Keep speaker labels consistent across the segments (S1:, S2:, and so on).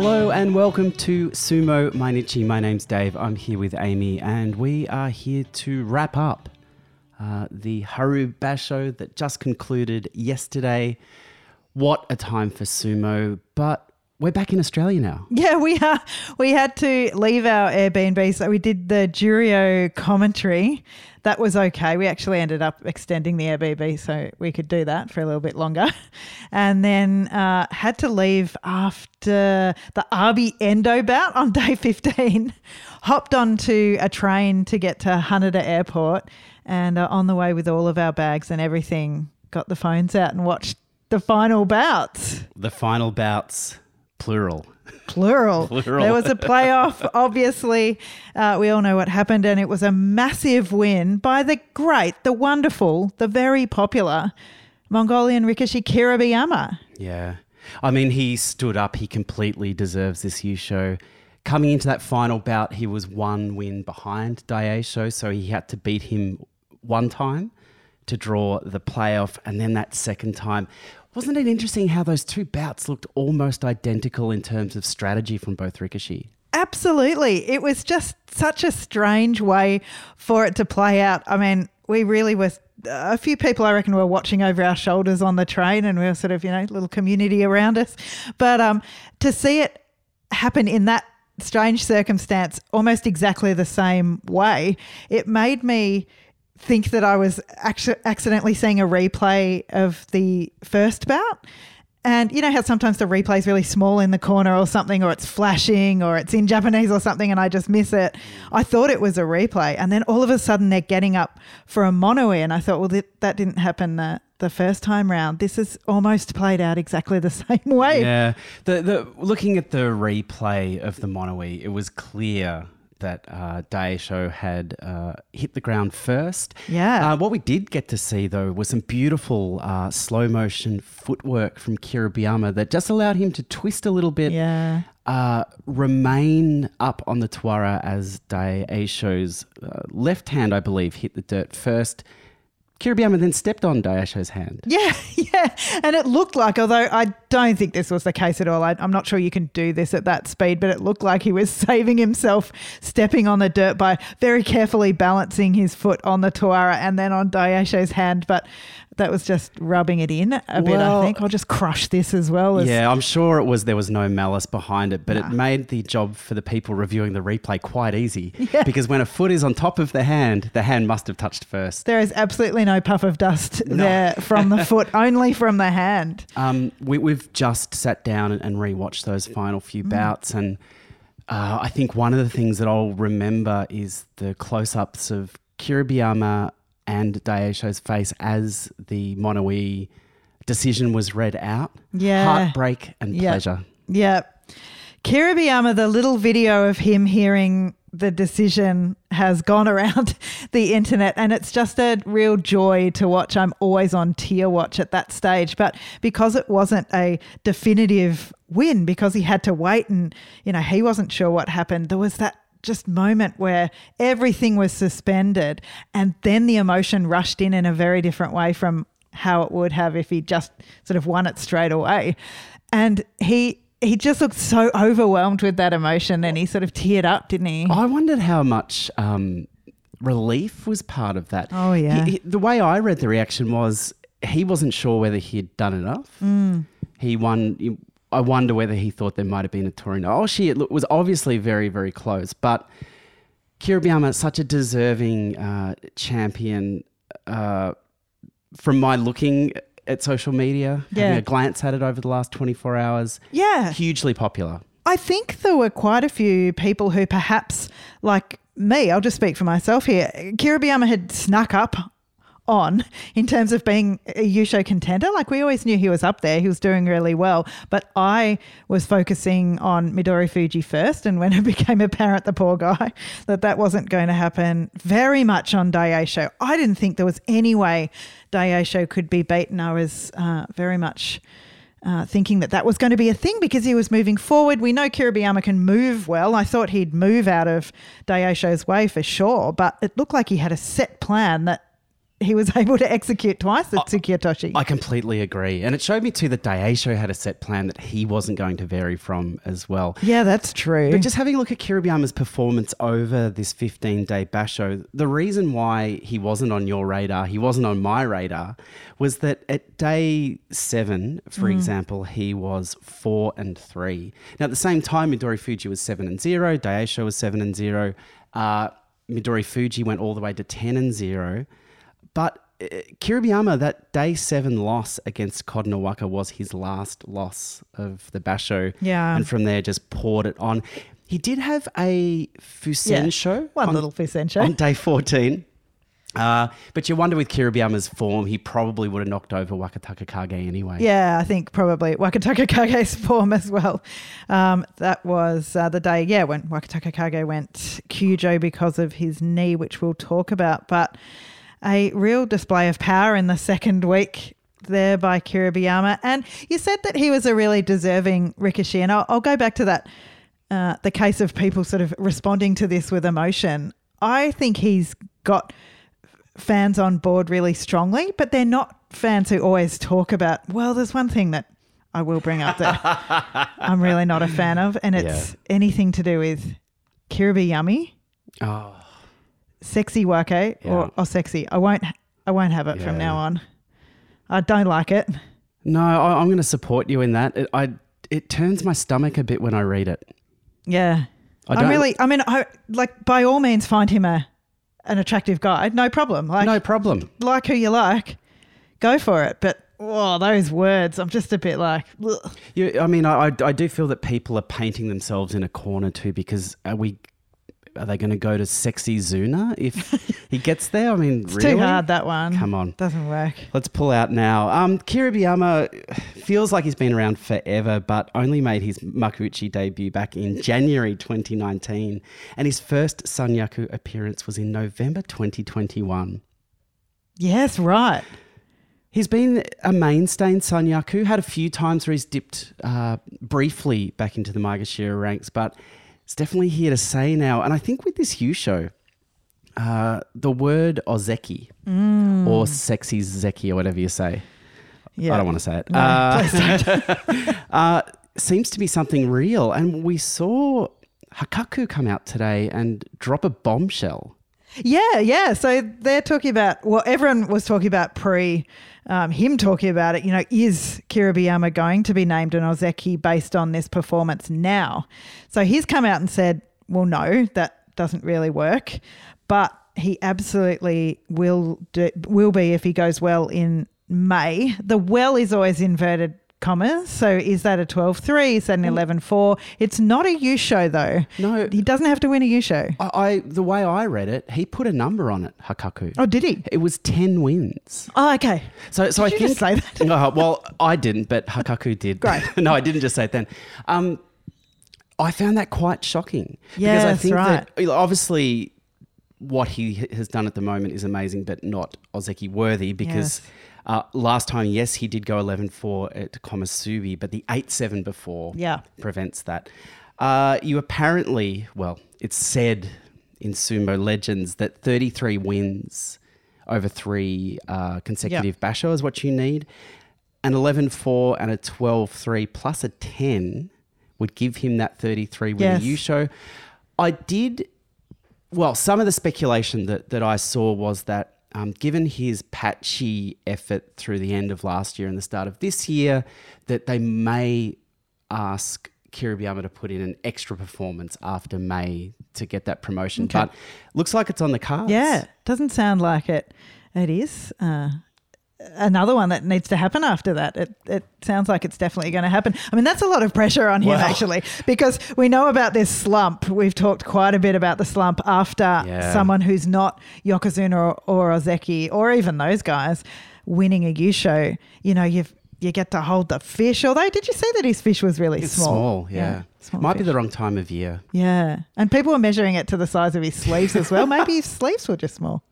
S1: Hello and welcome to Sumo Mainichi. My name's Dave. I'm here with Amy, and we are here to wrap up uh, the Haru Basho that just concluded yesterday. What a time for sumo! But we're back in Australia now.
S2: Yeah, we are. We had to leave our Airbnb, so we did the Juryo commentary. That was okay. We actually ended up extending the Airbnb so we could do that for a little bit longer, and then uh, had to leave after the Arby Endo bout on day fifteen. Hopped onto a train to get to Haneda Airport, and uh, on the way with all of our bags and everything, got the phones out and watched the final bouts.
S1: The final bouts, plural.
S2: Plural.
S1: Plural.
S2: There was a playoff, obviously. Uh, we all know what happened, and it was a massive win by the great, the wonderful, the very popular Mongolian Rikishi Kiribayama.
S1: Yeah. I mean, he stood up. He completely deserves this Yusho. Coming into that final bout, he was one win behind Daieisho, so he had to beat him one time to draw the playoff, and then that second time. Wasn't it interesting how those two bouts looked almost identical in terms of strategy from both Rikishi?
S2: Absolutely. It was just such a strange way for it to play out. I mean, we really were. A few people, I reckon, were watching over our shoulders on the train, and we were sort of, you know, little community around us. But um, to see it happen in that strange circumstance, almost exactly the same way, it made me think that I was actually accidentally seeing a replay of the first bout. And you know how sometimes the replay is really small in the corner or something, or it's flashing, or it's in Japanese or something, and I just miss it. I thought it was a replay, and then all of a sudden they're getting up for a mono and I thought, well, th- that didn't happen the, the first time round. This is almost played out exactly the same way.
S1: Yeah. The, the, looking at the replay of the mono-ii, it was clear that uh, Daieisho had uh, hit the ground first.
S2: Yeah.
S1: Uh, what we did get to see, though, was some beautiful uh, slow motion footwork from Kiribayama that just allowed him to twist a little bit,
S2: Yeah.
S1: uh, remain up on the tawara as Daieisho's uh, left hand, I believe, hit the dirt first. Kiribayama then stepped on Daieisho's hand.
S2: Yeah, yeah. And it looked like, although I don't think this was the case at all, I, I'm not sure you can do this at that speed, but it looked like he was saving himself stepping on the dirt by very carefully balancing his foot on the tawara and then on Daieisho's hand. But that was just rubbing it in a bit, I think. I'll just crush this as well. As,
S1: Yeah, I'm sure it was there was no malice behind it, but it made the job for the people reviewing the replay quite easy.
S2: Yeah.
S1: Because when a foot is on top of the hand, the hand must have touched first.
S2: There is absolutely no puff of dust there from the foot, only from the hand.
S1: Um, we, we've just sat down and, and rewatched those final few
S2: Mm.
S1: bouts, and uh, I think one of the things that I'll remember is the close-ups of Kiribayama and Daieisho's face as the mono-ii decision was read out.
S2: Yeah.
S1: Heartbreak and
S2: Yeah.
S1: pleasure.
S2: Yeah. Kiribayama, the little video of him hearing the decision has gone around the internet and it's just a real joy to watch. I'm always on tier watch at that stage. But because it wasn't a definitive win, because he had to wait and, you know, he wasn't sure what happened, there was that just moment where everything was suspended and then the emotion rushed in in a very different way from how it would have if he just sort of won it straight away. And he he just looked so overwhelmed with that emotion and he sort of teared up, didn't he?
S1: I wondered how much um, relief was part of that.
S2: Oh, yeah.
S1: He- he- the way I read the reaction was he wasn't sure whether he'd done enough.
S2: Mm.
S1: He won. I wonder whether he thought there might have been a touring. Oh, she it was obviously very, very close. But Kiribayama, such a deserving uh, champion. Uh, from my looking at social media,
S2: Yeah.
S1: having a glance at it over the last 24 hours,
S2: Yeah.
S1: hugely popular.
S2: I think there were quite a few people who perhaps, like me, I'll just speak for myself here, Kiribayama had snuck up on in terms of being a Yusho contender. Like we always knew he was up there, he was doing really well. But I was focusing on Midori Fuji first. And when it became apparent, the poor guy, that that wasn't going to happen, very much on Daieisho. I didn't think there was any way Daieisho could be beaten. I was uh, very much uh, thinking that that was going to be a thing because he was moving forward. We know Kiribayama can move well. I thought he'd move out of Daieisho's way for sure, but it looked like he had a set plan that he was able to execute twice at Tsukiotoshi.
S1: I completely agree. And it showed me too that Daieisho had a set plan that he wasn't going to vary from as well.
S2: yeah, that's true.
S1: But just having a look at Kiribayama's performance over this 15 day basho, the reason why he wasn't on your radar, he wasn't on my radar, was that at day seven, for example, he was four and three. Now, at the same time, Midori Fuji was seven and zero, Daieisho was seven and zero, uh, Midori Fuji went all the way to 10 and zero. But uh, Kiribayama, that day seven loss against Kotonowaka was his last loss of the basho.
S2: Yeah.
S1: And from there, just poured it on. He did have a Fusen
S2: Yeah.
S1: show.
S2: One
S1: on-
S2: little Fusensho.
S1: On day 14. Uh, but you wonder with Kiribayama's form, he probably would have knocked over Wakataka Kage anyway.
S2: Yeah, I think probably Wakataka Kage's form as well. Um, that was uh, the day, yeah, when Wakataka Kage went Kyujo because of his knee, which we'll talk about. But a real display of power in the second week there by Kiribayama. And you said that he was a really deserving Rikishi. And I'll, I'll go back to that, uh, the case of people sort of responding to this with emotion. I think he's got fans on board really strongly, but they're not fans who always talk about, well, there's one thing that I will bring up that I'm really not a fan of, and it's anything to do with Kiribi Yummy,
S1: Oh,
S2: sexy wake, eh?
S1: Yeah.
S2: or, or sexy. I won't I won't have it from now on. I don't like it.
S1: no, I, I'm going to support you in that. It, I, it turns my stomach a bit when I read it.
S2: Yeah.
S1: I don't-
S2: really I mean I like by all means find him a an attractive guy. No problem. Like
S1: no problem.
S2: like who you like. Go for it. But oh, those words, I'm just a bit like.
S1: You, I mean, I, I, I do feel that people are painting themselves in a corner too because uh, we. Are they going to go to sexy Zuna if he gets there? I mean,
S2: it's
S1: really?
S2: too hard that one.
S1: Come on.
S2: Doesn't work.
S1: Let's pull out now. Um, Kiribayama feels like he's been around forever, but only made his Makuuchi debut back in January 2019. And his first Sanyaku appearance was in November 2021.
S2: Yes, right.
S1: He's been a mainstay in Sanyaku, had a few times where he's dipped uh, briefly back into the Maegashira ranks, but it's definitely here to say now. And I think with this Yusho, uh, the word ozeki or sexy zeki or whatever you say,
S2: Yeah.
S1: I don't want to say it.
S2: No,
S1: uh, uh, seems to be something real. And we saw Hakkaku come out today and drop a bombshell.
S2: Yeah, yeah. So they're talking about well, everyone was talking about pre um, him talking about it. You know, is Kiribayama going to be named an Ozeki based on this performance now? So he's come out and said, well, no, that doesn't really work, but he absolutely will do, will be if he goes well in May. The well is always inverted commas. So is that a 12-3? Is that an 11-4? It's not a Yusho though.
S1: No.
S2: He doesn't have to win a Yusho.
S1: I, I the way I read it, he put a number on it, Hakkaku.
S2: Oh, did he?
S1: It was 10 wins.
S2: Oh, okay.
S1: So, so I
S2: Did you
S1: think.
S2: just say that?
S1: Uh, well, I didn't, but Hakkaku did.
S2: Great.
S1: no, I didn't just say it then. Um, I found that quite shocking. because I think
S2: right.
S1: that obviously what he has done at the moment is amazing, but not Ozeki worthy because.
S2: Yes.
S1: Uh, last time, yes, he did go 11 4 at Komusubi, but the 8 7 before
S2: Yeah.
S1: prevents that. Uh, you apparently, well, it's said in sumo legends that 33 wins over three uh, consecutive basho is what you need. An 11 4 and a 12 3 plus a 10 would give him that 33 win
S2: Yes.
S1: Yusho. I did, well, some of the speculation that, that I saw was that um, given his patchy effort through the end of last year and the start of this year, that they may ask Kiribayama to put in an extra performance after May to get that promotion.
S2: Okay.
S1: But looks like it's on the cards.
S2: Yeah, doesn't sound like it. It is. Uh, another one that needs to happen after that. It, it sounds like it's definitely going to happen. I mean, that's a lot of pressure on him, actually, because we know about this slump. We've talked quite a bit about the slump after
S1: Yeah.
S2: someone who's not Yokozuna or, or Ozeki or even those guys winning a Yusho. You know, you've you get to hold the fish. Although, did you see that his fish was really
S1: It's
S2: small?
S1: small, yeah.
S2: small
S1: Might be the wrong time of year.
S2: Yeah. And people were measuring it to the size of his sleeves as well. Maybe his sleeves were just small.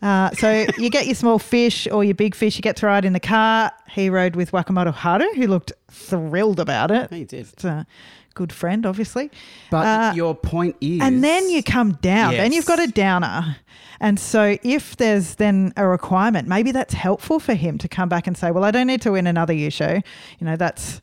S2: Uh, so you get your small fish or your big fish, you get to ride in the car. He rode with Wakamoto Haru, who looked thrilled about it.
S1: He did.
S2: It's a good friend, obviously.
S1: But
S2: Uh,
S1: your point is.
S2: And then you come down, then you've got a downer. And so if there's then a requirement, maybe that's helpful for him to come back and say, well, I don't need to win another Yusho. You know, that's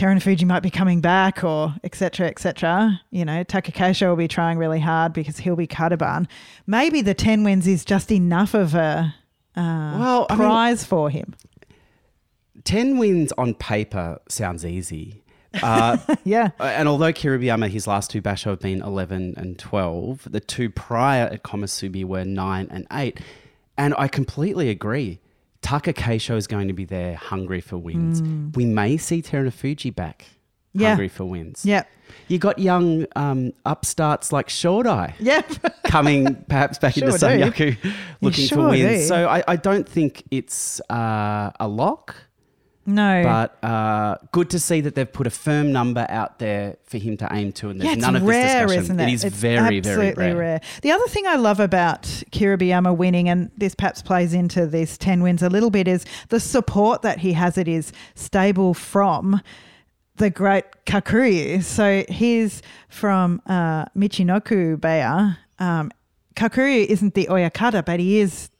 S2: Terunofuji might be coming back or et cetera, et cetera. You know, Takakeisho will be trying really hard because he'll be Kadoban. Maybe the 10 wins is just enough of a uh,
S1: Well, I mean-
S2: prize for him.
S1: 10 wins on paper sounds easy. Uh,
S2: Yeah.
S1: and although Kiribayama, his last two basho have been 11 and 12, the two prior at Komusubi were 9 and 8. And I completely agree. Taka Keisho is going to be there hungry for wins. We may see Terunofuji back
S2: Mm. Yeah.
S1: hungry for wins.
S2: Yep.
S1: You got young um, upstarts like Shodai
S2: Yeah.
S1: coming perhaps back into
S2: Sure do.
S1: Sanyaku looking
S2: sure
S1: for wins.
S2: do.
S1: So I, I don't think it's uh, a lock.
S2: No.
S1: But uh, good to see that they've put a firm number out there for him to aim to, and there's
S2: Yeah,
S1: none of
S2: rare,
S1: this discussion.
S2: isn't it?
S1: It is
S2: It's
S1: very, very
S2: absolutely
S1: rare.
S2: The other thing I love about Kiribayama winning, and this perhaps plays into this 10 wins a little bit, is the support that he has at his stable from the great Kakuryu. So he's from uh, Michinoku Beya. Um, Kakuryu isn't the Oyakata, but he is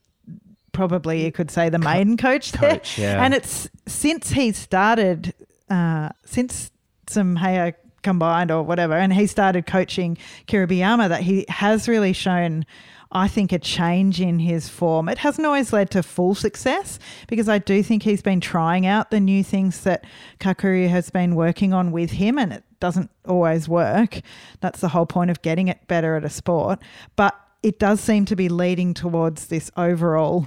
S2: probably you could say the main coach there.
S1: coach, yeah.
S2: And it's since he started, uh, since some Heya combined or whatever, and he started coaching Kiribayama that he has really shown. I think a change in his form. It hasn't always led to full success because I do think he's been trying out the new things that Kakuryu has been working on with him, and it doesn't always work. That's the whole point of getting it better at a sport. But it does seem to be leading towards this overall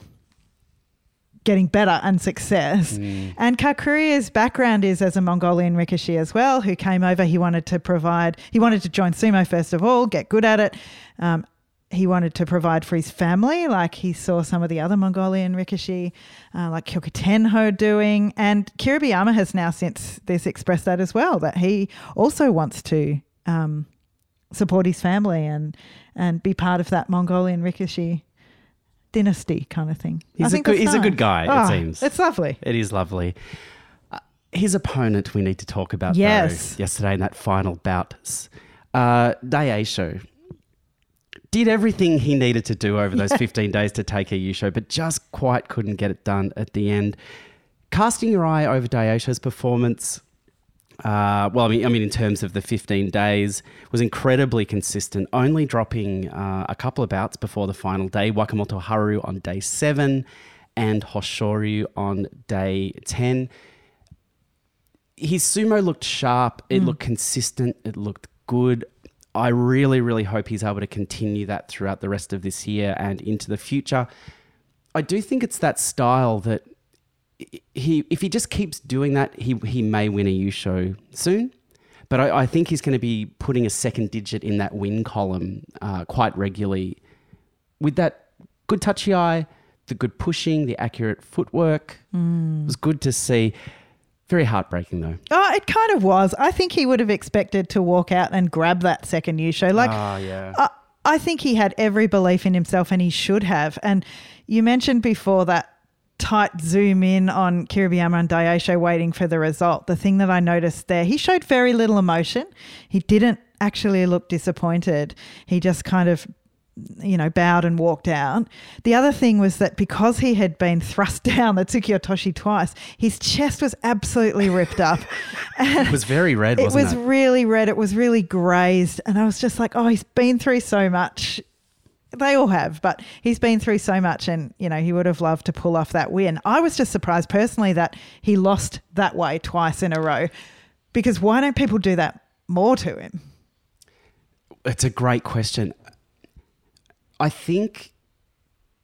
S2: getting better and success. And Kakuryu's background is as a Mongolian rikishi as well, who came over. He wanted to provide, he wanted to join sumo first of all, get good at it. Um, he wanted to provide for his family, like he saw some of the other Mongolian rikishi, uh, like Kyokutenho doing. And Kiribayama has now since this expressed that as well, that he also wants to um, support his family and and be part of that Mongolian rikishi dynasty kind of thing. I
S1: He's a
S2: think
S1: good-
S2: that's
S1: he's a good
S2: nice.
S1: guy, it
S2: Oh,
S1: seems.
S2: It's lovely.
S1: It is lovely. Uh, his opponent, we need to talk about
S2: Yes.
S1: though, yesterday in that final bout. Uh, Daieisho did everything he needed to do over those 15 days to take a Yusho, but just quite couldn't get it done at the end. Casting your eye over Daieisho's performance, uh, well, I mean, I mean, in terms of the 15 days, was incredibly consistent, only dropping uh, a couple of bouts before the final day. Wakamoto Haru on day seven and Hoshoryu on day 10. His sumo looked sharp, it looked consistent, it looked good. I really, really hope he's able to continue that throughout the rest of this year and into the future. I do think it's that style that he if he just keeps doing that, he he may win a Yusho soon. But I, I think he's going to be putting a second digit in that win column uh, quite regularly. With that good tachiai, the good pushing, the accurate footwork, it was good to see. Very heartbreaking though.
S2: Oh, it kind of was. I think he would have expected to walk out and grab that second Yusho. Like,
S1: Ah, yeah.
S2: I, I think he had every belief in himself and he should have. And you mentioned before that tight zoom in on Kiribayama and Daieisho waiting for the result. The thing that I noticed there, he showed very little emotion. He didn't actually look disappointed. He just kind of you know, bowed and walked out. The other thing was that because he had been thrust down the Tsukiotoshi twice, his chest was absolutely ripped up.
S1: it was very red,
S2: It was
S1: it?
S2: really red. It was really grazed. And I was just like, oh, he's been through so much. They all have, but he's been through so much and, you know, he would have loved to pull off that win. I was just surprised personally that he lost that way twice in a row because why don't people do that more to him?
S1: It's a great question. I think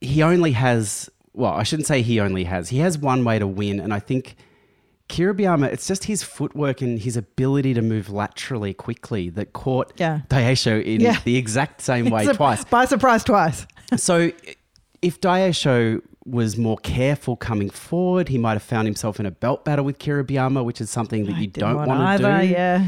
S1: he only has, well, I shouldn't say he only has, he has one way to win. And I think Kiribayama, it's just his footwork and his ability to move laterally quickly that caught
S2: Yeah.
S1: Daieisho in
S2: Yeah.
S1: the exact same way twice.
S2: By surprise twice.
S1: so if Daieisho was more careful coming forward, he might have found himself in a belt battle with Kiribayama, which is something that you don't
S2: want
S1: to
S2: either,
S1: do.
S2: yeah.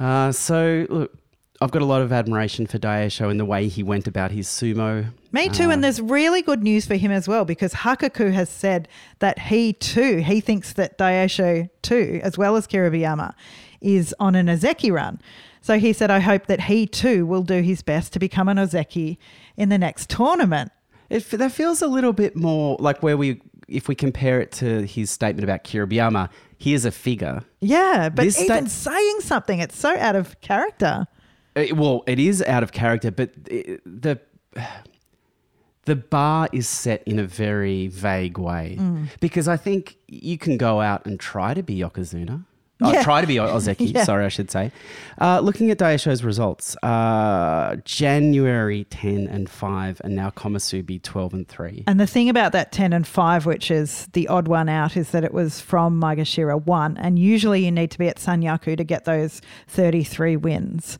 S1: Uh, so look, I've got a lot of admiration for Daieisho and the way he went about his sumo.
S2: Me too.
S1: Uh,
S2: and there's really good news for him as well because Hakkaku has said that he too, he thinks that Daieisho too, as well as Kiribayama, is on an Ozeki run. So he said, I hope that he too will do his best to become an Ozeki in the next tournament.
S1: It, that feels a little bit more like where we, if we compare it to his statement about Kiribayama, he is a figure.
S2: Yeah, but
S1: This
S2: even
S1: sta-
S2: saying something, it's so out of character.
S1: Uh, well, it is out of character, but it, the the bar is set in a very vague way
S2: Mm.
S1: because I think you can go out and try to be Yokozuna.
S2: Yeah.
S1: try to be Ozeki,
S2: Yeah.
S1: sorry, I should say. Uh, looking at Daieisho's results, uh, January 10 and 5, and now Komusubi 12 and 3.
S2: And the thing about that 10 and 5, which is the odd one out, is that it was from Maegashira 1. And usually you need to be at Sanyaku to get those 33 wins.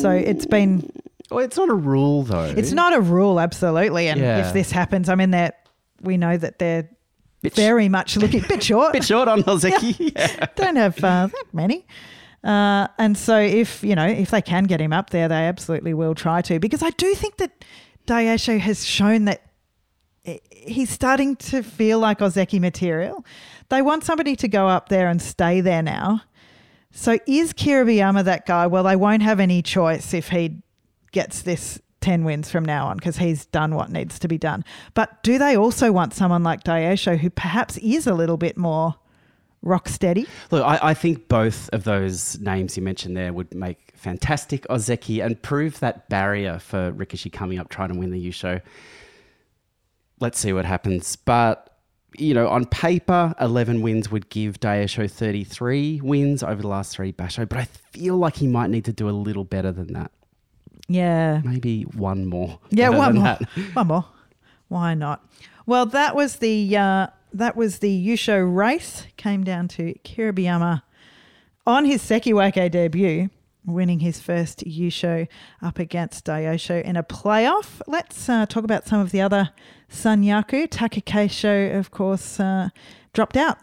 S2: So it's been,
S1: Well, it's not a rule, though.
S2: it's not a rule, absolutely. And
S1: Yeah.
S2: if this happens, I mean, they're, we know that they're
S1: Bit sh-
S2: very much looking bit short.
S1: bit short on Ozeki. yeah.
S2: Don't have uh, that many. Uh, and so if, you know, if they can get him up there, they absolutely will try to. Because I do think that Daieisho has shown that he's starting to feel like Ozeki material. They want somebody to go up there and stay there now. So is Kiribayama that guy? Well, they won't have any choice if he gets this 10 wins from now on because he's done what needs to be done. But do they also want someone like Daieisho who perhaps is a little bit more rock steady?
S1: Look, I, I think both of those names you mentioned there would make fantastic Ozeki and prove that barrier for Rikishi coming up trying to win the Yusho. Let's see what happens. But, you know, on paper, 11 wins would give Daieisho 33 wins over the last three Basho, but I feel like he might need to do a little better than that.
S2: Yeah.
S1: Maybe one more.
S2: Yeah, one more.
S1: that.
S2: One more. Why not? Well, that was the uh, that was the Yusho race. Came down to Kiribayama on his Sekiwake debut, winning his first Yusho up against Daieisho in a playoff. Let's uh, talk about some of the other Sanyaku. Takakeisho, of course, uh, dropped out.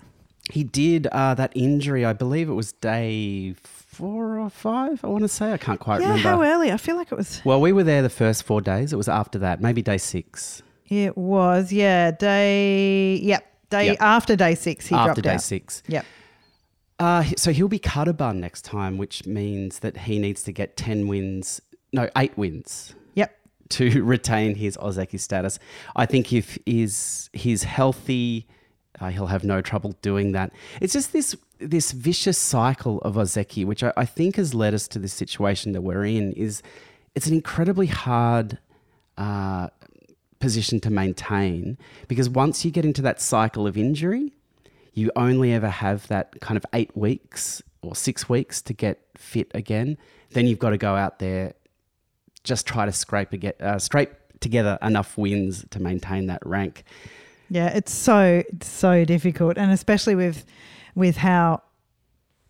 S1: He did uh, that injury, I believe it was day four or five, I want to say. I can't quite
S2: yeah,
S1: remember.
S2: how early? I feel like it was.
S1: Well, we were there the first four days. It was after that, maybe day six.
S2: It was yeah day. Yep, day
S1: Yep.
S2: after day six. He
S1: after
S2: dropped
S1: day
S2: out.
S1: six.
S2: Yep.
S1: Uh, so he'll be Kadoban next time, which means that he needs to get 10 wins, no, eight wins
S2: Yep.
S1: to retain his Ozeki status. I think if is he's healthy, uh, he'll have no trouble doing that. It's just this this vicious cycle of Ozeki, which I, I think has led us to this situation that we're in. Is it's an incredibly hard uh, position to maintain because once you get into that cycle of injury, you only ever have that kind of eight weeks or six weeks to get fit again. Then you've got to go out there, just try to scrape uh, scrape together enough wins to maintain that rank.
S2: Yeah, it's so it's so difficult, and especially with with how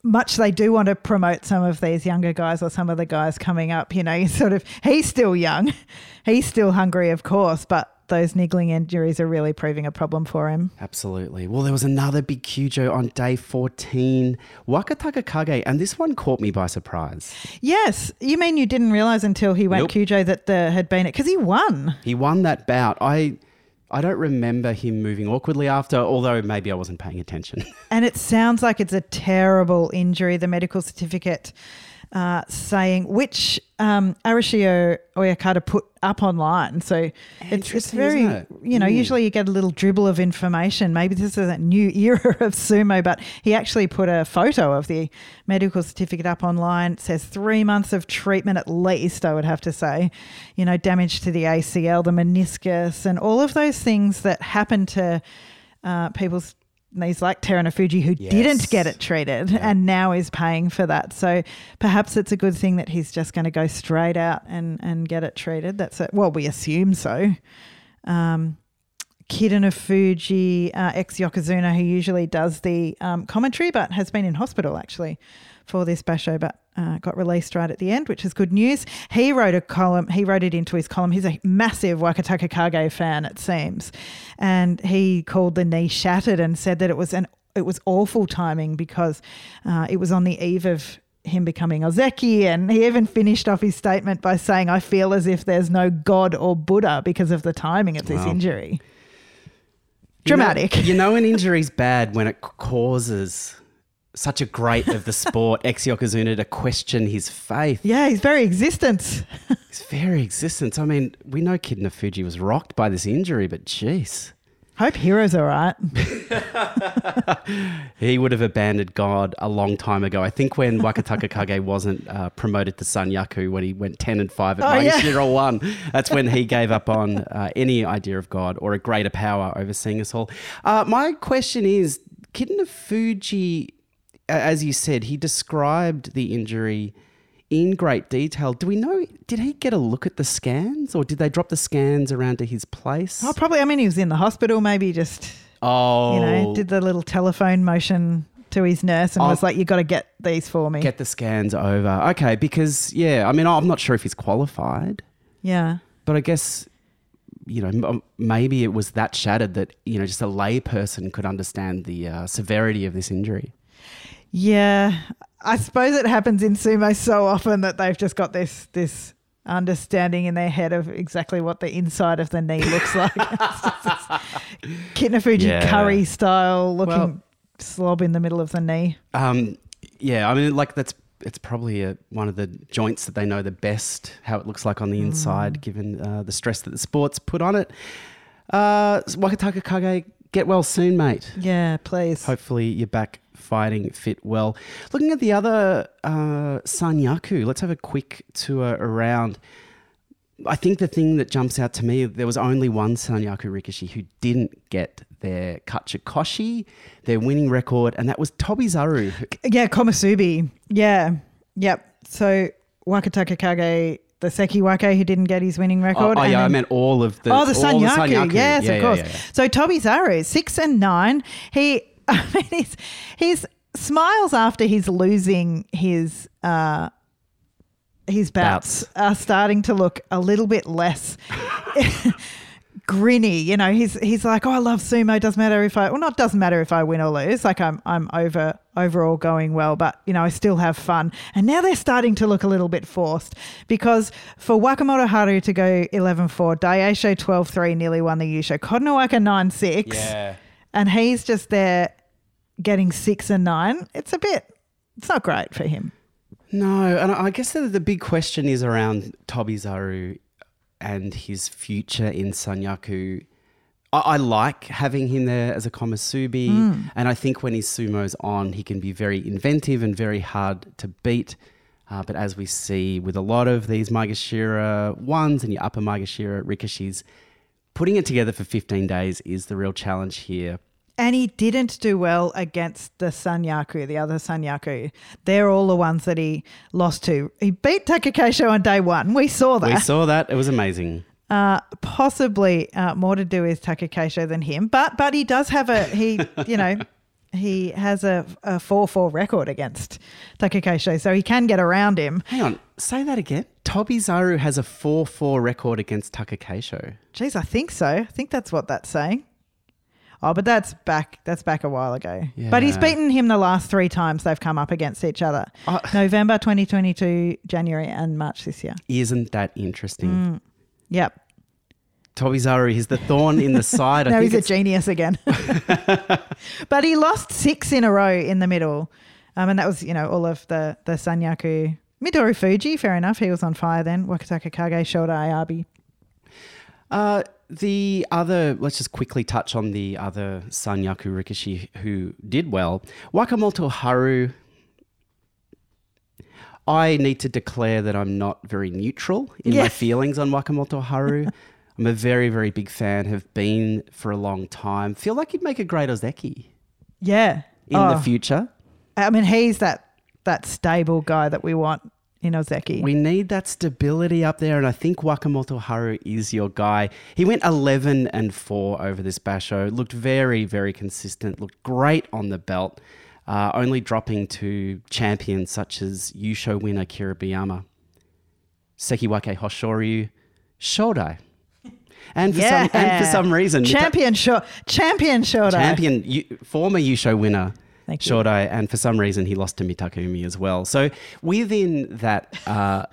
S2: much they do want to promote some of these younger guys or some of the guys coming up. You know, sort of he's still young, he's still hungry, of course, but those niggling injuries are really proving a problem for him.
S1: Absolutely. Well, there was another big Kyujo on day 14, Wakataka Kage, and this one caught me by surprise.
S2: Yes, you mean you didn't realize until he went
S1: Nope.
S2: Kyujo that there had been it because he won.
S1: He won that bout. I I don't remember him moving awkwardly after, although maybe I wasn't paying attention.
S2: And it sounds like it's a terrible injury. The medical certificate uh, saying which um, Arashio Oyakata put up online. So it's, it's very,
S1: it?
S2: you know,
S1: Mm.
S2: usually you get a little dribble of information. Maybe this is a new era of sumo, but he actually put a photo of the medical certificate up online. It says three months of treatment at least, I would have to say. You know, damage to the ACL, the meniscus, and all of those things that happen to uh, people's knees like Terunofuji who
S1: Yes.
S2: didn't get it treated and now is paying for that. So perhaps it's a good thing that he's just going to go straight out and, and get it treated. That's it. Well, we assume so. Um, Kitanofuji, uh, ex Yokozuna, who usually does the um, commentary, but has been in hospital actually for this basho, but uh, got released right at the end, which is good news. He wrote a column, he wrote it into his column. He's a massive Wakataka Kage fan, it seems. And he called the knee shattered and said that it was an it was awful timing because uh, it was on the eve of him becoming Ozeki. And he even finished off his statement by saying, I feel as if there's no God or Buddha because of the timing of this
S1: Wow.
S2: injury.
S1: You know-
S2: Dramatic.
S1: You know, an injury's bad when it causes such a great of the sport, ex Yokozuna, to question his faith,
S2: yeah, his very existence.
S1: his very existence. I mean, we know Kid Fuji was rocked by this injury, but jeez.
S2: Hope Hero's all right.
S1: He would have abandoned God a long time ago. I think when Wakataka Kage wasn't uh, promoted to Sanyaku, when he went 10 and 5 at
S2: Oh, yeah.
S1: Maegashira 1, that's when he gave up on uh, any idea of God or a greater power overseeing us all. Uh, my question is Kitanofuji, as you said, he described the injury in great detail. Do we know, did he get a look at the scans or did they drop the scans around to his place?
S2: Oh, probably. I mean, he was in the hospital, maybe just,
S1: Oh,
S2: you know, did the little telephone motion to his nurse and
S1: Oh.
S2: was like, you got to get these for me.
S1: get the scans over. Okay, because yeah, I mean, I'm not sure if he's qualified,
S2: yeah.
S1: but I guess you know maybe it was that shattered that you know just a lay person could understand the uh, severity of this injury.
S2: Yeah, I suppose it happens in sumo so often that they've just got this this understanding in their head of exactly what the inside of the knee looks like. It's just Kinafuji
S1: Yeah.
S2: curry style looking
S1: Well-
S2: slob in the middle of the knee.
S1: Um, yeah, I mean, like that's it's probably a, one of the joints that they know the best how it looks like on the inside, given uh, the stress that the sports put on it. Uh, Wakataka Kage, get well soon, mate.
S2: Yeah, please.
S1: Hopefully, you're back fighting fit well. Looking at the other uh, Sanyaku, let's have a quick tour around. I think the thing that jumps out to me, there was only one Sanyaku Rikishi who didn't get their Kachikoshi, their winning record, and that was Tobizaru.
S2: Yeah, Komusubi. Yeah. Yep. So Wakataka Kage, the Seki Wake who didn't get his winning
S1: Oh,
S2: record.
S1: oh,
S2: and
S1: yeah, I meant all of the.
S2: oh, the
S1: all
S2: Sanyaku. Yes,
S1: Yeah,
S2: of
S1: yeah,
S2: course.
S1: yeah.
S2: So Tobizaru, six and nine. He, I mean, he's, he's smiles after he's losing his, uh, his bouts,
S1: Bouts.
S2: are starting to look a little bit less grinny. You know, he's he's like, oh, I love sumo. Doesn't matter if I, well, not doesn't matter if I win or lose. Like I'm I'm over overall going well, but you know, I still have fun. And now they're starting to look a little bit forced because for Wakamoto Haru to go 11-4, Daieisho 12-3 nearly won the Yusho. Kotonowaka 9-6.
S1: Yeah.
S2: And he's just there getting six and nine. It's a bit. It's not great for him.
S1: No, and I guess the, the big question is around Tobizaru and his future in Sanyaku. I, I like having him there as a komusubi, and I think when his sumo's on, he can be very inventive and very hard to beat. Uh, but as we see with a lot of these Maegashira ones and your upper Maegashira Rikishis, putting it together for 15 days is the real challenge here.
S2: And he didn't do well against the Sanyaku, the other Sanyaku. They're all the ones that he lost to. He beat Takakeisho on day one. We saw that.
S1: We saw that. It was amazing.
S2: uh, possibly uh, more to do with Takakeisho than him, but but he does have a he you know he has a a four four record against Takakeisho, so he can get around him.
S1: Hang on, say that again. Tobizaru has a 4 4 record against Takakeisho.
S2: Geez, I think so. I think that's what that's saying. Oh, but that's back. That's back a while ago. But he's beaten him the last three times they've come up against each other:
S1: Uh,
S2: November 2022, January, and March this year.
S1: Isn't that interesting?
S2: Yep.
S1: Tobizaru is the thorn in the side. Think
S2: he's a genius again. but he lost six in a row in the middle. Um, and that was, you know, all of the, the Sanyaku. Midori Fuji, fair enough. He was on fire then. Wakataka Kage, Shota Ayabi.
S1: Uh, the other, let's just quickly touch on the other Sanyaku Rikishi who did well. Wakamoto Haru. I need to declare that I'm not very neutral in
S2: Yeah.
S1: my feelings on Wakamoto Haru. I'm a very, very big fan, have been for a long time. Feel like he'd make a great Ozeki
S2: Yeah.
S1: in
S2: Oh,
S1: the future.
S2: I mean, he's that that stable guy that we want in Ozeki.
S1: We need that stability up there, and I think Wakamoto Haru is your guy. He went 11 and 4 over this basho, looked very, very consistent, looked great on the belt, uh, only dropping to champions such as Yusho winner Kiribayama, Sekiwake Hoshoryu, Shodai. And for,
S2: yeah.
S1: some, and for some reason,
S2: champion shot, champion Shota.
S1: champion, Yu- former Yusho winner
S2: Thank you.
S1: Shodai, and for some reason he lost to Mitakeumi as well. So within that, uh,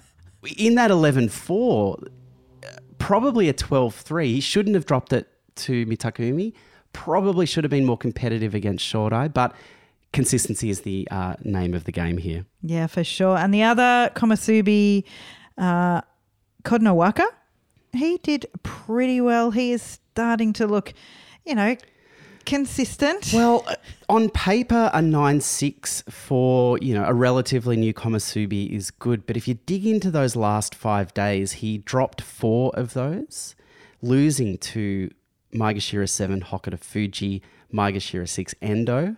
S1: in that 11-4, probably a 12-3. He shouldn't have dropped it to Mitakeumi. Probably should have been more competitive against Shodai, but consistency is the uh, name of the game here.
S2: Yeah, for sure. And the other Komasubi, uh, Kotonowaka, he did pretty well. He is starting to look, you know, consistent.
S1: Well, on paper, a 9 6 for, you know, a relatively new Komusubi is good. But if you dig into those last five days, he dropped four of those, losing to Maegashira 7, Hokuto Fuji, Maegashira 6, Endo,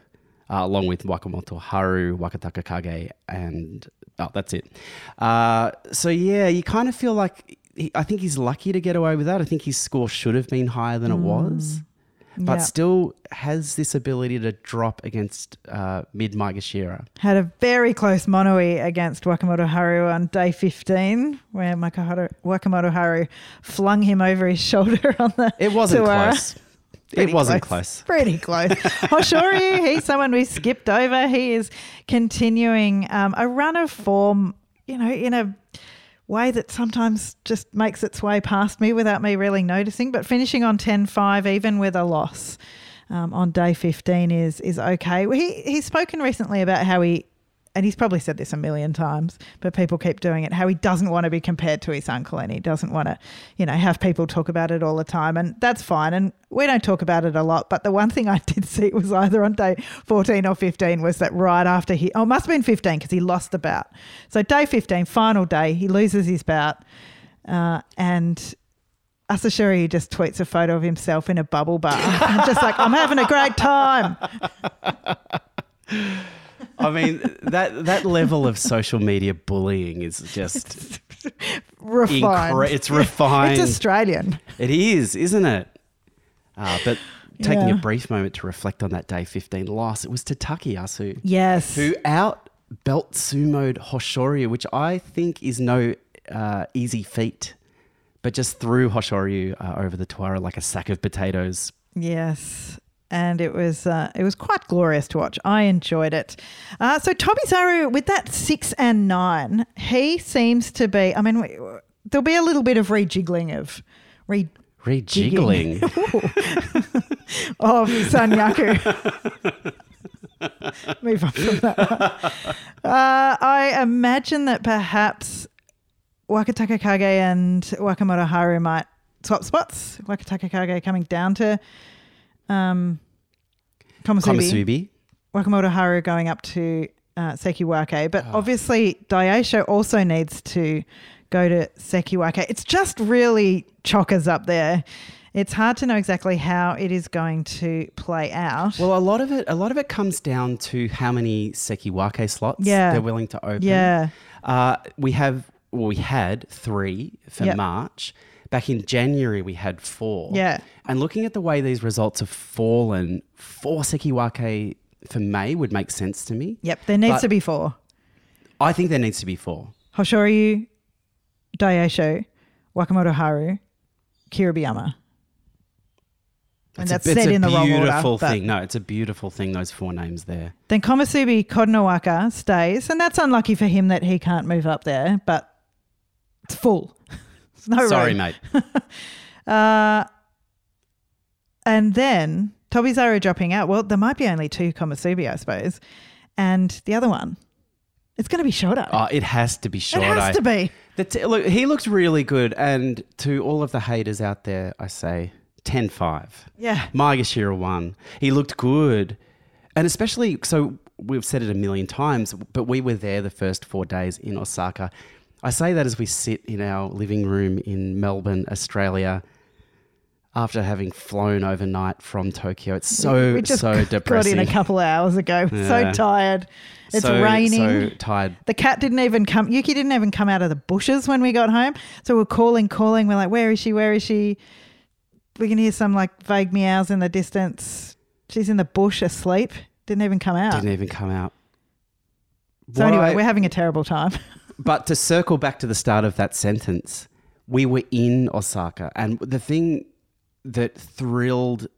S1: uh, along with Wakamoto Haru, Wakataka Kage, and oh, that's it. Uh, so, yeah, you kind of feel like he, I think he's lucky to get away with that. I think his score should have been higher than it was but
S2: Yeah.
S1: still has this ability to drop against uh, mid Maegashira.
S2: Had a very close mono-ii against Wakamoto Haru on day 15, where Makaharu, Wakamoto Haru flung him over his shoulder on the
S1: It wasn't
S2: tawara.
S1: close.
S2: Pretty
S1: it wasn't close.
S2: Pretty close. Hoshoryu, he's someone we skipped over. He is continuing um, a run of form, you know, in a way that sometimes just makes its way past me without me really noticing. But finishing on 10 5, even with a loss um, on day 15, is is okay. He, he's spoken recently about how he. And he's probably said this a million times, but people keep doing it. How he doesn't want to be compared to his uncle, and he doesn't want to, you know, have people talk about it all the time, and that's fine. And we don't talk about it a lot. But the one thing I did see was either on day fourteen or fifteen was that right after he, oh, must have been fifteen because he lost the bout. So day fifteen, final day, he loses his bout, uh, and Asashoryu just tweets a photo of himself in a bubble bath. Just like, I'm having a great time.
S1: I mean, that that level of social media bullying is just
S2: Refined.
S1: incre- it's refined.
S2: It's Australian.
S1: it is, isn't it? Uh, but taking
S2: Yeah.
S1: a brief moment to reflect on that day 15 loss, it was to Takayasu,
S2: Yes.
S1: who out belt sumoed Hoshoryu, which I think is no uh, easy feat, but just threw Hoshoryu uh, over the tawara like a sack of potatoes.
S2: Yes. And it was uh, it was quite glorious to watch. I enjoyed it. Uh, so Tobizaru with that six and nine, he seems to be. I mean, we- there'll be a little bit of rejiggling of re
S1: Rejiggling.
S2: of Sanyaku. Move on from that. one. Uh, I imagine that perhaps Wakataka Kage and Wakamoto Haru might swap spots. Wakataka Kage coming down to um, Komusubi. Wakamoto Haru going up to uh, Sekiwake. But
S1: Ah.
S2: obviously, Daieisho also needs to go to Sekiwake. It's just really chockers up there. It's hard to know exactly how it is going to play out.
S1: Well, a lot of it, a lot of it comes down to how many Sekiwake slots
S2: Yeah.
S1: they're willing to open.
S2: yeah.
S1: Uh, we have, well, we had three for
S2: Yep.
S1: March. Back in January, we had four.
S2: Yeah.
S1: And looking at the way these results have fallen, four Sekiwake for May would make sense to me.
S2: Yep. There needs
S1: But-
S2: to be four.
S1: I think there needs to be four.
S2: Hoshoryu, Daieisho, Wakamoto Haru, Kiribayama. And that's
S1: a,
S2: said in the wrong order.
S1: beautiful thing. No, it's a beautiful thing. Those four names there.
S2: Then Komusubi Kotonowaka stays, and that's unlucky for him that he can't move up there, but it's full. There's no
S1: Sorry,
S2: room.
S1: mate.
S2: Uh, and then Tobizaru dropping out. Well, there might be only two Komusubi, I suppose. And the other one, it's going to be Shodai.
S1: Oh, it has to be
S2: it
S1: short.
S2: has to be.
S1: The t- look, he looks really good. And to all of the haters out there, I say 10 5.
S2: Yeah.
S1: Maegashira won. He looked good. And especially, so we've said it a million times, but we were there the first four days in Osaka. I say that as we sit in our living room in Melbourne, Australia, after having flown overnight from Tokyo. It's so,
S2: we just
S1: so
S2: got
S1: depressing.
S2: in a couple of hours ago. So tired. It's
S1: So-
S2: raining.
S1: So tired.
S2: The cat didn't even come. Yuki didn't even come out of the bushes when we got home. So we're calling, calling. We're like, "Where is she? Where is she?" We can hear some like vague meows in the distance. She's in the bush asleep. Didn't even come out.
S1: Didn't even come out.
S2: so
S1: What
S2: anyway,
S1: I-
S2: we're having a terrible time.
S1: But to circle back to the start of that sentence, we were in Osaka, and the thing that thrilled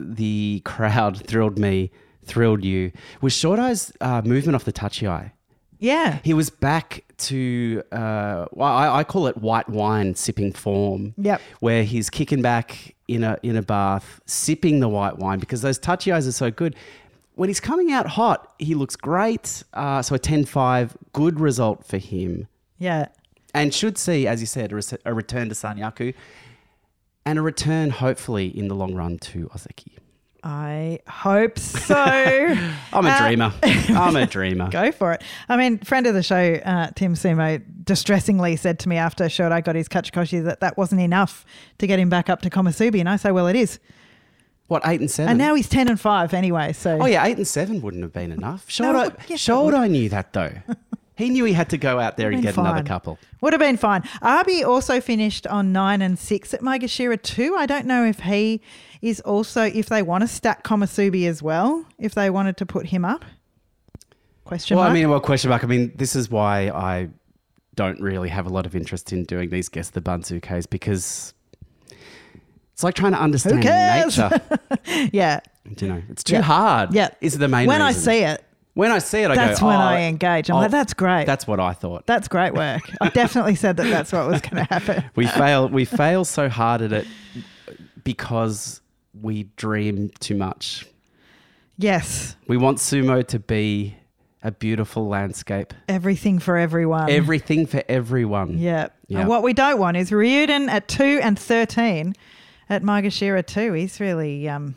S1: the crowd, thrilled me, thrilled you was Shodai's uh, movement off the tachiai.
S2: Yeah.
S1: He was back to, uh, well, I, I call it white wine sipping form.
S2: Yep.
S1: Where he's kicking back in a in a bath, sipping the white wine because those tachiais are so good. When he's coming out hot, he looks great. Uh, so a 10-5, good result for him.
S2: Yeah.
S1: And should see, as you said, a, res- a return to Sanyaku and a return, hopefully, in the long run to Ozeki.
S2: I hope so.
S1: I'm a
S2: Uh,
S1: dreamer. I'm a dreamer.
S2: Go for it. I mean, friend of the show, uh, Tim Sumo, distressingly said to me after Shodai got his Kachikoshi that that wasn't enough to get him back up to Komusubi. And I say, well, it is.
S1: What, eight and seven?
S2: And now he's 10 and 5 anyway. So
S1: Oh yeah, eight and seven wouldn't have been enough. Shoulder,
S2: No, yes, it
S1: Shoulder knew that though. he knew he had to go out there and get another couple.
S2: Would have been fine. Abi also finished on nine and six at Maegashira too. I don't know if he is also if they want to stack Komusubi as well, if they wanted to put him up. Question
S1: Well,
S2: mark.
S1: I mean, well, question mark. I mean, this is why I don't really have a lot of interest in doing these guess the Banzukes because it's like trying to understand nature.
S2: yeah.
S1: you know, it's too
S2: Yeah.
S1: hard.
S2: Yeah.
S1: is the main.
S2: When I
S1: reason.
S2: see it,
S1: when I see it, I go, that's
S2: when
S1: oh,
S2: I engage. I'm
S1: oh,
S2: like, that's great.
S1: That's what I thought.
S2: That's great work. I definitely said that that's what was going to happen.
S1: we fail. We fail so hard at it because we dream too much.
S2: Yes.
S1: We want sumo to be a beautiful landscape.
S2: Everything for everyone.
S1: Everything for everyone.
S2: yeah.
S1: Yeah.
S2: And what we don't want is Ryuden at 2 and 13 at Maegashira 2. He's really um,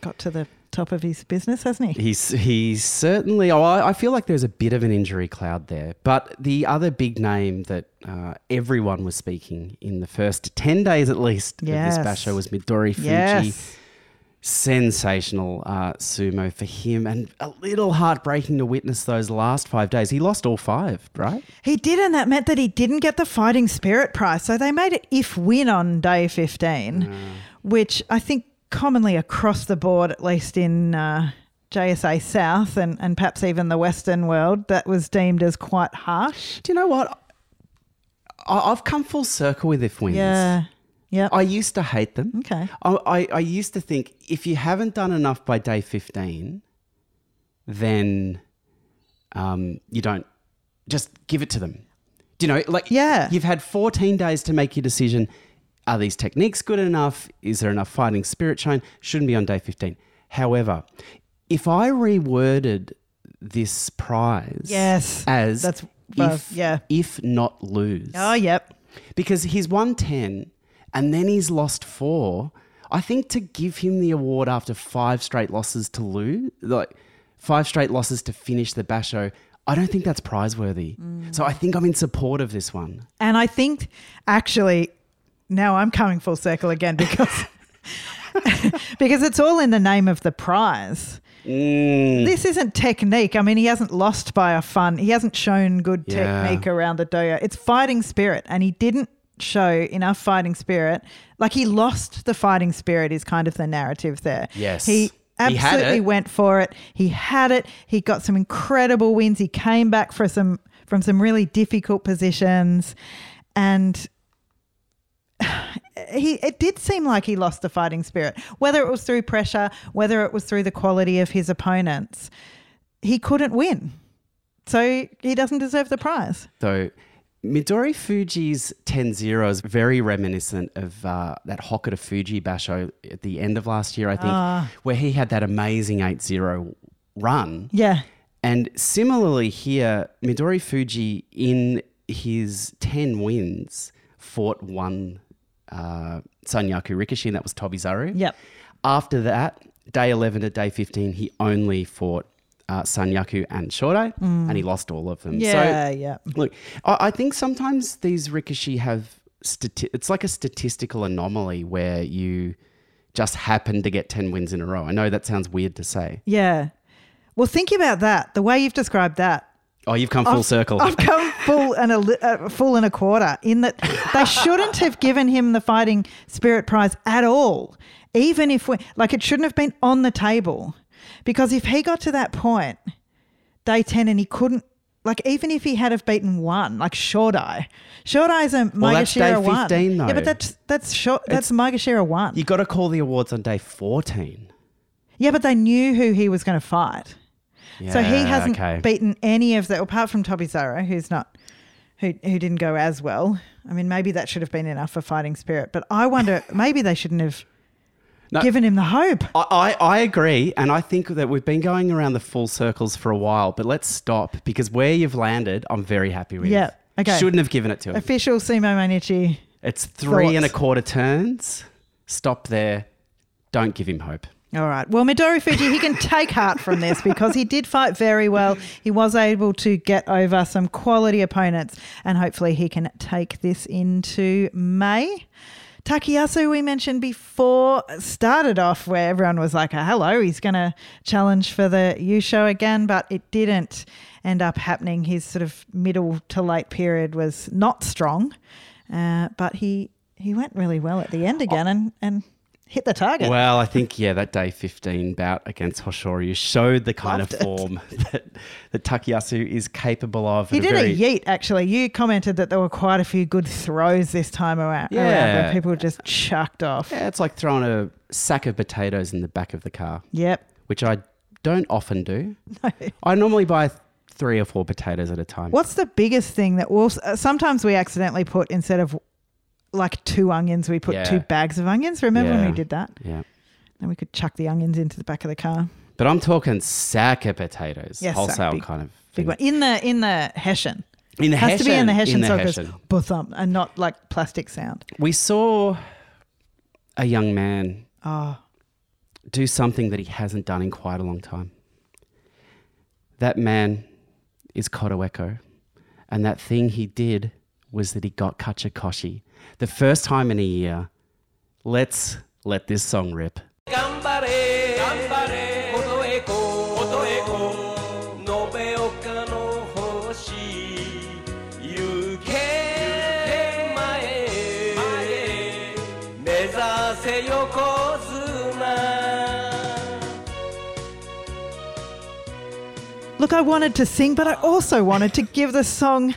S2: got to the top of his business, hasn't he?
S1: He's he's certainly. Oh, I I feel like there's a bit of an injury cloud there. But the other big name that uh, everyone was speaking in the first ten days at least
S2: Yes.
S1: of this basho was Midorifuji.
S2: Yes.
S1: Sensational uh, sumo for him, and a little heartbreaking to witness those last five days. He lost all five, right?
S2: He did, and that meant that he didn't get the fighting spirit prize. So they made it if win on day 15, which I think commonly across the board, at least in uh, JSA South and, and perhaps even the Western world, that was deemed as quite harsh.
S1: Do you know what? I, I've come full circle with if wins.
S2: Yeah. Yeah.
S1: I used to hate them.
S2: Okay.
S1: I, I, I used to think if you haven't done enough by day 15, then um, you don't just give it to them. Do you know, like,
S2: Yeah.
S1: you've had 14 days to make your decision. Are these techniques good enough? Is there enough fighting spirit shown? Shouldn't be on day 15. However, if I reworded this prize
S2: Yes.
S1: as
S2: That's-
S1: if,
S2: yeah.
S1: if not lose,
S2: Oh, yep.
S1: because he's won 10 and then he's lost four. I think to give him the award after five straight losses to lose, like five straight losses to finish the basho, I don't think that's prizeworthy. So I think I'm in support of this one.
S2: And I think actually now I'm coming full circle again because because it's all in the name of the prize.
S1: Mm.
S2: This isn't technique. I mean, he hasn't lost by a fun. He hasn't shown good
S1: Yeah.
S2: technique around the dojo. It's fighting spirit, and he didn't show enough fighting spirit. Like he lost the fighting spirit is kind of the narrative there.
S1: Yes.
S2: he
S1: He
S2: absolutely
S1: it.
S2: went for it. He had it. He got some incredible wins. He came back for some from some really difficult positions, and he it did seem like he lost the fighting spirit. Whether it was through pressure, whether it was through the quality of his opponents, he couldn't win. So he doesn't deserve the prize.
S1: So Midorifuji's 10-0 is very reminiscent of uh, that Hokutofuji basho at the end of last year, I think,
S2: Ah.
S1: where he had that amazing 8-0 run.
S2: Yeah.
S1: And similarly here, Midorifuji in his 10 wins fought one uh, Sanyaku Rikishi, and that was Tobizaru.
S2: Yep.
S1: After that, day 11 to day 15, he only fought uh, Sanyaku and Shodai, and he lost all of them.
S2: Mm. Yeah,
S1: So,
S2: yeah.
S1: look, I, I think sometimes these Rikishi have, stati- it's like a statistical anomaly where you just happen to get 10 wins in a row. I know that sounds weird to say.
S2: Yeah. Well, think about that. The way you've described that.
S1: Oh, you've come full
S2: I've-
S1: circle.
S2: I've come full and a uh, full and a quarter in that they shouldn't have given him the fighting spirit prize at all. Even if we like, it shouldn't have been on the table because if he got to that point, day ten, and he couldn't. Like even if he had have beaten one, like Shodai, Shodai's a
S1: Well, that's day
S2: Maegashira one.
S1: 15
S2: Yeah, but that's that's short. That's Maegashira one.
S1: You got to call the awards on day 14.
S2: Yeah, but they knew who he was going to fight. so he hasn't
S1: okay.
S2: beaten any of the apart from Tobizaru, who's not who who didn't go as well. I mean, maybe that should have been enough for fighting spirit, but I wonder maybe they shouldn't have
S1: No.
S2: given him the hope.
S1: I, I, I agree, and I think that we've been going around the full circles for a while, but let's stop because where you've landed, I'm very happy with.
S2: Yeah, okay.
S1: Shouldn't have given it to him.
S2: Official Sumo Mainichi.
S1: It's three and a quarter turns. Stop there. Don't give him hope.
S2: All right. Well, Midorifuji, he can take heart from this because he did fight very well. He was able to get over some quality opponents, and hopefully he can take this into May. Takayasu, we mentioned before, started off where everyone was like, oh, hello, he's going to challenge for the Yusho again, but it didn't end up happening. His sort of middle to late period was not strong, uh, but he, he went really well at the end again and, and hit the target.
S1: Well, I think yeah, that day 15 bout against Hoshoryu showed the kind
S2: Loved
S1: of
S2: it.
S1: form that, that Takayasu is capable of.
S2: He did
S1: very,
S2: a yeet, actually. You commented that there were quite a few good throws this time around, around
S1: Yeah.
S2: where people just chucked off.
S1: Yeah, it's like throwing a sack of potatoes in the back of the car,
S2: Yep.
S1: which I don't often do. I normally buy three or four potatoes at a time.
S2: What's the biggest thing that we'll uh, sometimes we accidentally put instead of like two onions, we put
S1: Yeah.
S2: two bags of onions. Remember when we did that?
S1: Yeah.
S2: And we could chuck the onions into the back of the car.
S1: But I'm talking sack of potatoes,
S2: Yes,
S1: wholesale
S2: big-
S1: kind of
S2: Big one. In the in the Hessian.
S1: In the
S2: Has to be in the Hessian
S1: in the
S2: so it goes
S1: Hessian.
S2: Um, and not like plastic sound.
S1: We saw a young man
S2: Oh,
S1: do something that he hasn't done in quite a long time. That man is Kotoeko. And that thing he did was that he got Kachikoshi the first time in a year. Let's let this song rip.
S2: Look, I wanted to sing, but I also wanted to give the song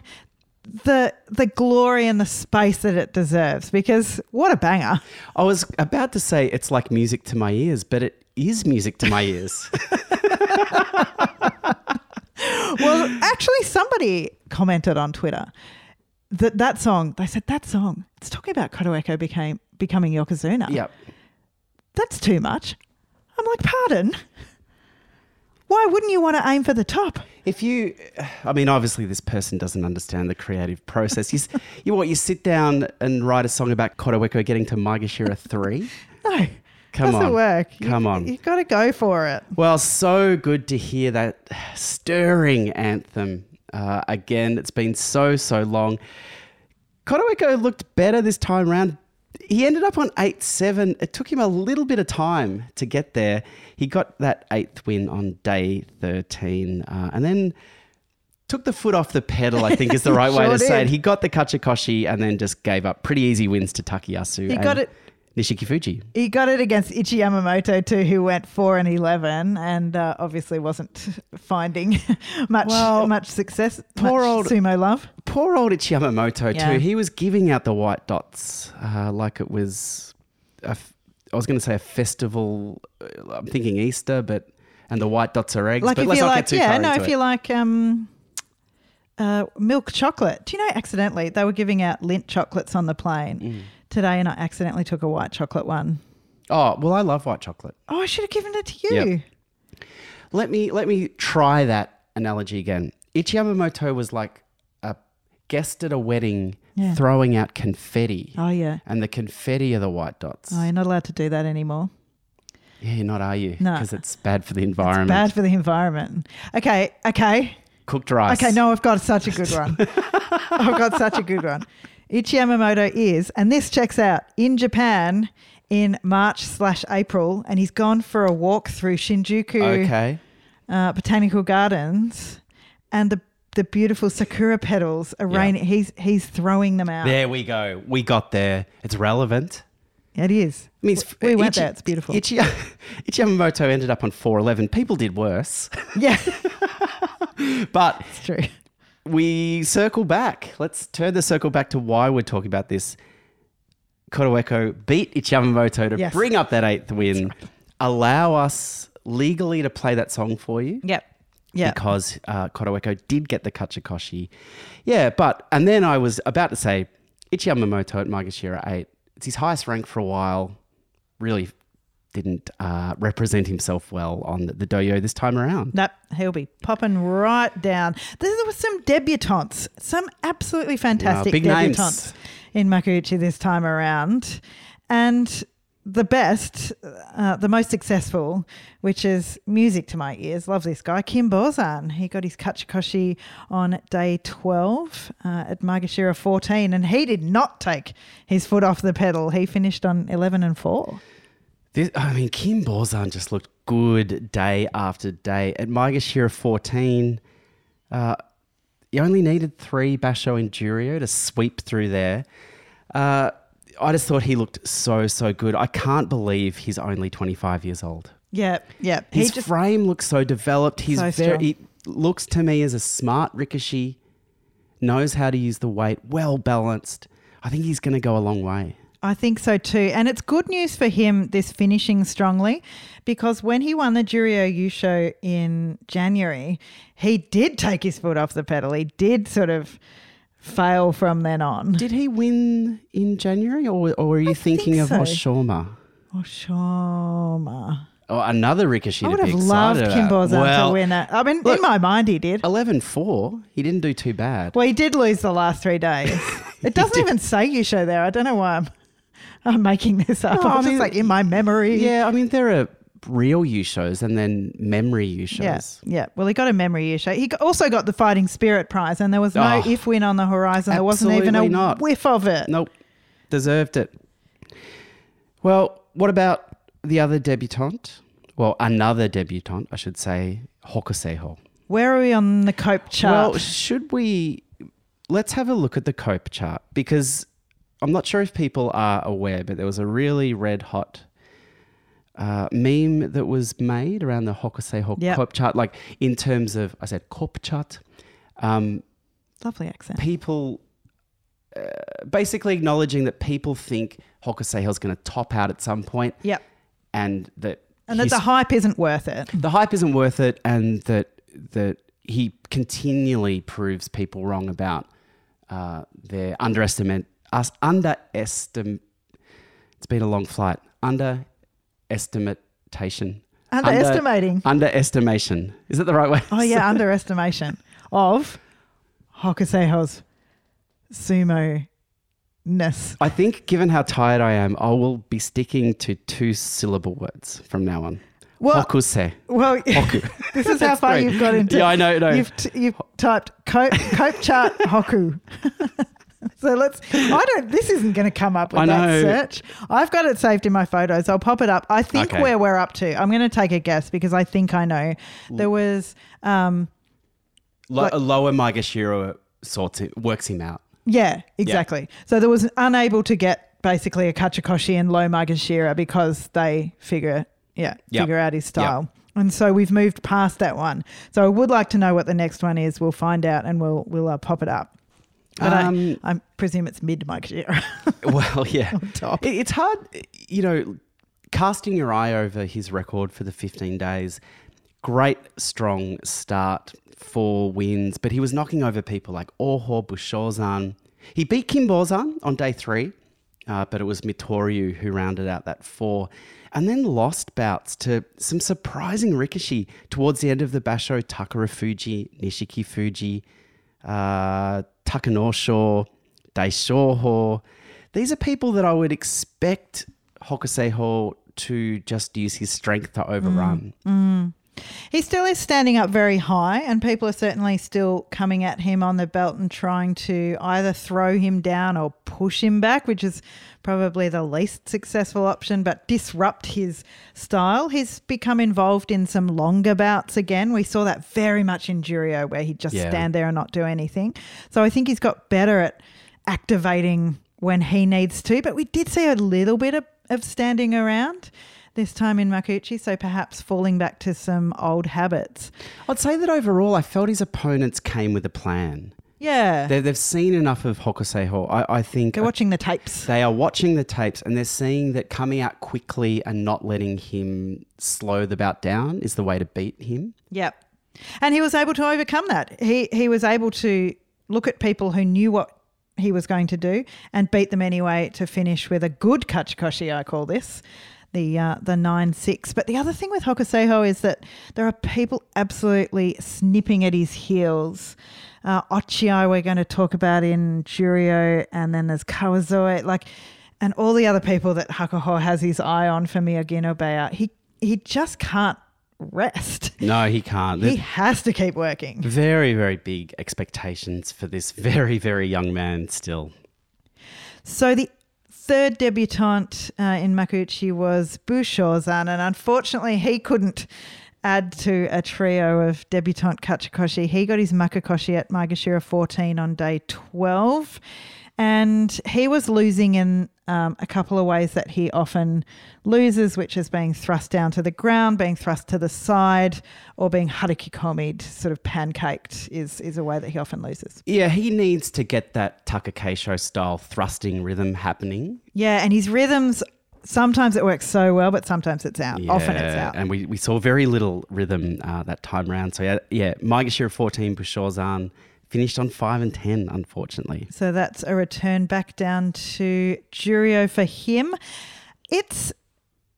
S2: the the glory and the space that it deserves because what a banger.
S1: I was about to say it's like music to my ears, but it is music to my ears.
S2: Well, actually somebody commented on Twitter that that song, they said that song, it's talking about Kotoeko became becoming Yokozuna.
S1: yep.
S2: That's too much. I'm like, "Pardon? Why wouldn't you want to aim for the top?"
S1: If you, I mean, obviously this person doesn't understand the creative process. You, you what? You sit down and write a song about Kotoeko getting to Maegashira 3?
S2: No.
S1: Come
S2: doesn't
S1: on.
S2: work.
S1: Come
S2: you,
S1: on.
S2: You've got to go for it.
S1: Well, so good to hear that stirring anthem uh, again. It's been so, so long. Kotoeko looked better this time round. He ended up on 8 7. It took him a little bit of time to get there. He got that eighth win on day 13 uh, and then took the foot off the pedal, I think is the right way
S2: Sure
S1: to say it. He got the Kachikoshi and then just gave up pretty easy wins to Takayasu.
S2: He got it-
S1: Nishikifuji.
S2: He got it against Ichiyamamoto too, who went four and eleven, and uh, obviously wasn't finding much
S1: Well,
S2: much success.
S1: poor
S2: much
S1: old-
S2: sumo love.
S1: Poor old Ichi Yamamoto
S2: Yeah.
S1: too. He was giving out the white dots uh, like it was. A I was going to say a festival. uh, I'm thinking Easter, but and the white dots are eggs.
S2: Like
S1: but
S2: if
S1: let's
S2: you
S1: not
S2: like,
S1: get too
S2: yeah, no, if you like um, uh, milk chocolate. Do you know? Accidentally, they were giving out Lindt chocolates on the plane
S1: Mm.
S2: Today, and I accidentally took a white chocolate one.
S1: oh well, I love white chocolate.
S2: Oh, I should have given it to you.
S1: Yep. Let me let me try that analogy again. Ichiyamamoto was like a guest at a wedding
S2: Yeah.
S1: throwing out confetti,
S2: Oh yeah.
S1: and the confetti are the white dots.
S2: Oh, you're not allowed to do that anymore.
S1: yeah, you're not, are you?
S2: No.
S1: because it's bad for the environment.
S2: Bad for the environment. Okay, okay.
S1: Cooked rice.
S2: Okay, no, I've got such a good one. I've got such a good one. Ichiyamamoto is, and this checks out, in Japan in March slash April, and he's gone for a walk through Shinjuku
S1: Okay.
S2: uh, Botanical Gardens, and the the beautiful sakura petals are
S1: Yeah.
S2: raining. He's he's throwing them out.
S1: There we go. We got there. It's relevant.
S2: It is.
S1: I mean, it's,
S2: We went
S1: Ichi-
S2: there. It's beautiful.
S1: Ichi, Ichiyamamoto ended up on 411. People did worse.
S2: Yeah,
S1: but
S2: it's true.
S1: We circle back. Let's turn the circle back to why we're talking about this. Kotoeko beat Ichiyamamoto to
S2: Yes.
S1: bring up that eighth win, allow us legally to play that song for you.
S2: Yep. Yeah.
S1: because uh, Kotoeko did get the Kachikoshi. Yeah, but, and then I was about to say, Ichiyamamoto at Maegashira 8, it's his highest rank for a while, really didn't uh, represent himself well on the, the dohyo this time around.
S2: Nope, he'll be popping right down. There was some debutantes, some absolutely fantastic
S1: names.
S2: debutantes in Makuuchi this time around. And the best, uh, the most successful, which is music to my ears, love this guy, Kinbozan. He got his Kachikoshi on day 12 uh, at Maegashira 14, and he did not take his foot off the pedal. He finished on 11 and 4.
S1: This, I mean, Kinbozan just looked good day after day. At Maegashira 14, uh, you only needed three Basho Endurio to sweep through there. Uh, I just thought he looked so, so good. I can't believe he's only 25 years old.
S2: Yeah, yeah.
S1: His
S2: just
S1: frame looks so developed. He's
S2: So
S1: very, he looks to me as a smart Rikishi, knows how to use the weight, well balanced. I think he's going to go a long way.
S2: I think so too. And it's good news for him, this finishing strongly, because when he won the Juryo U show in January, he did take his foot off the pedal. He did sort of fail from then on.
S1: Did he win in January, or, or are you thinking
S2: think
S1: of
S2: so.
S1: Oshoma?
S2: Oh,
S1: another Rikishi
S2: I would have loved Kim
S1: about. Well,
S2: to win it. I mean,
S1: look-
S2: in my mind, he did.
S1: 11-4. He didn't do too bad.
S2: Well, he did lose the last three days. It doesn't even say Yusho there. I don't know why I'm, I'm making this up.
S1: No,
S2: I'm
S1: I
S2: just like in my memory.
S1: Yeah, I mean there are real Yushos and then memory Yushos.
S2: Yeah, yeah. Well, he got a memory issue. He also got the Fighting Spirit prize, and there was no
S1: Oh,
S2: if win on the horizon. There wasn't even a
S1: not.
S2: whiff of it.
S1: Nope, deserved it. Well, what about the other debutante? Well, another debutante, I should say, Hokuseiho.
S2: Where are we on the cope chart?
S1: Well, should we? Let's have a look at the Cope chart because I'm not sure if people are aware, but there was a really red hot uh, meme that was made around the Hokuseiho
S2: Yep.
S1: Cope chart, like in terms of, I said Cope chart. Um,
S2: Lovely accent.
S1: people uh, basically acknowledging that people think Hokuseiho is going to top out at some point
S2: Yep.
S1: and that
S2: And that the hype isn't worth it.
S1: the hype isn't worth it and that that he continually proves people wrong about uh, their underestimate us underestimate it's been a long flight underestimatation
S2: Underestimating.
S1: Under, underestimation is that the right way
S2: Oh yeah, underestimation of Hokuseiho's sumo ness.
S1: I think given how tired I am I will be sticking to two syllable words from now on
S2: Well-
S1: Hokusei
S2: Well, this is how far
S1: great.
S2: you've got into.
S1: Yeah, I know, no.
S2: You've t- you've typed cope, cope chart hoku. so let's. I don't. This isn't going to come up with that search. I've got it saved in my photos. I'll pop it up. I think
S1: Okay.
S2: where we're up to. I'm going to take a guess because I think I know. There was. Um,
S1: Lo-
S2: Like-
S1: lower Maegashira sorts it works him out
S2: Yeah, exactly. So there was unable to get basically a Kachikoshi and low Maegashira because they figure, yeah,
S1: Yep.
S2: figure out his style. And so we've moved past that one. So I would like to know what the next one is. We'll find out and we'll we'll uh, pop it up. But
S1: Um,
S2: I, I presume it's mid Maegashira.
S1: Well, yeah.
S2: top.
S1: It- It's hard, you know, casting your eye over his record for the 15 days. Great, strong start, four wins, but he was knocking over people like Oho Bushozan. He beat Kinbozan on day three, uh, but it was Mitoryu who rounded out that four. And then lost bouts to some surprising Rikishi towards the end of the Basho, Takara Fuji, Nishikifuji, uh, Takanosho, Daishoho. These are people that I would expect Hokuseiho to just use his strength to overrun. Mm, mm.
S2: He still is standing up very high, and people are certainly still coming at him on the belt and trying to either throw him down or push him back, which is probably the least successful option, but disrupt his style. He's become involved in some longer bouts again. We saw that very much in Juryo, where he'd just
S1: Yeah.
S2: stand there and not do anything. So I think he's got better at activating when he needs to, but we did see a little bit of, of standing around. This time in Makuuchi, so perhaps falling back to some old habits.
S1: I'd say that overall, I felt his opponents came with a plan.
S2: Yeah.
S1: They, they've seen enough of Hokuseiho. I, I think
S2: They're watching the tapes.
S1: they are watching the tapes and they're seeing that coming out quickly and not letting him slow the bout down is the way to beat him.
S2: Yep. And he was able to overcome that. He he was able to look at people who knew what he was going to do and beat them anyway to finish with a good kachikoshi, I call this. The uh, the nine six, but the other thing with Hokuseiho is that there are people absolutely snipping at his heels. Uh, Ochiai, we're going to talk about in Juryo, and then there's Kawazoe, like, and all the other people that Hakuho has his eye on for Miyagino Beya. He he just can't rest.
S1: No, he can't.
S2: He has to keep working.
S1: very, very big expectations for this very, very young man still.
S2: So the third debutante uh, in Makuuchi was Bushozan, and unfortunately, he couldn't add to a trio of debutante kachikoshi. He got his makekoshi at Maegashira 14 on day 12, and he was losing in um, a couple of ways that he often loses, which is being thrust down to the ground, being thrust to the side, or being hatakikomied, sort of pancaked, is, is a way that he often loses.
S1: Yeah, he needs to get that Takakeisho style thrusting rhythm happening.
S2: Yeah, and his rhythms sometimes it works so well, but sometimes it's out. Often it's out.
S1: And we, we saw very little rhythm uh, that time round. So, yeah, yeah Maegashira 14, Bushozan finished on 5 and 10, unfortunately.
S2: so that's a return back down to Juryo for him. It's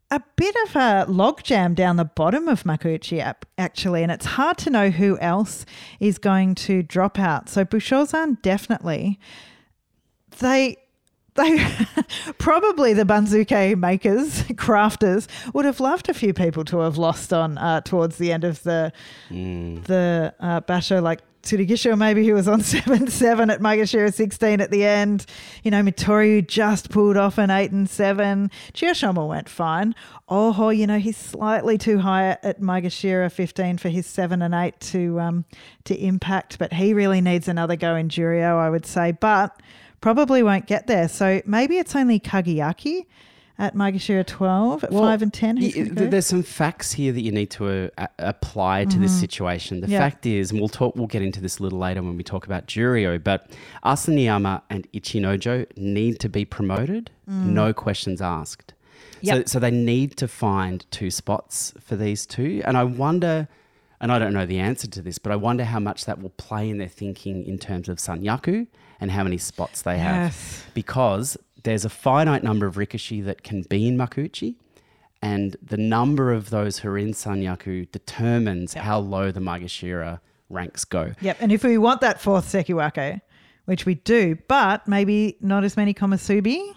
S2: a bit of a logjam down the bottom of Makuuchi actually, and it's hard to know who else is going to drop out. So Bushozan definitely. They they probably the banzuke makers, crafters, would have loved a few people to have lost on uh, towards the end of the the uh, basho, like Tsurugisho maybe who was on seven seven at Maegashira sixteen at the end. You know, Mitoryu just pulled off an eight and seven. Chiyoshoma went fine. Oho, you know, he's slightly too high at Maegashira fifteen for his seven and eight to um to impact, but he really needs another go in Juryo, I would say. But probably won't get there. So maybe it's only Kagayaki at Maegashira 12 at
S1: Well,
S2: 5 and 10. who's
S1: y-
S2: gonna
S1: th-
S2: go.
S1: There's some facts here that you need to uh, apply to this situation. The
S2: Mm-hmm. Yeah.
S1: fact is, and we'll talk, we'll get into this a little later when we talk about Juryo, but Asanoyama and Ichinojo need to be promoted,
S2: Mm.
S1: no questions asked. So, so they need to find two spots for these two, and I wonder, and I don't know the answer to this, but I wonder how much that will play in their thinking in terms of Sanyaku and how many spots they have,
S2: Yes.
S1: because there's a finite number of Rikishi that can be in Makuuchi, and the number of those who are in Sanyaku determines how low the Maegashira ranks go.
S2: Yep. And if we want that fourth Sekiwake, which we do, but maybe not as many Komusubi.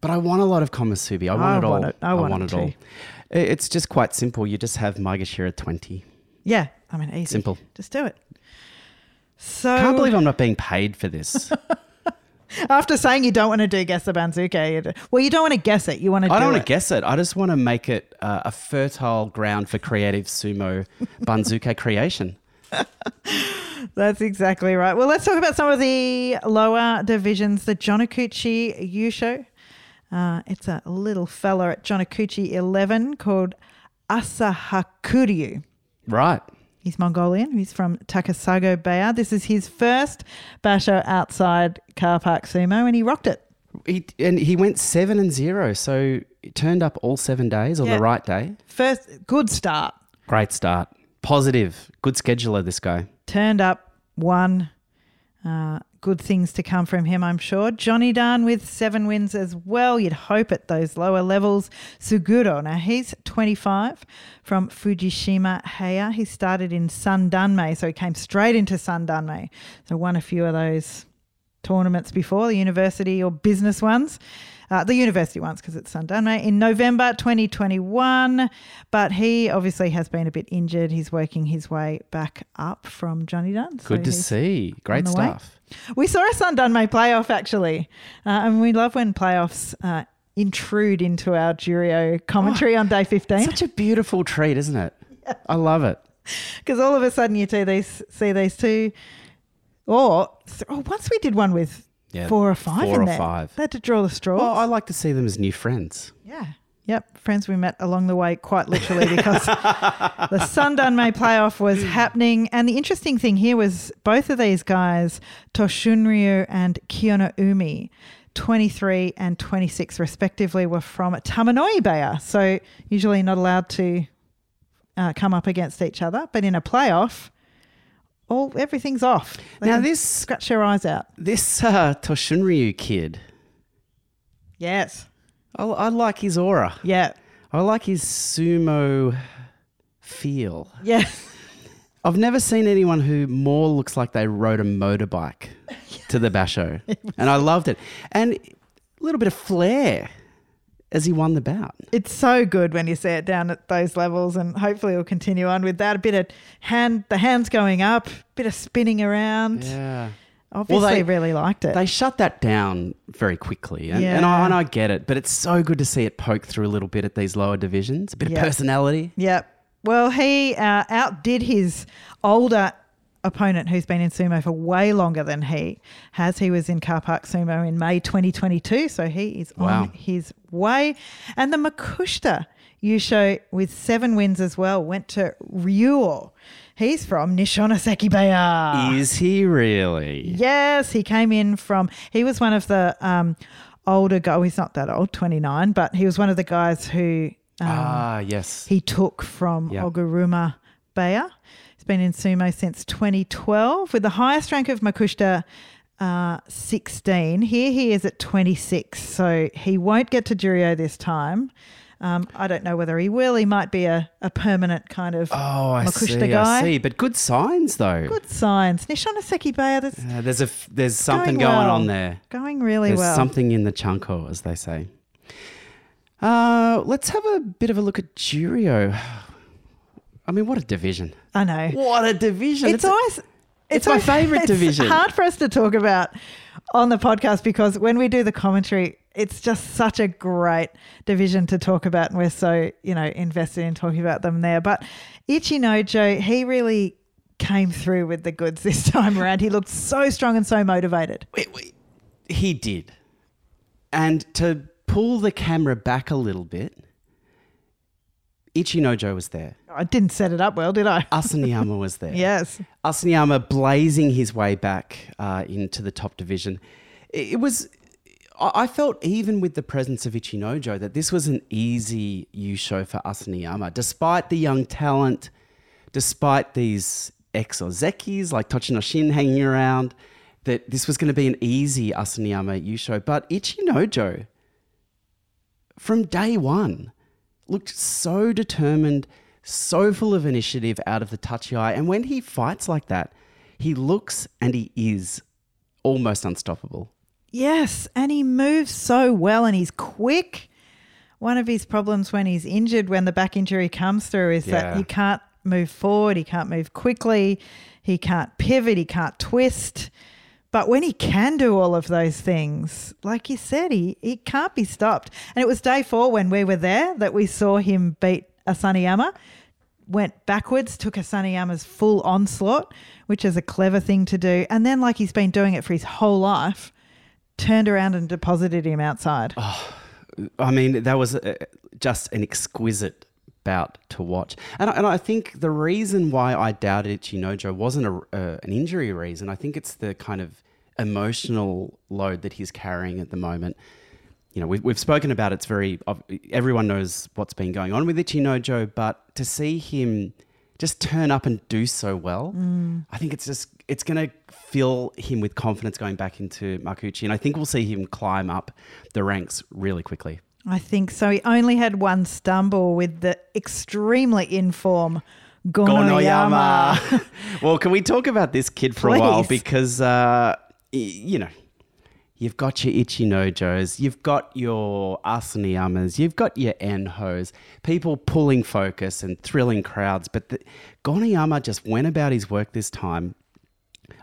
S1: But I want a lot of Komusubi. I want
S2: I
S1: it all.
S2: want it. I want it
S1: it all. It's just quite simple. You just have Maegashira 20.
S2: Yeah. I mean, easy.
S1: Simple.
S2: Just do it. So I
S1: Can't believe I'm not being paid for this.
S2: after saying you don't want to do guess the Banzuke, well, you don't want to guess it. You want to
S1: I
S2: do
S1: don't want to guess it. I just want to make it uh, a fertile ground for creative sumo banzuke creation.
S2: That's exactly right. Well, let's talk about some of the lower divisions. The Jonokuchi Yusho. Uh, it's a little fella at Jonokuchi 11 called Asahakuryu.
S1: Right.
S2: He's Mongolian. He's from Takasago Beya. This is his first basho outside car park sumo, and he rocked it.
S1: He, and he went seven and zero. So he turned up all seven days on
S2: Yeah.
S1: the right day.
S2: First, good start.
S1: Great start. Positive. Good scheduler, this guy.
S2: Turned up, won. Uh, good things to come from him, I'm sure. Jonidan with seven wins as well. You'd hope at those lower levels. Suguro, now he's 25 from Fujishima Heya. He started in Sandanme, so he came straight into Sandanme. So won a few of those tournaments before, the university or business ones. Uh, the university ones because it's Sandanme in November 2021. But he obviously has been a bit injured. He's working his way back up from Jonidan. so
S1: Good to see. Great
S2: the way.
S1: stuff.
S2: we saw a Sandanme playoff actually, uh, and we love when playoffs uh, intrude into our Juryo commentary on day 15
S1: Such a beautiful treat, isn't it? Yeah. I love it.
S2: because all of a sudden you see these see these two, or oh, once we did one with
S1: Yeah,
S2: four or five
S1: four
S2: in
S1: or
S2: there.
S1: five.
S2: They had to draw the straw.
S1: Well, I like to see them as new friends.
S2: yeah, Yep, friends we met along the way, quite literally, because the Sandanme playoff was happening. And the interesting thing here was both of these guys, Toshunryu and Kiyono Umi, 23 and 26 respectively, were from Tamanoi Beya. So usually not allowed to uh, come up against each other. But in a playoff, all everything's off. They
S1: Now this
S2: scratch your eyes out.
S1: this uh, Toshunryu kid,
S2: Yes.
S1: I, I like his aura.
S2: Yeah.
S1: I like his sumo feel.
S2: Yeah.
S1: I've never seen anyone who more looks like they rode a motorbike to the basho, and I loved it. And a little bit of flair as he won the bout.
S2: It's so good when you see it down at those levels, and hopefully it'll continue on with that. A bit of hand, the hands going up, bit of spinning around.
S1: Yeah.
S2: Obviously,
S1: they-
S2: really liked it.
S1: They shut that down very quickly, and,
S2: Yeah.
S1: and, I, and I get it, but it's so good to see it poke through a little bit at these lower divisions, a bit
S2: Yeah.
S1: of personality.
S2: Yep. Well, he uh, outdid his older opponent who's been in sumo for way longer than he has. He was in Car Park Sumo in May 2022, so he is
S1: Wow.
S2: on his way. And the Makushita Yusho with seven wins as well went to Ryuo. He's from Nishonoseki Beya.
S1: Is he really?
S2: Yes, he came in from. He was one of the um, older guys. He's not that old, twenty nine, but he was one of the guys who um,
S1: ah, yes.
S2: he took from
S1: Yeah.
S2: Oguruma Beya. He's been in sumo since 2012 with the highest rank of Makushita. Uh, 16. Here he is at 26, so he won't get to Juryo this time. Um, I don't know whether he will. He might be a, a permanent kind of
S1: Oh, I
S2: Makushita
S1: see.
S2: guy.
S1: I see. But good signs, though.
S2: good signs. Nishonoseki Beya, that's
S1: Uh, there's a f- there's something
S2: Going
S1: going on there.
S2: going really
S1: There's
S2: well.
S1: something in the chanko, as they say. Uh, let's have a bit of a look at Juryo. I mean, what a division!
S2: I know.
S1: What a division!
S2: It's, always
S1: it's my
S2: always-
S1: favourite
S2: it's
S1: division.
S2: hard for us to talk about on the podcast because when we do the commentary, it's just such a great division to talk about, and we're so you know invested in talking about them there. But Ichinojo, he really came through with the goods this time around. He looked so strong and so motivated.
S1: Wait, wait. He did. And to pull the camera back a little bit, Ichinojo was there.
S2: I didn't set it up well, did I?
S1: Asanoyama was there.
S2: yes.
S1: Asanoyama blazing his way back uh, into the top division. It, was. I I felt even with the presence of Ichinojo that this was an easy Yusho for Asanoyama, despite the young talent, despite these ex Ozekis like Tochinoshin hanging around. That this was going to be an easy Asanoyama U show, but Ichinojo from day one looked so determined, so full of initiative out of the tachiai. And when he fights like that, he looks and he is almost unstoppable.
S2: Yes, and he moves so well and he's quick. One of his problems when he's injured, when the back injury comes through, is that
S1: Yeah.
S2: he can't move forward, he can't move quickly, he can't pivot, he can't twist. But when he can do all of those things, like you said, he, he can't be stopped. And it was day four when we were there that we saw him beat Asanoyama went backwards, took Asanoyama's full onslaught, which is a clever thing to do. And then, like he's been doing it for his whole life, turned around and deposited him outside.
S1: I mean, that was uh, just an exquisite bout to watch. And I, and I think the reason why I doubted Ichinojo wasn't a, uh, an injury reason. I think it's the kind of emotional load that he's carrying at the moment. You know, we've, we've spoken about it's very, everyone knows what's been going on with Ichinojo, but to see him just turn up and do so well, I think it's just, it's going to fill him with confidence going back into Makuuchi. And I think we'll see him climb up the ranks really quickly.
S2: I think so. He only had one stumble with the extremely in form Gonoyama.
S1: well, can we talk about this kid for a while? Because, uh, you know, you've got your Ichinojos, you've got your Asaniyamas, you've got your Enhos, people pulling focus and thrilling crowds. But the, Gonoyama just went about his work this time.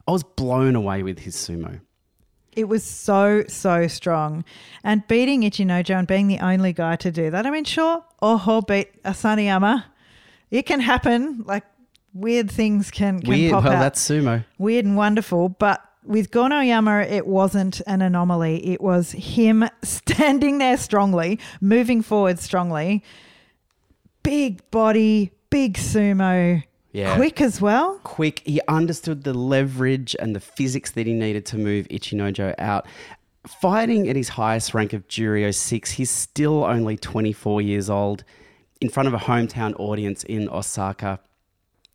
S1: I was blown away with his sumo.
S2: It was so, so strong. And beating Ichinojo and being the only guy to do that. I mean, sure, Oho beat Asanoyama. It can happen. Like weird things can, can
S1: Weird.
S2: pop
S1: Well,
S2: out.
S1: that's sumo.
S2: weird and wonderful, but with Gonoyama, it wasn't an anomaly. It was him standing there strongly, moving forward strongly. Big body, big sumo,
S1: Yeah.
S2: quick as well.
S1: quick. He understood the leverage and the physics that he needed to move Ichinojo out. Fighting at his highest rank of Juryo 6, he's still only 24 years old in front of a hometown audience in Osaka.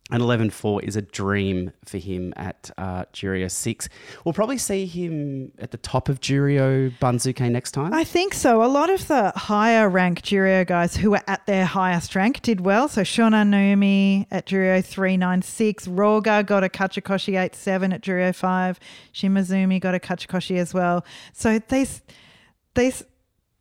S1: An 11-4 is a dream for him at uh, Juryo 6. We'll probably see him at the top of Juryo Banzuke next time.
S2: I think so. A lot of the higher rank Juryo guys who were at their highest rank did well. So Shonannoumi at Juryo 396. Roga got a Kachikoshi 87 at Juryo 5. Shimazuumi got a Kachikoshi as well. So these these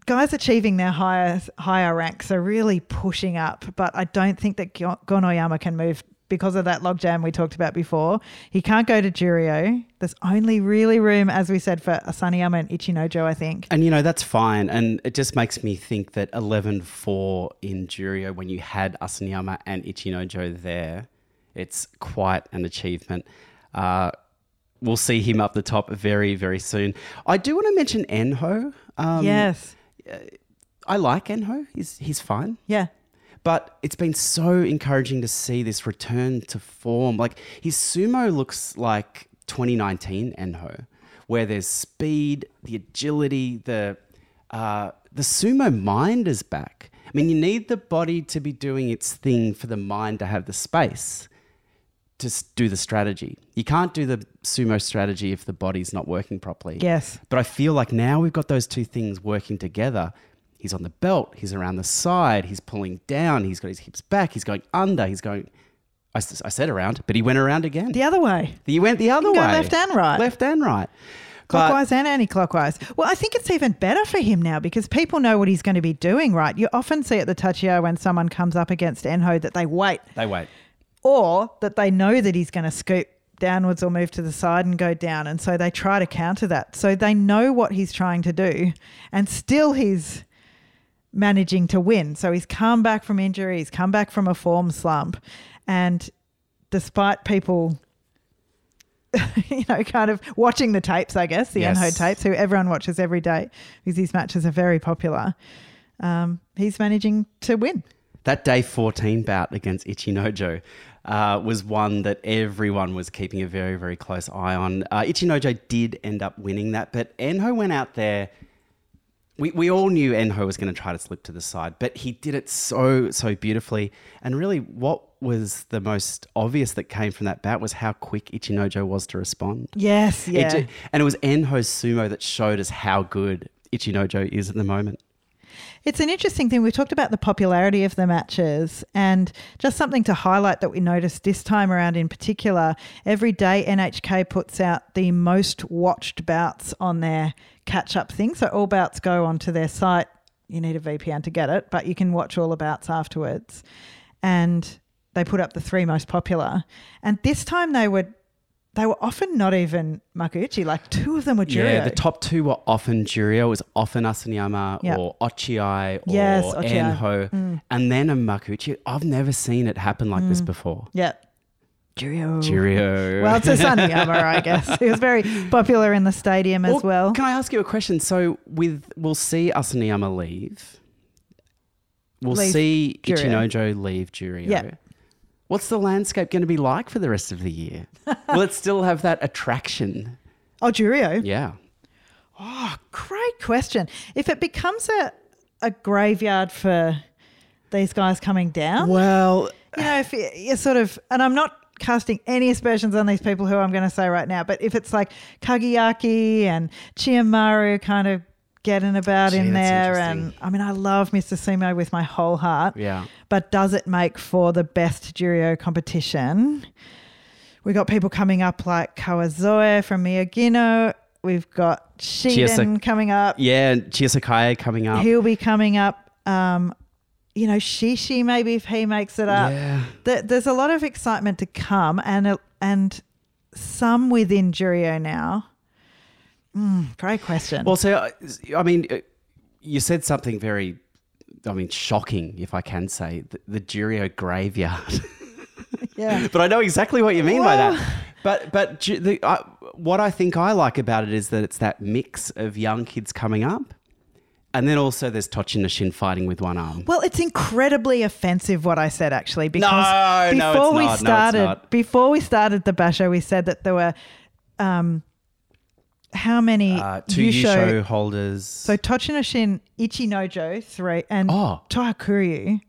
S2: guys achieving their higher higher ranks are really pushing up. But I don't think that Gonoyama can move because of that logjam we talked about before. He can't go to Juryo. There's only really room, as we said, for Asanoyama and Ichinojo, I think.
S1: And you know, that's fine. And it just makes me think that 11 4 in Juryo, when you had Asanoyama and Ichinojo there, it's quite an achievement. Uh, we'll see him up the top very, very soon. I do want to mention Enho. Um,
S2: yes.
S1: I like Enho, he's, he's fine.
S2: Yeah.
S1: But it's been so encouraging to see this return to form. Like his sumo looks like 2019 Enho, where there's speed, the agility, the uh, the sumo mind is back. I mean, you need the body to be doing its thing for the mind to have the space to do the strategy. You can't do the sumo strategy if the body's not working properly.
S2: Yes.
S1: But I feel like now we've got those two things working together. He's on the belt, he's around the side, he's pulling down, he's got his hips back, he's going under, he's going. I said around, but he went around again.
S2: The other way.
S1: he went the other way.
S2: left and right.
S1: Left and right. But-
S2: Clockwise and anti-clockwise. Well, I think it's even better for him now because people know what he's going to be doing, right? You often see at the tachiai when someone comes up against Enho that they wait
S1: they wait.
S2: or that they know that he's going to scoop downwards or move to the side and go down. And so they try to counter that. So they know what he's trying to do and still he's managing to win. So he's come back from injury, he's come back from a form slump. And despite people, you know, kind of watching the tapes, I guess, the
S1: Yes.
S2: Enho tapes, who everyone watches every day because these matches are very popular, um, he's managing to win.
S1: That day 14 bout against Ichinojo uh, was one that everyone was keeping a very, very close eye on. Uh, Ichinojo did end up winning that, but Enho went out there. We, we all knew Enho was going to try to slip to the side, but he did it so, so beautifully. And really, what was the most obvious that came from that bout was how quick Ichinojo was to respond.
S2: Yes, yeah.
S1: ju- and it was Enho's sumo that showed us how good Ichinojo is at the moment.
S2: It's an interesting thing. We've talked about the popularity of the matches, and just something to highlight that we noticed this time around in particular. Every day, NHK puts out the most watched bouts on their catch up thing. So all bouts go onto their site. You need a VPN to get it, but you can watch all the bouts afterwards. And they put up the three most popular. And this time they were. They were often not even Makuuchi, like two of them were Juryo.
S1: Yeah, the top two were often Juryo, it was often Asanoyama
S2: Yeah.
S1: or Ochiai or
S2: Yes, Ochiai. Mm.
S1: Enho, and then a Makuuchi. I've never seen it happen like this before.
S2: Yeah. Juryo.
S1: Jurio.
S2: Well, it's Asanoyama, I guess. He was very popular in the stadium as well.
S1: Can I ask you a question? So, with we'll see Asanoyama leave. We'll
S2: Leave
S1: see
S2: Juryo.
S1: Ichinojo leave Juryo.
S2: Yeah.
S1: What's the landscape going to be like for the rest of the year? Will it still have that attraction?
S2: Oh, Juryo.
S1: Yeah.
S2: Oh, great question. If it becomes a, a graveyard for these guys coming down,
S1: Well,
S2: you know, if you- you're sort of, and I'm not casting any aspersions on these people who I'm going to say right now, but if it's like Kagayaki and Chiyomaru kind of getting about
S1: Gee,
S2: in there, and. I mean, I love Mr. Sumo with my whole heart.
S1: Yeah.
S2: But does it make for the best Juryo competition? We got people coming up like Kawazoe from Miyagino. We've got Shiden
S1: Chiyasa-
S2: coming up.
S1: yeah, Chiyosakae coming up.
S2: He'll be coming up. Um, you know, Shishi maybe if he makes it up.
S1: Yeah.
S2: There- There's a lot of excitement to come, and a- and some within Juryo now. Mm, great question.
S1: Well, so uh, I mean, uh, you said something very, I mean, shocking, if I can say, the, the Juryo graveyard.
S2: yeah.
S1: but I know exactly what you mean by that. But but the, uh, what I think I like about it is that it's that mix of young kids coming up, and then also there's Tochi Shin fighting with one arm.
S2: Well, it's incredibly offensive what I said actually because
S1: No, no,
S2: before
S1: it's
S2: we
S1: not. No, it's
S2: started
S1: not.
S2: before we started the basho, we said that there were um how many
S1: Uh, two
S2: Yusho-
S1: Yusho holders.
S2: So Tochinoshin, Ichinojo, three, and
S1: Oh.
S2: Tohakuryu,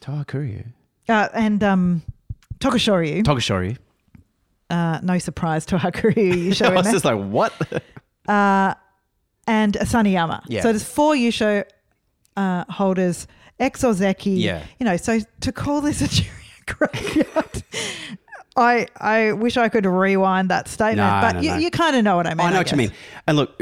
S1: Tohakuryu.
S2: uh, and um, Tokushoryu.
S1: Tokushoryu.
S2: uh, no surprise, Tohakuryu Yusho
S1: I was just like, what?
S2: and Asanoyama.
S1: Yeah.
S2: So there's four Yusho uh, holders, ex Ozeki.
S1: Yeah.
S2: You know, so to call this a graveyard, I I wish I could rewind that statement,
S1: No,
S2: but
S1: no,
S2: you,
S1: no.
S2: you kind of know what I mean.
S1: I know what you mean. And look,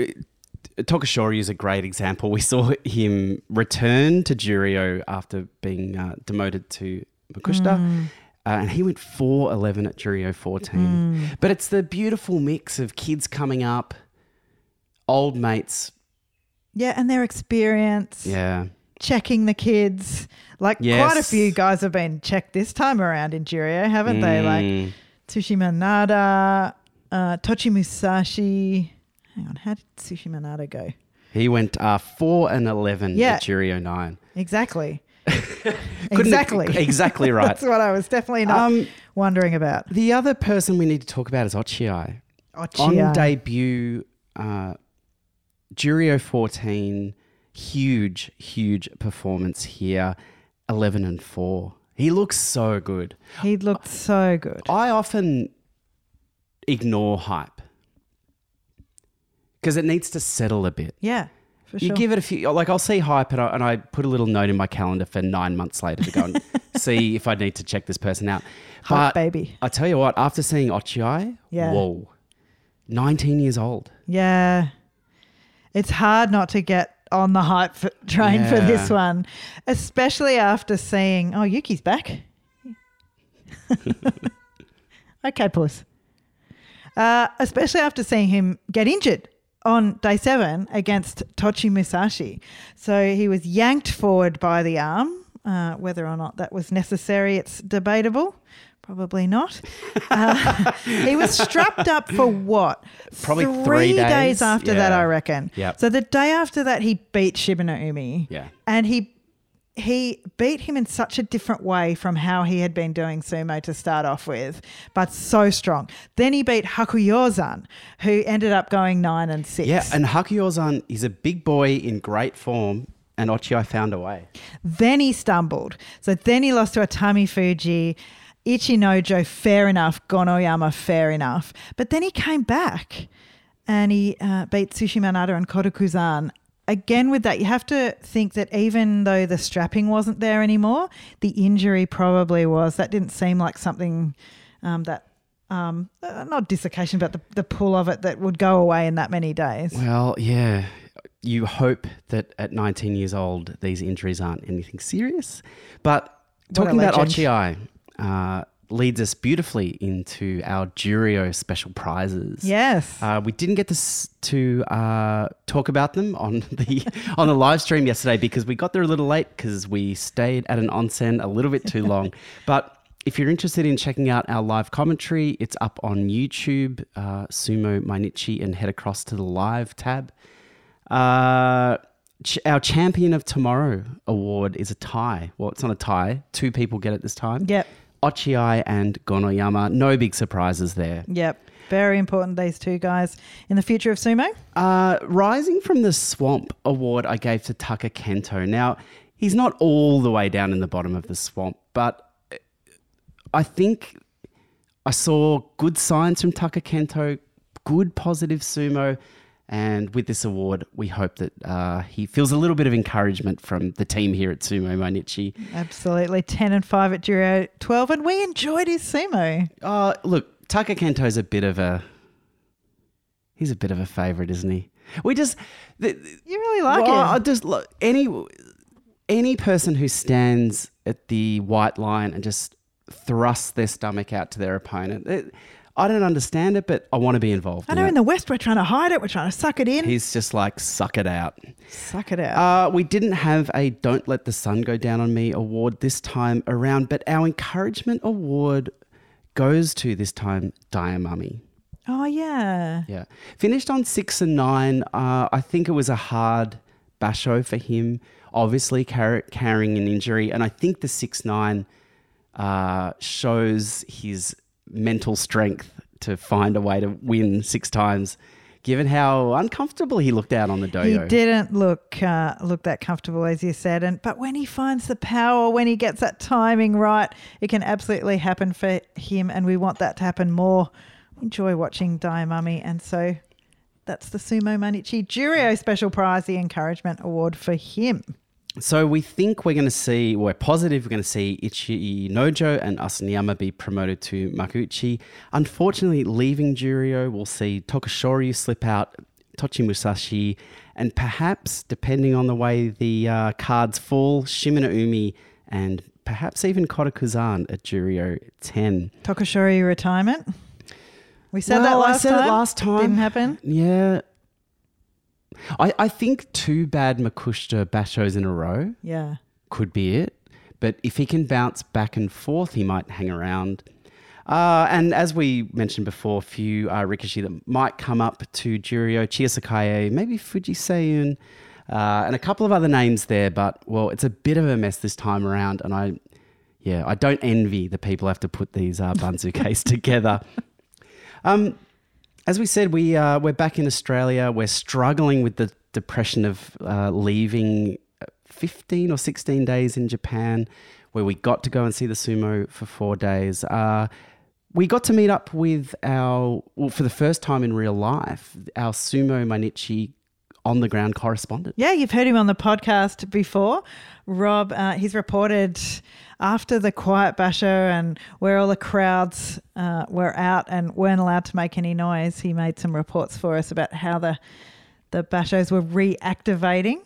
S1: Tokushoryu is a great example. We saw him return to Juryo after being uh, demoted to Makushita.
S2: Mm.
S1: Uh, and he went 4 11 at Juryo 14.
S2: Mm.
S1: But it's the beautiful mix of kids coming up, old mates.
S2: Yeah, and their experience,
S1: Yeah.
S2: Checking the kids. Like quite a few guys have been checked this time around in Juryo, haven't they? Like
S1: Mm.
S2: Tsushimanada, uh, Tochimusashi. Hang on, how did Tsushimanada go?
S1: He went uh, 4 and 11
S2: Yeah.
S1: at Juryo 9.
S2: Exactly. Exactly.
S1: exactly right.
S2: That's what I was definitely not
S1: Um,
S2: wondering about.
S1: The other person we need to talk about is Ochiai.
S2: Ochiai.
S1: On debut, uh, Juryo 14, huge, huge performance here, 11 and 4. He looks so good.
S2: He looked so good.
S1: I often ignore hype because it needs to settle a bit.
S2: Yeah, for
S1: You give it a few, like I'll see hype and I, and I put a little note in my calendar for nine months later to go and see if I need to check this person out.
S2: Hype
S1: But
S2: baby.
S1: I tell you what, after seeing Ochiai,
S2: Yeah.
S1: whoa, 19 years old.
S2: yeah. It's hard not to get on the hype for, train for this one, especially after seeing, oh, Yuki's back. okay, puss. Uh, especially after seeing him get injured on day seven against Tochimusashi. So he was yanked forward by the arm. Uh, whether or not that was necessary, it's debatable. Probably not. Uh, he was strapped up for what?
S1: Probably three days.
S2: after that, I reckon.
S1: Yep.
S2: So the day after that, he beat Shibano Umi.
S1: Yeah.
S2: And he he beat him in such a different way from how he had been doing sumo to start off with, but so strong. Then he beat Hakuyozan, who ended up going nine and six.
S1: Yeah, and Hakuyozan is a big boy in great form, and Ochiai found a way.
S2: Then he stumbled. So then he lost to Atamifuji. Ichinojo, fair enough. Gonoyama, fair enough. But then he came back and he uh, beat Tsushimanada and Kotokuzan. Again, with that, you have to think that even though the strapping wasn't there anymore, the injury probably was. That didn't seem like something um, that, um, uh, not dislocation, but the, the pull of it that would go away in that many days.
S1: Well, yeah. You hope that at 19 years old, these injuries aren't anything serious. But talking about
S2: legend.
S1: Uh, leads us beautifully into our Juryo special prizes.
S2: Yes.
S1: Uh, we didn't get to to uh, talk about them on the on the live stream yesterday because we got there a little late because we stayed at an onsen a little bit too long. but if you're interested in checking out our live commentary, it's up on YouTube, uh, Sumo Mainichi, and head across to the live tab. Uh, ch- our Champion of Tomorrow award is a tie. Well, it's not a tie. Two people get it this time.
S2: Yep.
S1: Ochiai and Gonoyama. No big surprises there.
S2: Yep. Very important, these two guys in the future of sumo.
S1: Uh, Rising from the Swamp award I gave to Takakento. Now, he's not all the way down in the bottom of the swamp, but I think I saw good signs from Takakento, good positive sumo. And with this award, we hope that uh, he feels a little bit of encouragement from the team here at Sumo Mainichi.
S2: Absolutely. 10 and 5 at Juryo 12. And we enjoyed his sumo.
S1: Uh, look, Takakento's a bit of a. He's a bit of a favourite, isn't he? We just. The,
S2: You really like
S1: well, I just look any any person who stands at the white line and just thrusts their stomach out to their opponent. It, I don't understand it, but I want to be involved.
S2: I know
S1: it.
S2: in the West we're trying to hide it. We're trying to suck it in.
S1: He's just like suck it out.
S2: suck it out.
S1: Uh, we didn't have a "Don't Let the Sun Go Down on Me" award this time around, but our encouragement award goes to this time Daiamami.
S2: Oh yeah.
S1: Yeah. Finished on six and nine. Uh, I think it was a hard basho for him, obviously car- carrying an injury. And I think the six nine uh, shows his mental strength to find a way to win six times, given how uncomfortable he looked out on the dohyo.
S2: He didn't look uh, look that comfortable, as you said, and but when he finds the power, when he gets that timing right, it can absolutely happen for him, and we want that to happen more. Enjoy watching Daiamami, and so that's the Sumo Mainichi Juryo Special Prize, the Encouragement Award for him.
S1: So we think we're going to see, we're positive we're going to see Ichinojo and Asanoyama be promoted to Makuuchi. Unfortunately, leaving Juryo, we'll see Tokushoryu slip out, Tochimusashi, and perhaps, depending on the way the uh, cards fall, Shimanoumi and perhaps even Kotokuzan at Juryo 10.
S2: Tokushoryu retirement. We said that
S1: Well, I
S2: last
S1: said it last time.
S2: Didn't happen.
S1: Yeah. I, I think two bad Makushita bashos in a row
S2: Yeah.
S1: could be it. But if he can bounce back and forth, he might hang around. Uh, and as we mentioned before, a few uh, Rikishi that might come up to Juryo, Chiyosakae, maybe Fujiseiun, uh, and a couple of other names there. But, well, it's a bit of a mess this time around. And I, yeah, I don't envy the people who have to put these uh, Banzukes together. Um, as we said, we uh, we're back in Australia. We're struggling with the depression of uh, leaving 15 or 16 days in Japan, where we got to go and see the sumo for four days. Uh, we got to meet up with our, well, for the first time in real life, our sumo Mainichi on the ground correspondent.
S2: Yeah, you've heard him on the podcast before. Rob, uh, he's reported after the quiet basho and where all the crowds uh, were out and weren't allowed to make any noise. He made some reports for us about how the the bashos were reactivating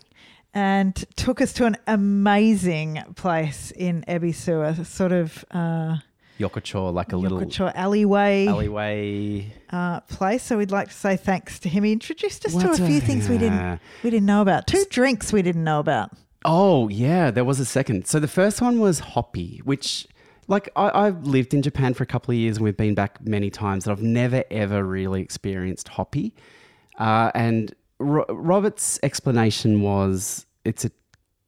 S2: and took us to an amazing place in Ebisu, a sort of uh,
S1: Yokocho, like a little
S2: Yokocho alleyway
S1: alleyway.
S2: uh, place. So we'd like to say thanks to him. He introduced us
S1: What
S2: to a
S1: a-
S2: few things we didn't we didn't know about. Two drinks we didn't know about.
S1: Oh yeah, there was a second. So the first one was hoppy, which like I, I've lived in Japan for a couple of years and we've been back many times, and I've never ever really experienced hoppy. Uh, and Ro- Robert's explanation was it's a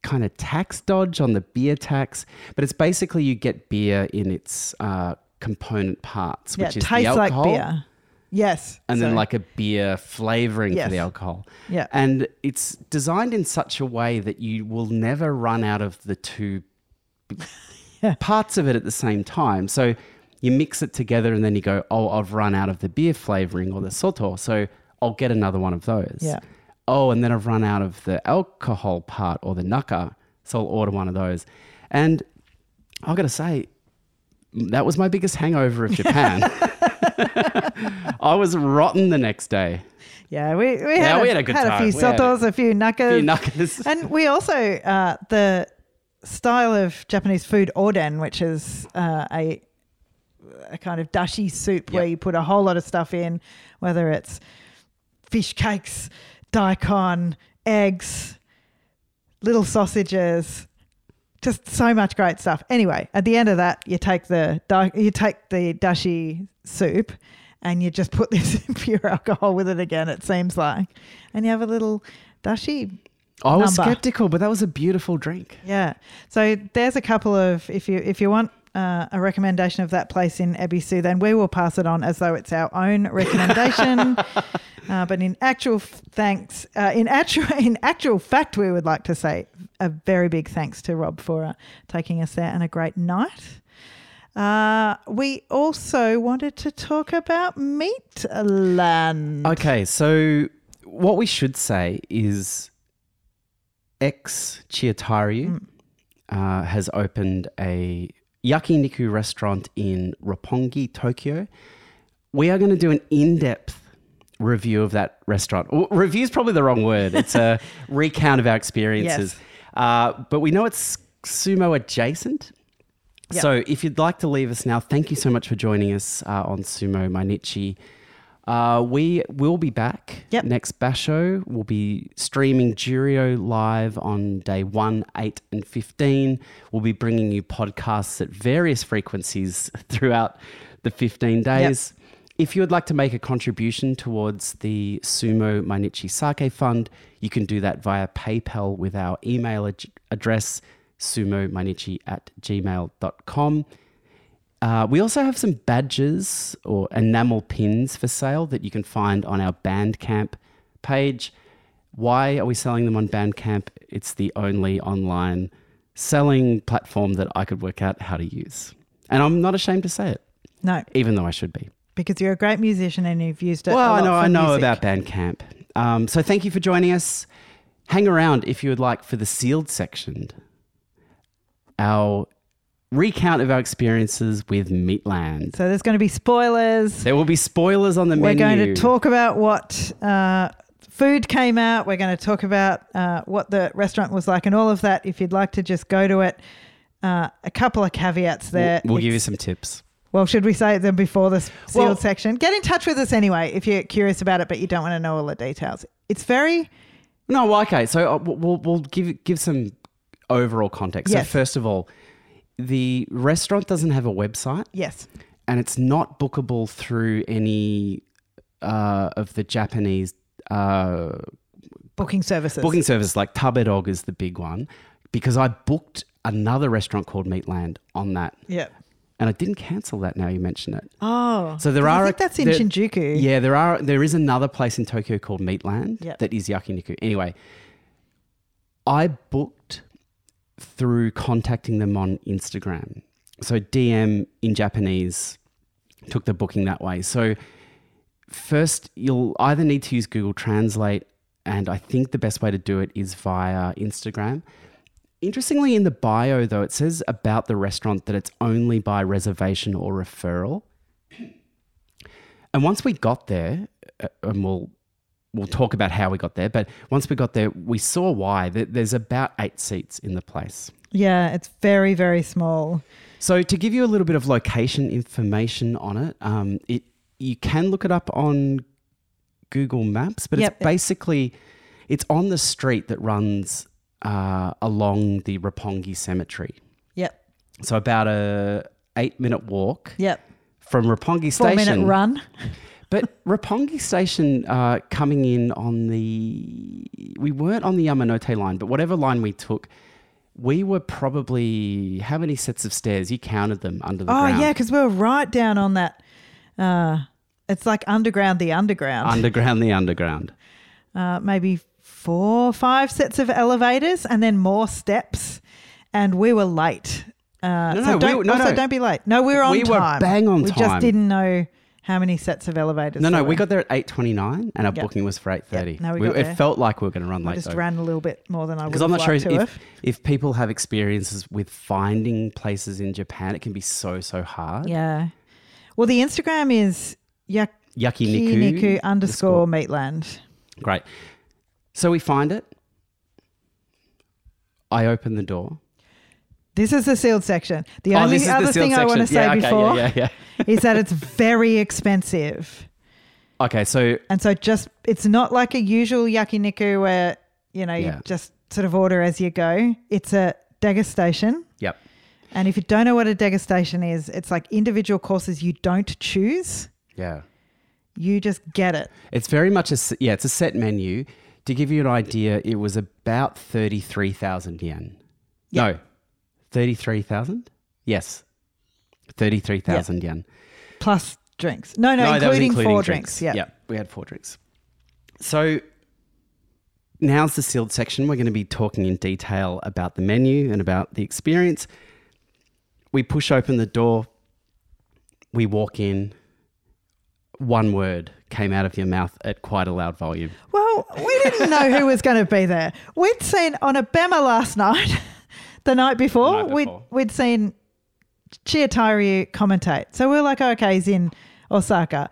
S1: kind of tax dodge on the beer tax, but it's basically you get beer in its uh, component parts,
S2: Yeah,
S1: which is the
S2: tastes like
S1: alcohol,
S2: beer. Yes.
S1: and then like a beer flavoring
S2: Yes.
S1: for the alcohol.
S2: Yeah.
S1: And it's designed in such a way that you will never run out of the two parts of it at the same time. So you mix it together and then you go, oh, I've run out of the beer flavoring or the soto. So I'll get another one of those.
S2: Yeah.
S1: Oh, and then I've run out of the alcohol part or the naka. So I'll order one of those. And I've got to say, that was my biggest hangover of Japan. I was rotten the next day.
S2: yeah, we, we,
S1: Yeah,
S2: had,
S1: we
S2: a,
S1: had a good
S2: few
S1: time. We had a
S2: sotos, a few nakas.
S1: few.
S2: And we also, uh, the style of Japanese food, oden, which is uh, a, a kind of dashi soup where you put a whole lot of stuff in, whether it's fish cakes, daikon, eggs, little sausages, just so much great stuff. Anyway, at the end of that, you take the you take the dashi soup and you just put this pure alcohol with it again. It seems like, and you have a little dashi.
S1: I was
S2: number.
S1: skeptical, but that was a beautiful drink.
S2: Yeah. So there's a couple of if you if you want. Uh, a recommendation of that place in Ebisu, then we will pass it on as though it's our own recommendation. uh, but in actual f- thanks, uh, in actual in actual fact, we would like to say a very big thanks to Rob for uh, taking us there and a great night. Uh, we also wanted to talk about Meatland.
S1: Okay, so what we should say is ex Chiyotairyu uh, has opened a yakiniku restaurant in Roppongi, Tokyo. We are going to do an in depth review of that restaurant. Review is probably the wrong word, it's a recount of our experiences.
S2: Yes.
S1: Uh, but we know it's sumo adjacent.
S2: Yep.
S1: So if you'd like to leave us now, thank you so much for joining us uh, on Sumo Mainichi. Uh, we will be back
S2: Yep.
S1: next Basho. We'll be streaming Juryo live on day 1, 8, and 15. We'll be bringing you podcasts at various frequencies throughout the 15 days. if you would like to make a contribution towards the Sumo Mainichi Sake Fund, you can do that via PayPal with our email ad- address, sumomainichi at gmail.com. Uh, we also have some badges or enamel pins for sale that you can find on our Bandcamp page. Why are we selling them on Bandcamp? It's the only online selling platform that I could work out how to use. And I'm not ashamed to say it,
S2: No,
S1: even though I should be.
S2: because you're a great musician and you've used it.
S1: Well, I know, I know
S2: music.
S1: about Bandcamp. Um, so thank you for joining us. Hang around if you would like for the sealed section. Our recount of our experiences with Meatland.
S2: So there's going to be spoilers.
S1: There will be spoilers on the Meatland.
S2: We're
S1: menu.
S2: going to talk about what uh, food came out. We're going to talk about uh, what the restaurant was like and all of that. If you'd like to just go to it, uh, a couple of caveats there.
S1: We'll, we'll give you some tips.
S2: Well, should we say them before the s- sealed
S1: Well-
S2: section? Get in touch with us anyway if you're curious about it, but you don't want to know all the details. It's very
S1: No, well, okay. So uh, we'll, we'll- we'll give give some overall context.
S2: Yes.
S1: So first of all, the restaurant doesn't have a website,
S2: yes,
S1: and it's not bookable through any uh, of the Japanese uh,
S2: booking services.
S1: booking services. Like Tabelog is the big one, because I booked another restaurant called Meatland on that,
S2: Yeah.
S1: and I didn't cancel that. Now you mention it.
S2: Oh,
S1: So there are
S2: I
S1: a-
S2: think that's in
S1: there-
S2: Shinjuku.
S1: Yeah, there are. There is another place in Tokyo called Meatland
S2: Yep.
S1: that is yakiniku. Anyway, I booked through contacting them on Instagram. So DM in Japanese took the booking that way. So first, you'll either need to use Google Translate, and I think the best way to do it is via Instagram. Interestingly, in the bio, though, it says about the restaurant that it's only by reservation or referral. And once we got there, uh, and we'll we'll talk about how we got there, but once we got there, we saw why. There's about eight seats in the place.
S2: Yeah, it's very, very small.
S1: So to give you a little bit of location information on it, um, it you can look it up on Google Maps, but
S2: Yep.
S1: it's basically it's on the street that runs uh, along the Roppongi Cemetery.
S2: Yep.
S1: So about a eight minute walk
S2: Yep.
S1: from Roppongi
S2: Four
S1: Station.
S2: minute run.
S1: But Roppongi Station uh, coming in on the. We weren't on the Yamanote line, but whatever line we took, we were probably. How many sets of stairs? You counted them under the
S2: Oh,
S1: ground.
S2: yeah, because we were right down on that. Uh, it's like underground, the underground.
S1: Underground, the underground.
S2: uh, maybe four, five sets of elevators, and then more steps. And we were late. Uh,
S1: No,
S2: so
S1: no, we
S2: don't,
S1: were- no,
S2: also
S1: no.
S2: don't be late. No, we were on
S1: We were bang on time.
S2: we
S1: time.
S2: just didn't know how many sets of elevators.
S1: No, no, we got there at 8.29 and our
S2: Yep.
S1: booking was for 8.30.
S2: Yep, no, we got
S1: it
S2: there.
S1: felt like we were going to run
S2: I
S1: late
S2: just
S1: though.
S2: ran a little bit more than I would
S1: Because I'm not sure if, if, if people have experiences with finding places in Japan, it can be so, so hard.
S2: Yeah. Well, the Instagram is
S1: Yakiniku.
S2: yakiniku underscore meatland.
S1: Great. So we find it. I open the door.
S2: This is the sealed section. The
S1: Oh,
S2: only
S1: the
S2: other
S1: sealed
S2: thing I want to say
S1: Yeah, okay,
S2: before
S1: Yeah, yeah,
S2: is that it's very expensive.
S1: Okay, so
S2: And so just it's not like a usual yakiniku where, you know, you just sort of order as you go. It's a degustation.
S1: yep.
S2: And if you don't know what a degustation is, it's like individual courses you don't choose.
S1: Yeah.
S2: You just get it.
S1: It's very much a yeah, it's a set menu. To give you an idea, it was about 33,000 yen. No. 33,000? Yes. 33,000 yen.
S2: Plus drinks. No, no,
S1: was
S2: including,
S1: including
S2: four drinks. Yeah.
S1: Yeah, we had four drinks. So now's the sealed section. We're going to be talking in detail about the menu and about the experience. We push open the door. We walk in. One word came out of your mouth at quite a loud volume.
S2: Well, we didn't know who was going to be there. We'd seen on Abema last night, the night before,
S1: night
S2: We'd, we'd seen Chiyotairyu commentate. So we are like, okay, he's in Osaka.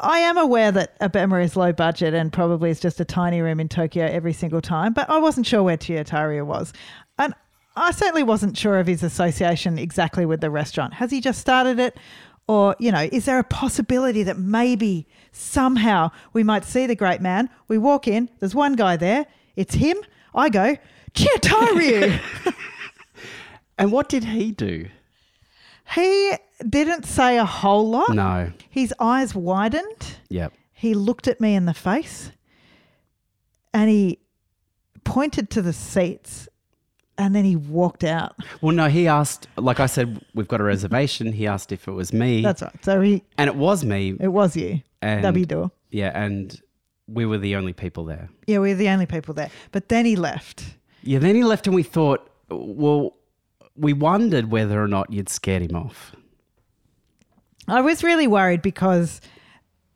S2: I am aware that Abema is low budget and probably is just a tiny room in Tokyo every single time, but I wasn't sure where Chiyotairyu was. And I certainly wasn't sure of his association exactly with the restaurant. Has he just started it? Or, you know, is there a possibility that maybe somehow we might see the great man? We walk in, there's one guy there, it's him. I go, Chiyotairyu.
S1: And what did he do?
S2: He didn't say a whole lot.
S1: No.
S2: His eyes widened.
S1: Yep.
S2: He looked at me in the face and he pointed to the seats and then he walked out.
S1: Well, no, he asked, like I said, we've got a reservation. He asked if it was me.
S2: That's right. So he
S1: and it was me.
S2: it was you.
S1: And
S2: W door.
S1: Yeah, and we were the only people there.
S2: Yeah, we were the only people there. But then he left.
S1: Yeah, then he left and we thought, well, we wondered whether or not you'd scared him off.
S2: I was really worried because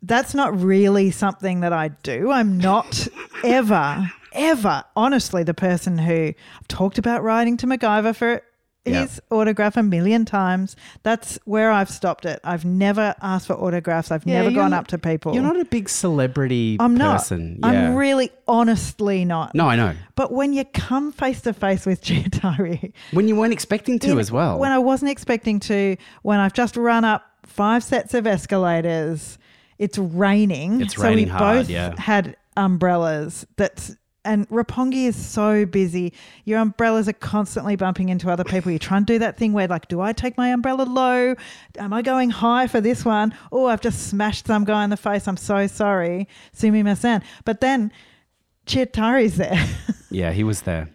S2: that's not really something that I do. I'm not ever, ever, honestly, the person who I've talked about writing to MacGyver for
S1: Yeah.
S2: his autograph a million times. That's where I've stopped it. I've never asked for autographs. I've never gone up to people.
S1: You're not a big celebrity
S2: I'm not.
S1: Yeah.
S2: I'm really honestly not.
S1: no, I know.
S2: But when you come face to face with Chiyotairyu,
S1: When you weren't expecting to
S2: in-
S1: as well.
S2: When I wasn't expecting to, when I've just run up five sets of escalators, it's raining.
S1: It's
S2: so
S1: raining
S2: we
S1: hard,
S2: both
S1: yeah.
S2: had umbrellas. That's and Roppongi is so busy. Your umbrellas are constantly bumping into other people. You try and do that thing where, like, do I take my umbrella low? Am I going high for this one? Oh, I've just smashed some guy in the face. I'm so sorry. Sumi Masan. But then Chiyotairyu's there.
S1: yeah, he was there.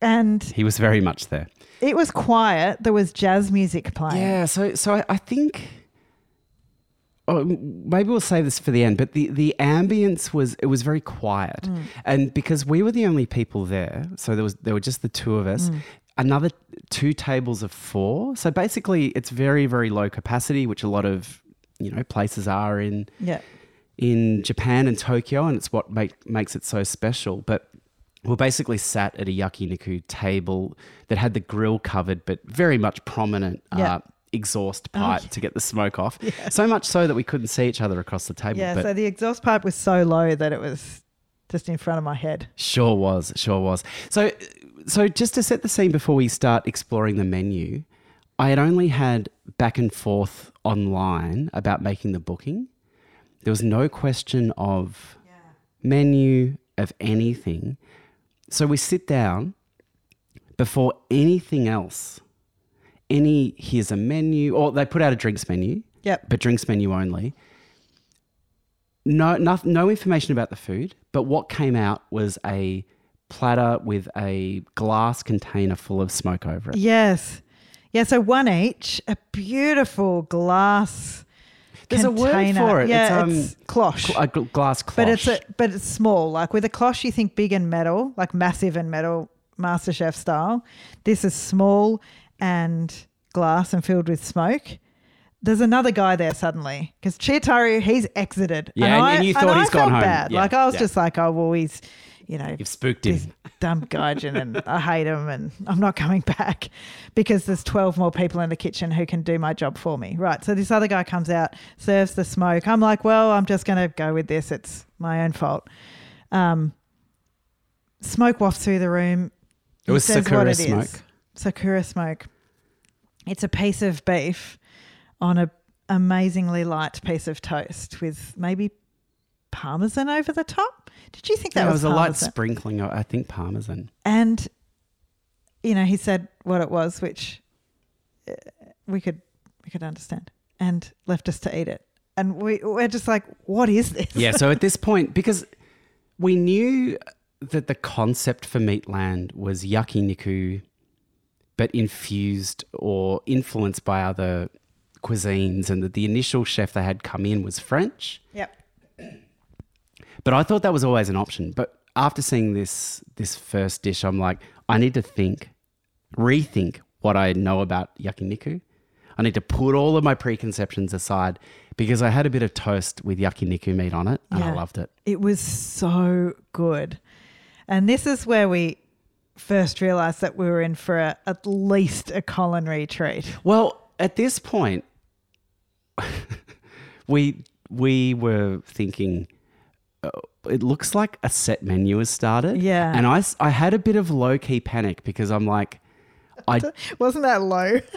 S2: and
S1: He was very much there.
S2: it was quiet. There was jazz music playing.
S1: Yeah, so so I, I think oh, maybe we'll save this for the end, but the, the ambience was it was very quiet.
S2: Mm.
S1: And because we were the only people there, so there was there were just the two of us,
S2: Mm.
S1: another two tables of four. So basically it's very, very low capacity, which a lot of you know places are in
S2: Yeah.
S1: in Japan and Tokyo, and it's what make, makes it so special. But we're basically sat at a yakiniku table that had the grill covered, but very much prominent
S2: Yeah.
S1: uh, exhaust
S2: Oh,
S1: pipe to get the smoke off. So much so that we couldn't see each other across the table.
S2: Yeah, so the exhaust pipe was so low that it was just in front of my head.
S1: Sure was, sure was. So, so just to set the scene before we start exploring the menu, I had only had back and forth online about making the booking. There was no question of menu of anything. So we sit down before anything else. Any here's a menu, or they put out a drinks menu
S2: Yep.
S1: but drinks menu only. No, no, no information about the food, but what came out was a platter with a glass container full of smoke over it.
S2: Yes. Yeah, so one each, a beautiful glass
S1: There's a word for it.
S2: Yeah,
S1: It's, um,
S2: it's cloche.
S1: A glass cloche.
S2: but it's a, but it's small. Like with a cloche, you think big and metal, like massive and metal, MasterChef style. This is small and glass and filled with smoke. There's another guy there suddenly because Chiyotairyu, he's exited.
S1: Yeah, and- and you thought
S2: I
S1: he's gone
S2: felt
S1: home.
S2: Bad.
S1: Yeah,
S2: like I was
S1: yeah.
S2: just like, oh well, he's you know
S1: You've spooked him.
S2: dumb gaijin and I hate him and I'm not coming back because there's 12 more people in the kitchen who can do my job for me. Right. So this other guy comes out, serves the smoke. I'm like, well, I'm just going to go with this. It's my own fault. Um, smoke wafts through the room.
S1: It was Sakura
S2: it is. Sakura smoke. It's a piece of beef on a amazingly light piece of toast with maybe parmesan over the top. Did you think that
S1: There
S2: was,
S1: was a light sprinkling, of, I think, parmesan.
S2: And, you know, he said what it was, which uh, we could we could understand, and left us to eat it. And we we're just like, what is this?
S1: Yeah, so at this point, because we knew that the concept for Meatland was yakiniku, but infused or influenced by other cuisines, and that the initial chef they had come in was French.
S2: Yep.
S1: But I thought that was always an option. But after seeing this this first dish, I'm like, I need to think, rethink what I know about yakiniku. I need to put all of my preconceptions aside because I had a bit of toast with yakiniku meat on it and I loved it.
S2: It was so good, and this is where we first realized that we were in for a, at least a culinary treat.
S1: Well, at this point, we we were thinking. uh, It looks like a set menu has started.
S2: Yeah.
S1: And I I had a bit of low key panic because I'm like, I
S2: Wasn't that low?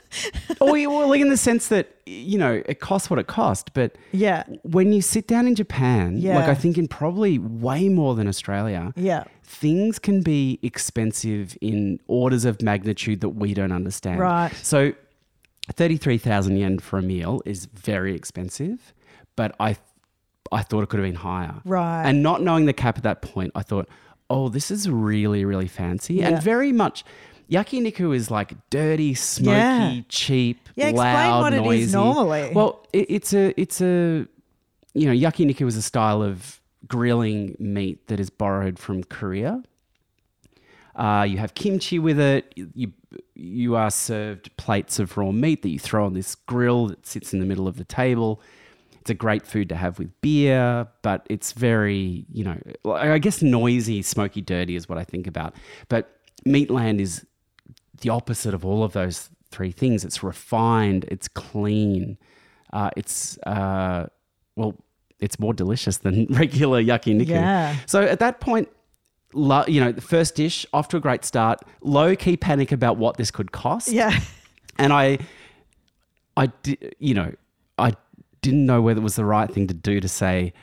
S1: Oh, yeah, well, like in the sense that you know it costs what it cost, but
S2: yeah.
S1: when you sit down in Japan, like I think in probably way more than Australia,
S2: Yeah.
S1: things can be expensive in orders of magnitude that we don't understand.
S2: Right.
S1: So 33,000 yen for a meal is very expensive, but I I thought it could have been higher.
S2: Right.
S1: And not knowing the cap at that point, I thought, "Oh, this is really really fancy."
S2: Yeah.
S1: And very much yakiniku is like dirty, smoky,
S2: Yeah.
S1: cheap,
S2: Yeah, explain
S1: loud,
S2: what it is
S1: noisy.
S2: normally.
S1: Well, it, it's a it's a you know, yakiniku is a style of grilling meat that is borrowed from Korea. Uh, you have kimchi with it. You you are served plates of raw meat that you throw on this grill that sits in the middle of the table. It's a great food to have with beer, but it's very, you know, I guess noisy, smoky, dirty is what I think about. But Meatland is the opposite of all of those three things. It's refined, it's clean, uh, it's uh, well, it's more delicious than regular yakiniku.
S2: Yeah.
S1: So at that point, lo- you know, the first dish off to a great start. Low key panic about what this could cost.
S2: Yeah.
S1: And I, I did, you know, I didn't know whether it was the right thing to do to say,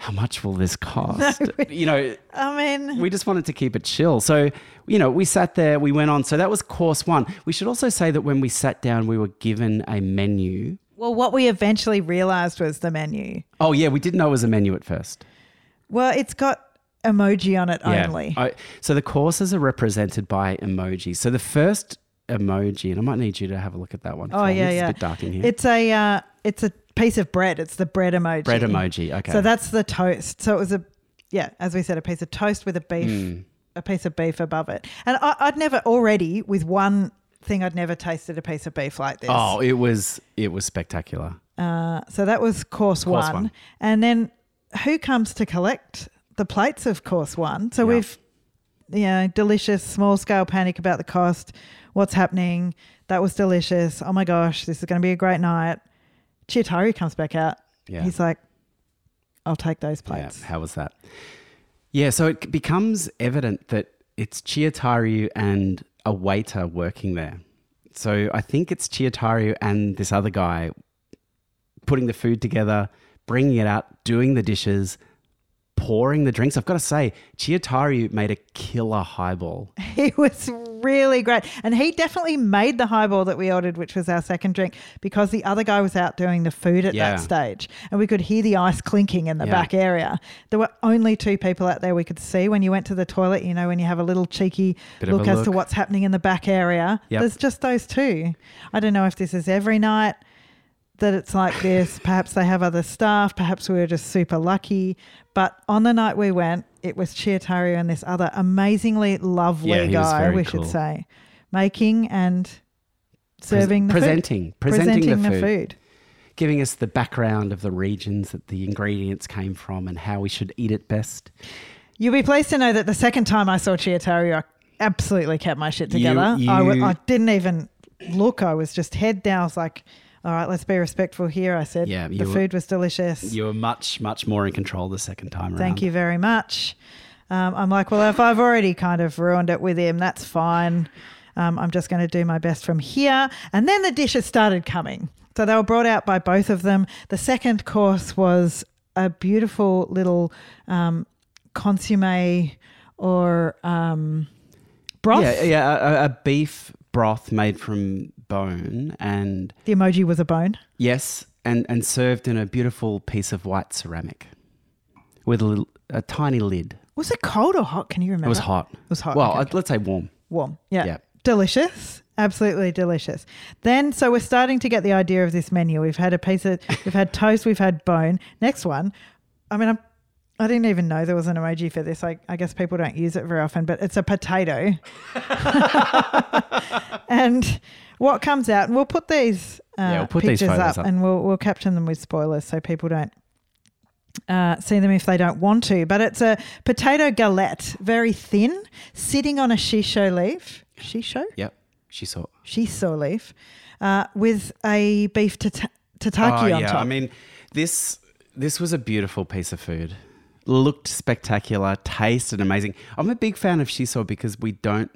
S1: how much will this cost? you know,
S2: I mean,
S1: we just wanted to keep it chill. So, you know, we sat there, we went on. So that was course one. We should also say that when we sat down, we were given a menu.
S2: well, what we eventually realized was the menu.
S1: Oh, yeah, we didn't know it was a menu at first.
S2: Well, it's got emoji on it only.
S1: I, so the courses are represented by emojis. So the first emoji, and I might need you to have a look at that one.
S2: Oh yeah,
S1: it's
S2: yeah.
S1: a bit dark in here.
S2: It's a uh, it's a piece of bread. It's the bread emoji.
S1: Bread emoji. Okay.
S2: So that's the toast. So it was a yeah, as we said, a piece of toast with a beef,
S1: Hmm.
S2: a piece of beef above it. And I, I'd never already with one thing, I'd never tasted a piece of beef like this.
S1: oh, it was it was spectacular.
S2: Uh, so that was course,
S1: Course
S2: one.
S1: one.
S2: and then who comes to collect the plates of course one? So
S1: Yeah.
S2: we've you know delicious small scale panic about the cost. What's happening? That was delicious. Oh my gosh, this is going to be a great night. Chiyotairyu comes back out.
S1: Yeah.
S2: He's like, I'll take those
S1: Yeah,
S2: plates.
S1: how was that? Yeah, so it becomes evident that it's Chiyotairyu and a waiter working there. So I think it's Chiyotairyu and this other guy putting the food together, bringing it out, doing the dishes, pouring the drinks. I've got to say, Chiyotairyu made a killer highball.
S2: He was really great. And he definitely made the highball that we ordered, which was our second drink, because the other guy was out doing the food at
S1: Yeah.
S2: that stage. And we could hear the ice clinking in the
S1: Yeah.
S2: back area. There were only two people out there we could see. When you went to the toilet, you know, when you have a little cheeky
S1: of
S2: look as to what's happening in the back area,
S1: Yep.
S2: there's just those two. I don't know if this is every night that it's like this. Perhaps they have other staff. Perhaps we were just super lucky. But on the night we went, it was Chiyotairyu and this other amazingly lovely
S1: Yeah,
S2: guy, we
S1: cool.
S2: should say, making and serving the
S1: presenting,
S2: food.
S1: presenting, the, food,
S2: food.
S1: giving us the background of the regions that the ingredients came from and how we should eat it best.
S2: You'll be pleased to know that the second time I saw Chiyotairyu, I absolutely kept my shit together. I w-
S1: you-
S2: I didn't even look. I was just head down. I was like, all right, let's be respectful here. I said,
S1: Yeah,
S2: the
S1: were-
S2: food was delicious.
S1: You were much, much more in control the second time around.
S2: Thank you very much. Um, I'm like, well, if I've already kind of ruined it with him, that's fine. Um, I'm just going to do my best from here. And then the dishes started coming. So they were brought out by both of them. The second course was a beautiful little um, consomme or um, broth.
S1: Yeah, yeah, a, a beef broth made from bone, and
S2: The emoji was a bone.
S1: yes, and and served in a beautiful piece of white ceramic with a little, a tiny lid.
S2: Was it cold or hot? Can you remember?
S1: It was hot. It
S2: was hot,
S1: Well,
S2: okay, okay.
S1: let's say warm.
S2: Warm. Yeah.
S1: Yeah.
S2: Delicious. Absolutely delicious. Then so we're starting to get the idea of this menu. We've had a piece of we've had toast, we've had bone. Next one. I mean I'm I didn't even know there was an emoji for this. I, I guess people don't use it very often, but it's a potato. and what comes out, and we'll put these uh,
S1: Yeah, we'll put
S2: pictures
S1: photos
S2: up,
S1: up.
S2: and we'll we'll caption them with spoilers so people don't uh, see them if they don't want to. But it's a potato galette, very thin, sitting on a shisho leaf. Shisho?
S1: Yep, she saw.
S2: Shiso leaf, uh, with a beef tata- tataki
S1: oh
S2: on
S1: yeah,
S2: top.
S1: I mean this this was a beautiful piece of food. Looked spectacular, tasted amazing. I'm a big fan of shiso because we don't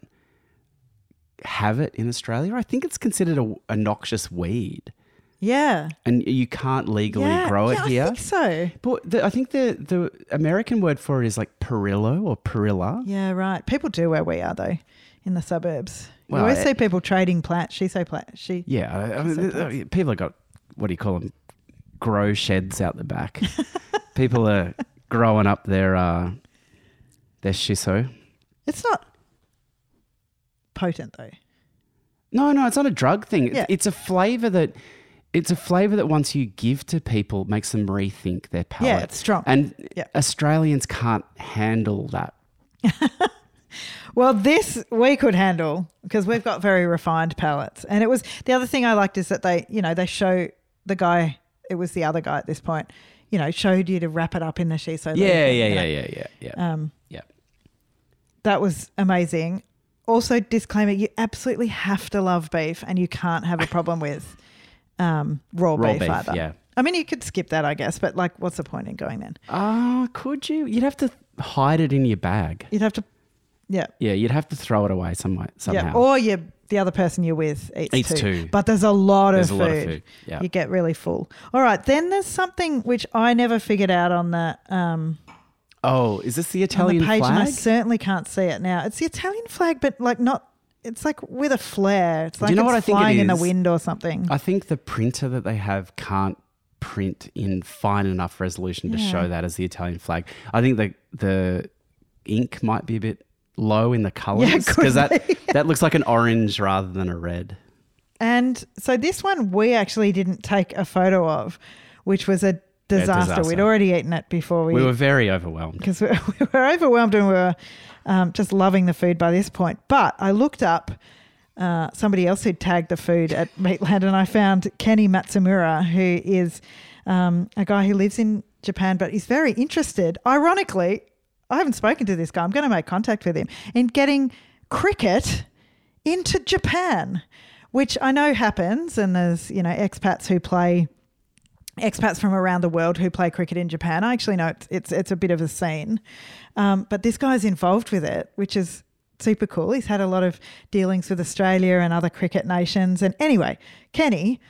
S1: have it in Australia. I think it's considered a, a noxious weed.
S2: Yeah.
S1: and you can't legally
S2: yeah.
S1: grow it
S2: yeah,
S1: here.
S2: I think so.
S1: But the, I think the the American word for it is like perillo or perilla.
S2: Yeah, right. People do where we are though, in the suburbs.
S1: Well,
S2: you always
S1: it-
S2: see people trading plants. She say plant. She.
S1: Yeah, I- mean,
S2: So
S1: th- people have got what do you call them? Grow sheds out the back. people are growing up their uh, their shiso.
S2: It's not potent though.
S1: No, no, it's not a drug thing. It's,
S2: Yeah.
S1: it's a flavor that it's a flavor that once you give to people makes them rethink their palate.
S2: Yeah, it's strong.
S1: And
S2: Yeah.
S1: Australians can't handle that.
S2: Well, this we could handle because we've got very refined palates. And it was the other thing I liked is that they, you know, they show the guy. It was the other guy at this point. You know, showed you to wrap it up in the shiso.
S1: Yeah, yeah, yeah, yeah, yeah, yeah.
S2: Um,
S1: yeah.
S2: that was amazing. Also, disclaimer: you absolutely have to love beef, and you can't have a problem with um, raw,
S1: Raw
S2: beef,
S1: beef,
S2: either.
S1: yeah.
S2: I mean, you could skip that, I guess, but like, what's the point in going then?
S1: Oh, could you? You'd have to hide it in your bag.
S2: You'd have to, yeah,
S1: Yeah, you'd have to throw it away some way, somehow.
S2: yeah, or you the other person you're with eats,
S1: Eats
S2: too.
S1: too.
S2: But there's a lot
S1: There's
S2: of
S1: a
S2: food.
S1: lot of food. Yeah.
S2: You get really full. All right, then there's something which I never figured out on the um
S1: oh, is this the Italian
S2: the page, and I
S1: flag?
S2: certainly can't see it now. It's the Italian flag, but like not. It's like with a flare. It's like
S1: you know
S2: it's
S1: what I think it
S2: flying in the wind or something.
S1: I think the printer that they have can't print in fine enough resolution to show that as the Italian flag. I think the the ink might be a bit low in the colours
S2: Yeah,
S1: because that that looks like an orange rather than a red.
S2: And so this one we actually didn't take a photo of, which was a disaster.
S1: disaster.
S2: We'd already eaten it before we
S1: We were very overwhelmed.
S2: because we, we were overwhelmed and we were um, just loving the food by this point. But I looked up uh, somebody else who'd tagged the food at Meatland and I found Kenny Matsumura, who is um, a guy who lives in Japan, but he's very interested. Ironically, I haven't spoken to this guy. I'm going to make contact with him in getting cricket into Japan, which I know happens. And there's, you know, expats who play expats from around the world who play cricket in Japan. I actually know it's it's, it's a bit of a scene, um, but this guy's involved with it, which is super cool. He's had a lot of dealings with Australia and other cricket nations. And anyway, Kenny,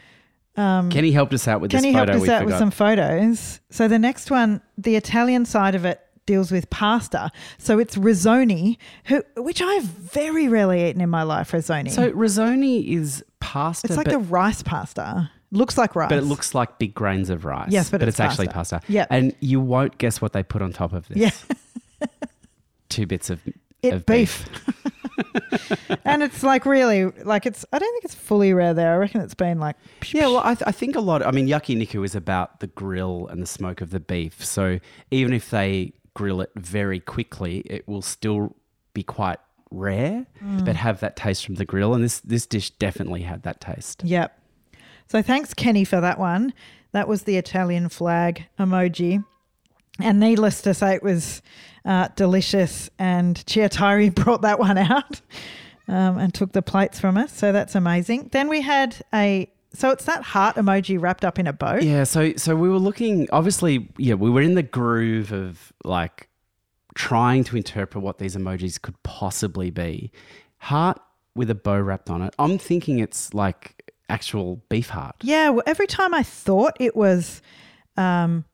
S1: Kenny helped us out with
S2: Kenny helped us out
S1: forgot.
S2: with some photos. So the next one, the Italian side of it deals with pasta. So it's risoni, who, which I've very rarely eaten in my life. Risoni.
S1: so risoni is pasta,
S2: it's like the rice pasta. Looks like rice,
S1: but it looks like big grains of rice.
S2: Yes, but it's
S1: actually
S2: pasta.
S1: pasta.
S2: Yep.
S1: and you won't guess what they put on top of this.
S2: yeah.
S1: two bits of,
S2: it
S1: of
S2: beef. and it's like really like it's I don't think it's fully rare there. I reckon it's been like
S1: Yeah, well, I, th- I think a lot. I mean, yakiniku is about the grill and the smoke of the beef. So even if they grill it very quickly, it will still be quite rare,
S2: Mm.
S1: but have that taste from the grill. And this this dish definitely had that taste.
S2: Yep. So thanks Kenny for that one. That was the Italian flag emoji. And needless to say, it was uh, delicious. And Chiyotairyu brought that one out um, and took the plates from us. So that's amazing. Then we had a, so it's that heart emoji wrapped up in a bow.
S1: Yeah, so so we were looking. Obviously, yeah, we were in the groove of like trying to interpret what these emojis could possibly be. Heart with a bow wrapped on it. I'm thinking it's like actual beef heart.
S2: Yeah, well, every time I thought it was, um,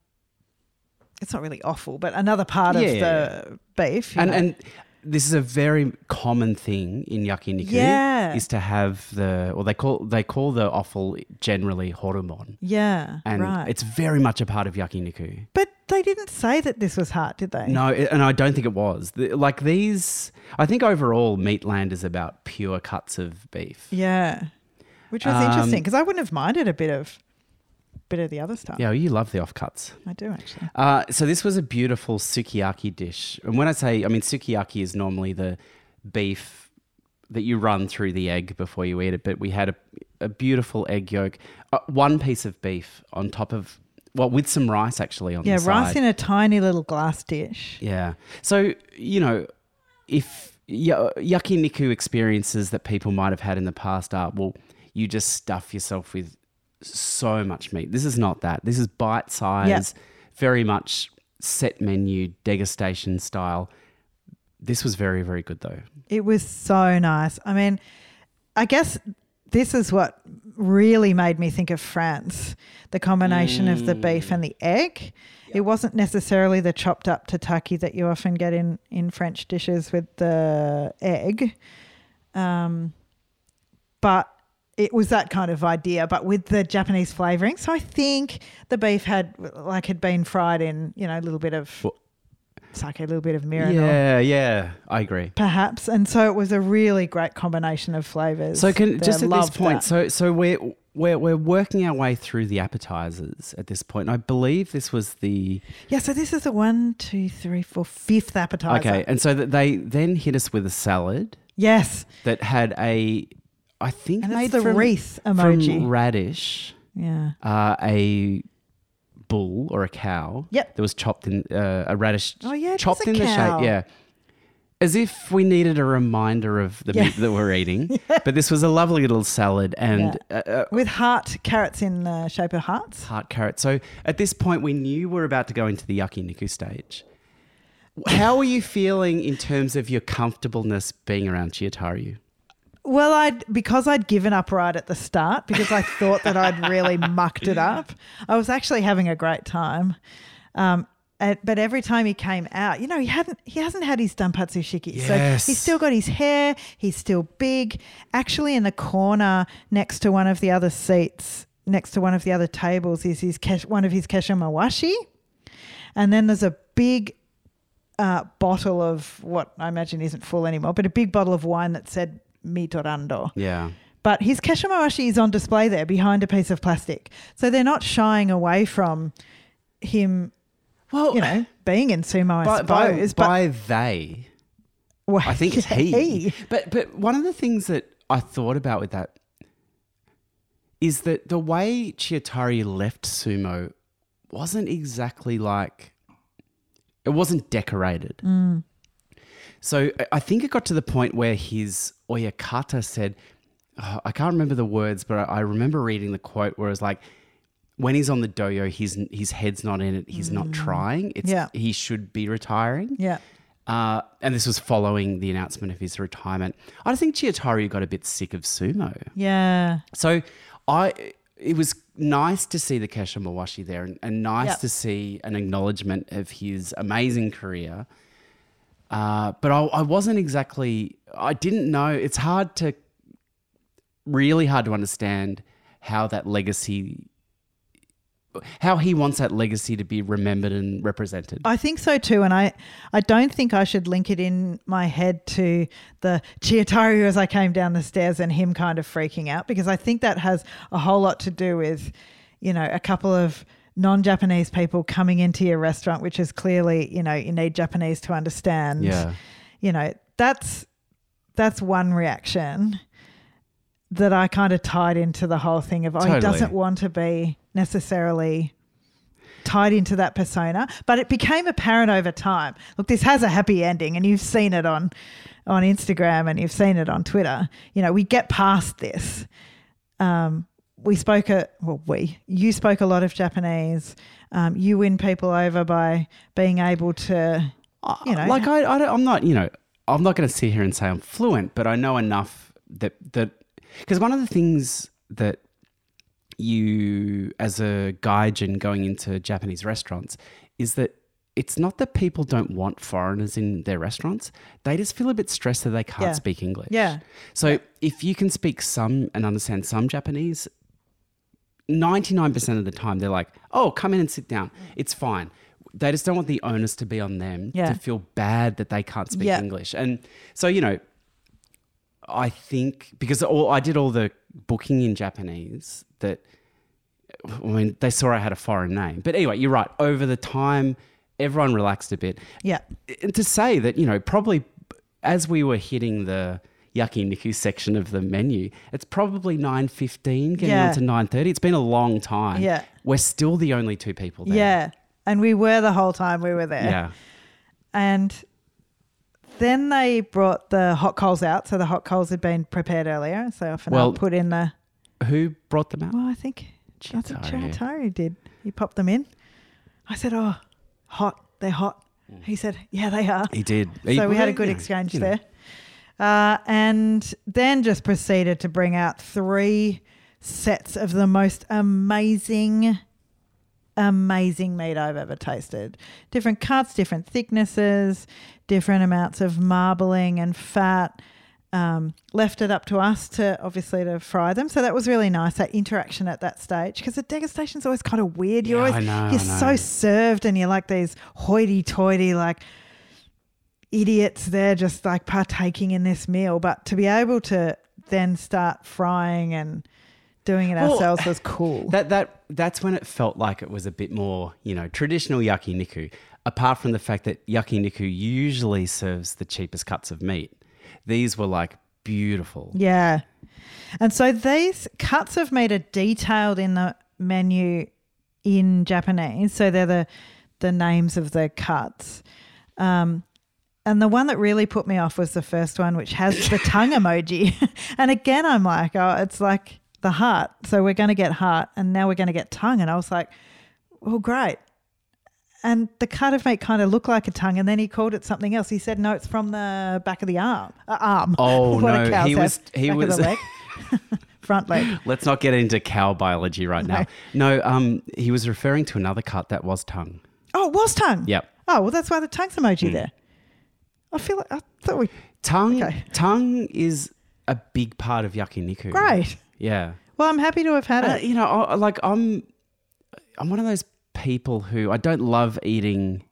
S2: it's not really awful, but another part
S1: Yeah,
S2: of the beef.
S1: and
S2: know.
S1: and this is a very common thing in yakiniku
S2: Yeah.
S1: is to have the or they call they call the offal generally horumon
S2: yeah,
S1: and
S2: right.
S1: it's very much a part of yakiniku
S2: but they didn't say that this was heart, did they?
S1: no and i don't think it was like these i think overall meatland is about pure cuts of beef
S2: Yeah, which was
S1: Um,
S2: interesting because I wouldn't have minded a bit of, bit of the other stuff.
S1: yeah you love the offcuts
S2: I do actually.
S1: Uh, so this was a beautiful sukiyaki dish, and when I say, I mean sukiyaki is normally the beef that you run through the egg before you eat it. But we had a, a beautiful egg yolk, uh, one piece of beef on top of, well, with some rice actually on
S2: Yeah, rice
S1: side.
S2: in a tiny little glass dish.
S1: Yeah. So, you know, if y- yakiniku experiences that people might have had in the past are, well, you just stuff yourself with so much meat. This is not that. This is bite size, very much set menu, degustation style. This was very, very good though.
S2: It was so nice. I mean, I guess this is what really made me think of France. The combination of the beef and the egg. It wasn't necessarily the chopped up tataki that you often get in, in French dishes with the egg. Um, but it was that kind of idea, but with the Japanese flavoring. So I think the beef had like had been fried in, you know, a little bit of
S1: Well-
S2: sake, a little bit of mirin,
S1: Yeah, yeah, I agree.
S2: perhaps, and so it was a really great combination of flavors.
S1: So can just at this point,
S2: that.
S1: so so we're we're we're working our way through the appetizers at this point. I believe this was the
S2: yeah, so this is the one, two, three, four, fifth appetizer.
S1: okay, and so they then hit us with a salad
S2: Yes,
S1: that had a, I think
S2: and
S1: made
S2: it's the
S1: from,
S2: wreath
S1: from
S2: emoji.
S1: radish,
S2: yeah,
S1: uh, a bull or a cow.
S2: Yep.
S1: that was chopped in uh, a radish.
S2: Oh, yeah,
S1: chopped in
S2: cow.
S1: the shape. Yeah. As if we needed a reminder of the
S2: Yeah.
S1: meat that we're eating, but this was a lovely little salad and uh, uh,
S2: with heart carrots in the shape of hearts.
S1: heart carrot. So at this point, we knew we were about to go into the yucky niku stage. How are you feeling in terms of your comfortableness being around Chiyotaru?
S2: Well, I'd because I'd given up right at the start because I thought that I'd really mucked it up. I was actually having a great time. Um, and- but every time he came out, you know, he hadn't he hasn't had his Danpatsu shiki.
S1: Yes.
S2: So he's still got his hair, he's still big. Actually in the corner next to one of the other seats, next to one of the other tables is his one of his keshomawashi. And then there's a big uh, bottle of what I imagine isn't full anymore, but a big bottle of wine that said Mitorando.
S1: Yeah.
S2: But his keshomawashi is on display there behind a piece of plastic. So they're not shying away from him,
S1: Well,
S2: you know, being in sumo, I
S1: by, by,
S2: suppose.
S1: by they,
S2: but
S1: I think it's he.
S2: he.
S1: But but one of the things that I thought about with that is that the way Chiyotairyu left sumo wasn't exactly like it wasn't decorated. Mm. So I- think it got to the point where his oyakata said, oh, I can't remember the words, but I, remember reading the quote where it was like, when he's on the dohyo, his his head's not in it. He's not trying. It's
S2: Yeah.
S1: he should be retiring.
S2: Yeah.
S1: Uh, and this was following the announcement of his retirement. I think Chiyotairyu got a bit sick of sumo.
S2: Yeah.
S1: So I it was nice to see the Kesho Mawashi there and, and nice
S2: Yep.
S1: to see an acknowledgement of his amazing career. Uh, but I, I wasn't exactly, I didn't know. It's hard to, really hard to understand how that legacy, how he wants that legacy to be remembered and represented.
S2: I think so too, and I, I don't think I should link it in my head to the Chiyotairyu as I came down the stairs and him kind of freaking out because I think that has a whole lot to do with, you know, a couple of non-Japanese people coming into your restaurant, which is clearly, you know, you need Japanese to understand.
S1: Yeah.
S2: You know, that's that's one reaction that I kind of tied into the whole thing of oh, he doesn't want to be necessarily tied into that persona, but it became apparent over time. Look, this has a happy ending, and you've seen it on on Instagram and you've seen it on Twitter. You know, we get past this. Um, we spoke a well, we you spoke a lot of Japanese. Um, you win people over by being able to, you know,
S1: like I, I I'm not, you know, I'm not going to sit here and say I'm fluent, but I know enough that that because one of the things that you as a gaijin going into Japanese restaurants is that it's not that people don't want foreigners in their restaurants; they just feel a bit stressed that they can't
S2: Yeah.
S1: speak English.
S2: Yeah.
S1: So if you can speak some and understand some Japanese, 99% of the time they're like, oh, come in and sit down. It's fine. They just don't want the onus to be on them
S2: Yeah.
S1: to feel bad that they can't speak. English. And so, you know, I think because all, I did all the booking in Japanese that, I mean, they saw I had a foreign name. But anyway, you're right. Over the time, everyone relaxed a bit
S2: yeah,
S1: and to say that you know probably as we were hitting the yakiniku section of the menu it's probably 9.15 getting
S2: Yeah.
S1: on to 9.30 it's been a long time
S2: Yeah.
S1: we're still the only two people there
S2: yeah, and we were the whole time we were there.
S1: yeah
S2: And then they brought the hot coals out. So the hot coals had been prepared earlier. So often I'll put in the.
S1: who brought them out
S2: Well, I think that's what
S1: Chiyotairyu.
S2: Chiyotairyu did. He popped them in. I said, "Oh, hot. They're hot." Hmm. He said, "Yeah, they are."
S1: he did
S2: So we had a good exchange
S1: you know.
S2: there. Uh, and then just proceeded to bring out three sets of the most amazing, amazing meat I've ever tasted. Different cuts, different thicknesses, different amounts of marbling and fat. Um, left it up to us to obviously to fry them. So that was really nice, that interaction at that stage. Because the degustation's always kind of weird. You're
S1: Yeah,
S2: always
S1: know,
S2: you're so served and you're like these hoity toity like idiots there just like partaking in this meal. But to be able to then start frying and doing it
S1: Well,
S2: ourselves was cool.
S1: That that that's when it felt like it was a bit more, you know, traditional yakiniku. Apart from the fact that yakiniku usually serves the cheapest cuts of meat, these were like beautiful.
S2: Yeah. And so these cuts of meat are detailed in the menu in Japanese. So they're the the names of the cuts. Um, and the one that really put me off was the first one, which has the tongue emoji. and again, I'm like, oh, it's like the heart. So we're going to get heart, and now we're going to get tongue. And I was like, well, great. And the cut of meat kind of looked like a tongue, and then he called it something else. He said, "No, it's from the back of the arm." Uh, arm.
S1: Oh,
S2: What a
S1: no,
S2: cow's
S1: he was- he
S2: Back
S1: was-
S2: leg. front leg.
S1: Let's not get into cow biology right now. No, um, he was referring to another cut that was tongue.
S2: Oh, it was tongue.
S1: Yep.
S2: Oh, well, that's why the tongue's emoji there. I feel like I thought we
S1: Tongue
S2: Okay.
S1: tongue is a big part of yakiniku.
S2: great.
S1: Yeah.
S2: Well, I'm happy to have had
S1: Uh,
S2: it.
S1: you know, I, like I'm, I'm one of those people who I don't love eating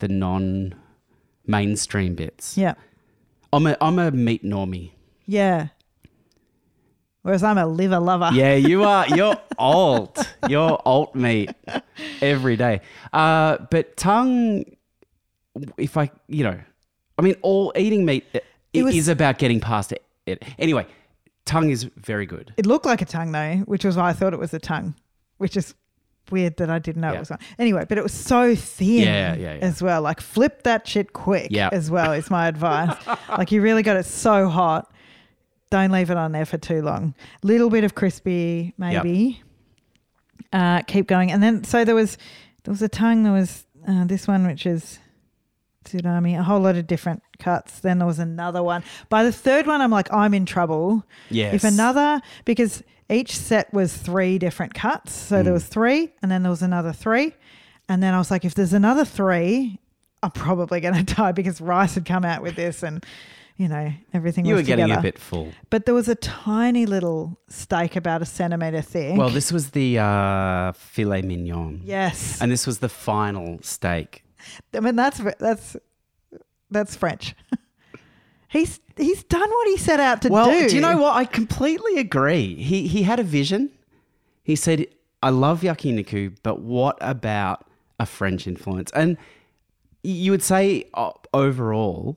S1: the non-mainstream bits.
S2: Yeah,
S1: I'm a I'm a meat normie.
S2: yeah. Whereas I'm a liver lover.
S1: Yeah, you are. You're alt. You're alt meat every day. Uh, but tongue, if I, you know, I mean, all eating meat it,
S2: It was-
S1: is about getting past it. it. Anyway, tongue is very good.
S2: It looked like a tongue though, which was why I thought it was a tongue, which is weird that I didn't know
S1: Yeah.
S2: it was one. Anyway, but it was so thin
S1: Yeah, yeah,
S2: as well. Like flip that shit quick
S1: Yeah.
S2: as well is my advice. like you really got it so hot. Don't leave it on there for too long. Little bit of crispy, maybe. Uh, keep going. And then so there was there was a tongue, there was uh, this one which is tsunami, a whole lot of different cuts. Then there was another one. By the third one, I'm like, I'm in trouble.
S1: Yes.
S2: If another, because each set was three different cuts. So
S1: Hmm.
S2: there was three, and then there was another three. And then I was like, if there's another three, I'm probably going to die because Rice had come out with this and, you know, everything
S1: You were
S2: was
S1: getting
S2: together.
S1: a bit full.
S2: But there was a tiny little steak about a centimetre thick.
S1: Well, this was the uh, filet mignon.
S2: yes.
S1: And this was the final steak.
S2: I mean, that's that's that's French. he's he's done what he set out to
S1: Well,
S2: do.
S1: do you know what? I completely agree. He he had a vision. He said, "I love yakiniku, but what about a French influence?" And you would say uh, overall,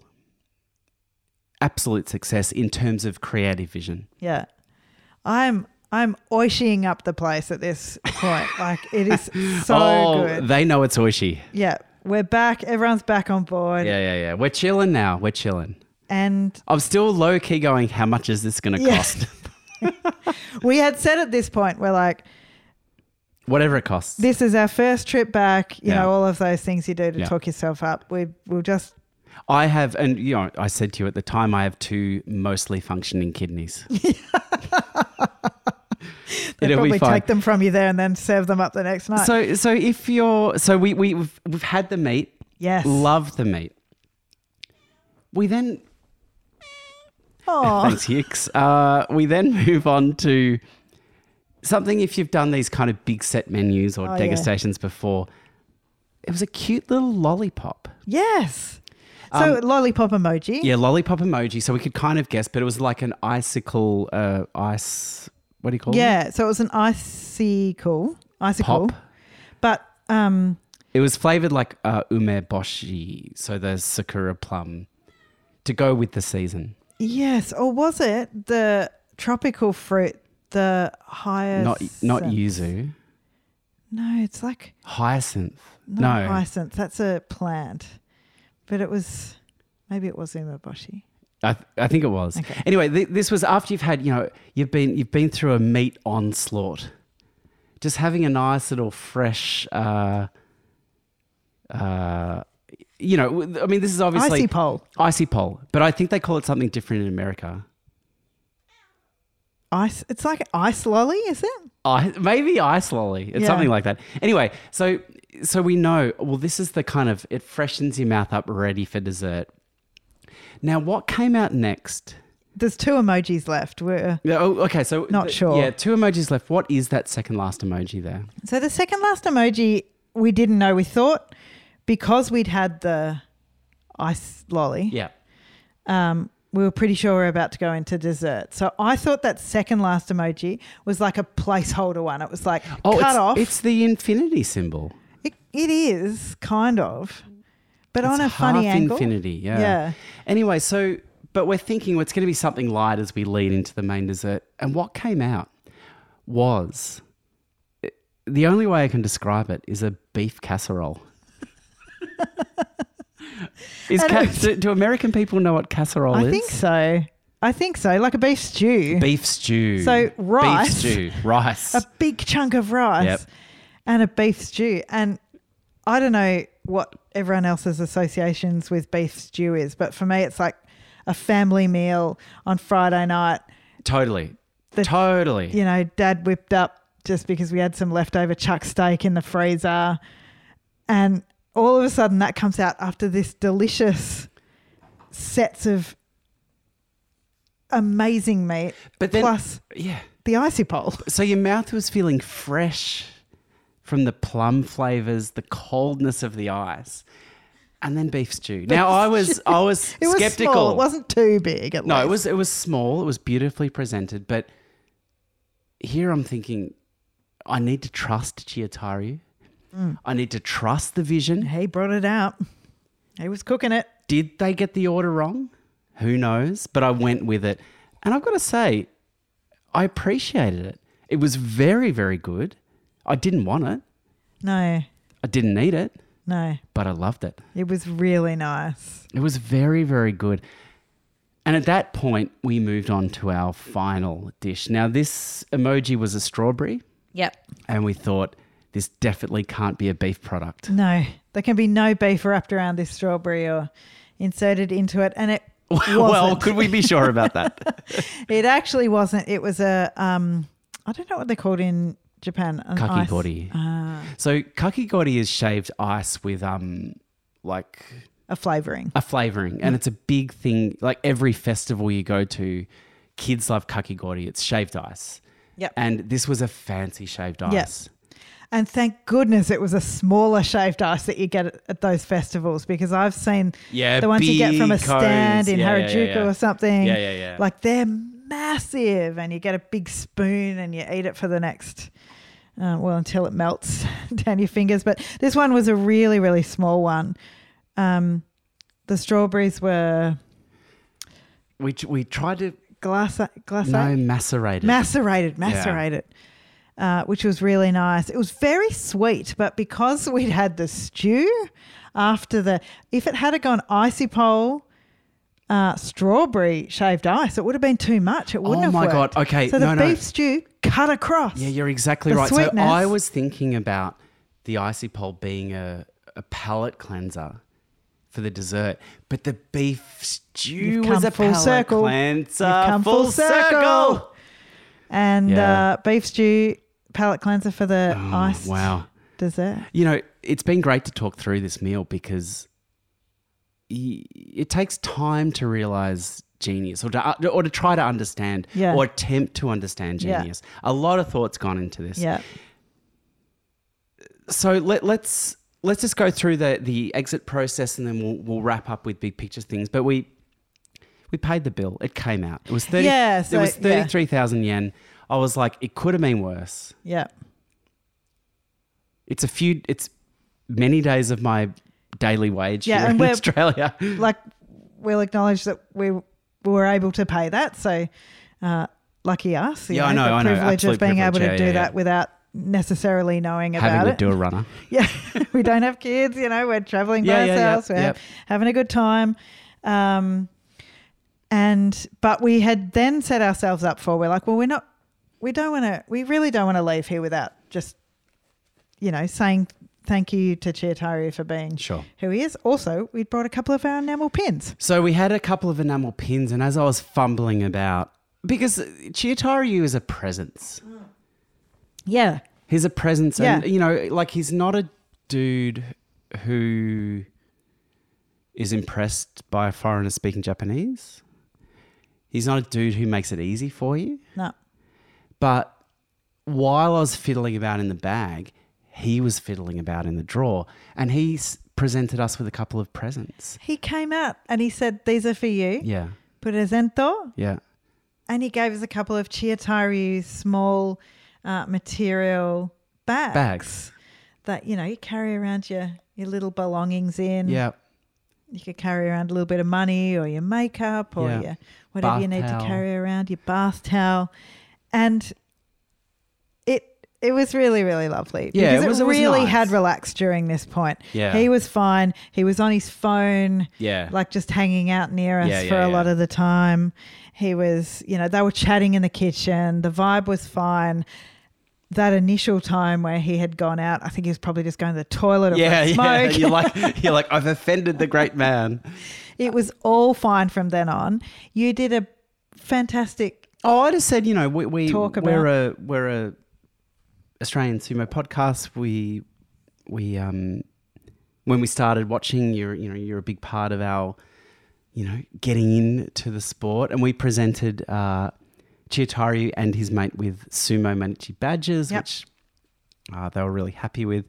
S1: absolute success in terms of creative vision.
S2: Yeah. I'm I'm oishing up the place at this point. like it is so
S1: oh,
S2: good.
S1: they know it's oishi.
S2: yeah. We're back. Everyone's back on board.
S1: Yeah, yeah, yeah. We're chilling now. We're chilling.
S2: And
S1: I'm still low key going. How much is this going to
S2: Yeah.
S1: cost?
S2: we had said at this point, we're like,
S1: Whatever it costs.
S2: this is our first trip back. You
S1: Yeah.
S2: know, all of those things you do to
S1: Yeah.
S2: talk yourself up. We we'll just
S1: I have, and you know, I said to you at the time, I have two mostly functioning kidneys. It'll
S2: probably take them from you there and then serve them up the next night.
S1: So, so if you're, so we we we've, we've had the meat,
S2: yes.
S1: love the meat. We then,
S2: Oh,
S1: thanks Hicks. Uh, we then move on to something. If you've done these kind of big set menus or
S2: Oh, yeah.
S1: degustations before, it was a cute little lollipop.
S2: yes. So lollipop emoji.
S1: Um, Yeah, lollipop emoji. So we could kind of guess, but it was like an icicle, uh, ice. What do you call it?
S2: Yeah, so it was an icicle, icicle,
S1: Pop.
S2: but um,
S1: It was flavored like uh, umeboshi, so the sakura plum, to go with the season.
S2: yes, or was it the tropical fruit, the hyacinth?
S1: Not not yuzu,
S2: No, it's like
S1: hyacinth.
S2: not
S1: no,
S2: hyacinth. That's a plant, but it was maybe it was umeboshi.
S1: I, th- I think it was.
S2: Okay.
S1: Anyway, th- this was after you've had you know you've been you've been through a meat onslaught, just having a nice little fresh. Uh, uh, you know, I mean, this is obviously
S2: Icy pole.
S1: Icy pole, but I think they call it something different in America.
S2: ice. It's like ice lolly, is it?
S1: I, maybe ice lolly. It's
S2: Yeah.
S1: something like that. Anyway, so so we know. Well, this is the kind of it freshens your mouth up, ready for dessert. Now, what came out next?
S2: There's two emojis left. We're,
S1: Yeah, Oh, okay. So
S2: Not
S1: th-
S2: sure.
S1: Yeah, two emojis left. What is that second last emoji there?
S2: so the second last emoji, we didn't know. We thought because we'd had the ice lolly,
S1: Yeah.
S2: um, we were pretty sure we are about to go into dessert. So I thought that second last emoji was like a placeholder one. It was like
S1: Oh,
S2: cut
S1: it's,
S2: off.
S1: it's the infinity symbol.
S2: It, it is kind of, but on
S1: It's
S2: a funny angle.
S1: infinity. Yeah.
S2: Yeah.
S1: Anyway, so but we're thinking well, it's going to be something light as we lead into the main dessert, and what came out was eh, the only way I can describe it is a beef casserole. is ca- do, do American people know what casserole
S2: I
S1: is?
S2: think so. I think so. Like a beef stew,
S1: Beef stew.
S2: So, rice-
S1: Beef stew. Rice.
S2: a big chunk of rice,
S1: Yep.
S2: and a beef stew. And I don't know what everyone else's associations with beef stew is, but for me, it's like a family meal on Friday night.
S1: totally.
S2: The-
S1: totally.
S2: You know, Dad whipped up just because we had some leftover chuck steak in the freezer, and all of a sudden that comes out after this delicious sets of amazing meat
S1: But then,
S2: plus
S1: yeah.
S2: the icy pole.
S1: So your mouth was feeling fresh from the plum flavors, the coldness of the ice, and then beef stew. Now I was I was
S2: It was
S1: skeptical.
S2: small. It wasn't too big. At
S1: no,
S2: least.
S1: it was it was small. It was beautifully presented, but here I'm thinking, I need to trust Chiyotairyu.
S2: Mm.
S1: I need to trust the vision.
S2: He brought it out. He was cooking it.
S1: Did they get the order wrong? Who knows? But I went with it. And I've got to say, I appreciated it. It was very, very good. I didn't want it.
S2: No,
S1: I didn't need it,
S2: no.
S1: but I loved it.
S2: It was really nice.
S1: It was very, very good. And at that point, we moved on to our final dish. Now, this emoji was a strawberry,
S2: Yep.
S1: and we thought this definitely can't be a beef product.
S2: No, there can be no beef wrapped around this strawberry or inserted into it, and it
S1: well,
S2: wasn't.
S1: could we be sure about that?
S2: it actually wasn't. It was a um, I don't know what they're called in Japan. An ice-
S1: Kakigori.
S2: Ah,
S1: so, kakigori is shaved ice with um, like
S2: a flavoring.
S1: a flavoring, and it's a big thing. Like every festival you go to, kids love kakigori. It's shaved ice,
S2: Yep.
S1: and this was a fancy shaved ice.
S2: Yep. And thank goodness it was a smaller shaved ice that you get at, those festivals because I've seen
S1: Yeah,
S2: the ones you get from a stand
S1: cones.
S2: in
S1: Yeah, yeah,
S2: Harajuku
S1: yeah.
S2: or something.
S1: Yeah, yeah, yeah.
S2: Like they're massive and you get a big spoon and you eat it for the next, uh, well, until it melts down your fingers. But this one was a really, really small one. Um, the strawberries were
S1: We we tried to
S2: glass, glass
S1: no macerated.
S2: macerated, macerated, uh, which was really nice. It was very sweet, but because we'd had the stew after the, if it had gone icy pole, uh, strawberry shaved ice, it would have been too much. It wouldn't
S1: Oh
S2: have worked. Oh my.
S1: God. Okay,
S2: so the
S1: no, no.
S2: beef stew cut across.
S1: yeah, you're exactly right.
S2: sweetness.
S1: So I was thinking about the icy pole being a, a palate cleanser for the dessert, but the beef stew
S2: You've
S1: was a
S2: full circle.
S1: cleanser.
S2: You've come full circle. and
S1: Yeah.
S2: uh, beef stew palate cleanser for the
S1: Oh,
S2: ice
S1: wow.
S2: dessert.
S1: You know, it's been great to talk through this meal because it takes time to realize genius or to, uh, or to try to understand
S2: Yeah.
S1: or attempt to understand
S2: Yeah.
S1: genius. A lot of thought's gone into this.
S2: Yeah.
S1: So let, let's let's just go through the the exit process and then we'll we'll wrap up with big picture things. But we we paid the bill. It came out. It was thirty.
S2: Yeah,
S1: it
S2: so-
S1: was
S2: yeah.
S1: thirty three thousand yen. I was like, it could have been worse.
S2: Yeah.
S1: It's a few. It's many days of my daily wage
S2: Yeah,
S1: here
S2: and
S1: in
S2: we're-
S1: Australia.
S2: like we'll acknowledge that we were able to pay that. So uh, lucky us. you
S1: Yeah, I know,
S2: The
S1: I know.
S2: privilege
S1: Absolute
S2: of being able to
S1: Yeah,
S2: do
S1: yeah,
S2: that without necessarily knowing about
S1: Having to
S2: it.
S1: do a runner.
S2: Yeah, we don't have kids. You know, we're traveling by ourselves. We're having a good time. Um, and but we had then set ourselves up for. We're like, well, we're not. We don't want to. We really don't want to leave here without just, you know, saying thank you to Chiyotairyu for being
S1: Sure.
S2: who he is. Also, we brought a couple of our enamel pins.
S1: So we had a couple of enamel pins, and as I was fumbling about because Chiyotairyu is a presence.
S2: Yeah.
S1: He's a presence, and
S2: Yeah.
S1: you know, like he's not a dude who is impressed by a foreigner speaking Japanese. He's not a dude who makes it easy for you.
S2: No.
S1: But while I was fiddling about in the bag, he was fiddling about in the drawer, and he s- presented us with a couple of presents.
S2: He came out and he said, These are for you.
S1: Yeah,
S2: Presento.
S1: yeah,
S2: And he gave us a couple of Chiyotairyu small uh, material bags,
S1: Bags.
S2: that, you know, you carry around your, your little belongings in.
S1: yeah.
S2: You could carry around a little bit of money or your makeup or
S1: Yeah.
S2: your whatever
S1: Bath
S2: you need
S1: towel.
S2: to carry around, your bath towel. And it it was really, really lovely.
S1: Yeah,
S2: because
S1: it was- it
S2: really
S1: nice.
S2: had relaxed during this point.
S1: Yeah.
S2: He was fine. He was on his phone,
S1: Yeah.
S2: like just hanging out near us
S1: Yeah,
S2: for
S1: yeah,
S2: a lot of the time. He was, you know, they were chatting in the kitchen. The vibe was fine. That initial time where he had gone out, I think he was probably just going to the toilet or
S1: Yeah,
S2: a
S1: yeah.
S2: smoke.
S1: You're like, you're like, I've offended the great man.
S2: It was all fine from then on. You did a fantastic.
S1: Oh, I just said, you know, we, we
S2: Talk
S1: we're a we're a Australian sumo podcast. We we um when we started watching, you're you know you're a big part of our you know getting into the sport, and we presented uh, Chiyotairyu and his mate with sumo Mainichi badges,
S2: Yep.
S1: which uh, they were really happy with.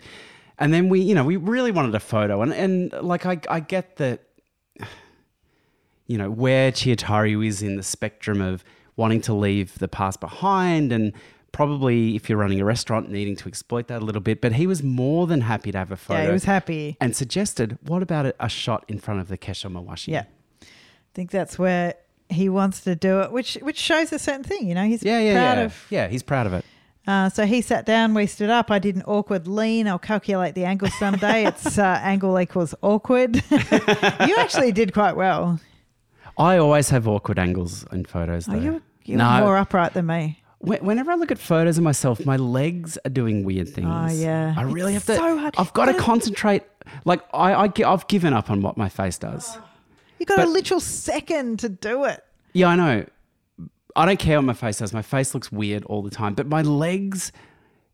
S1: And then we, you know, we really wanted a photo, and and like I I get that you know, where Chiyotairyu is in the spectrum of wanting to leave the past behind and probably if you're running a restaurant needing to exploit that a little bit. But he was more than happy to have a photo
S2: Yeah, he was happy.
S1: and suggested, what about a, a shot in front of the Kesho Mawashi?
S2: Yeah, I think that's where he wants to do it, which which shows a certain thing. You know, he's
S1: Yeah, yeah,
S2: proud
S1: yeah.
S2: of.
S1: yeah, he's proud of it.
S2: Uh, so he sat down, we stood up. I did an awkward lean. I'll calculate the angle someday. it's uh, angle equals awkward. you actually did quite well.
S1: I always have awkward angles in photos. Though.
S2: Oh, you you're
S1: no,
S2: more upright than me.
S1: Whe- Whenever I look at photos of myself, my legs are doing weird oh, things.
S2: Oh, yeah.
S1: I really
S2: It's
S1: have to.
S2: so hard.
S1: I've got to concentrate. Like I, I, I've given up on what my face does.
S2: You got a literal second to do it.
S1: Yeah, I know. I don't care what my face does. My face looks weird all the time. But my legs,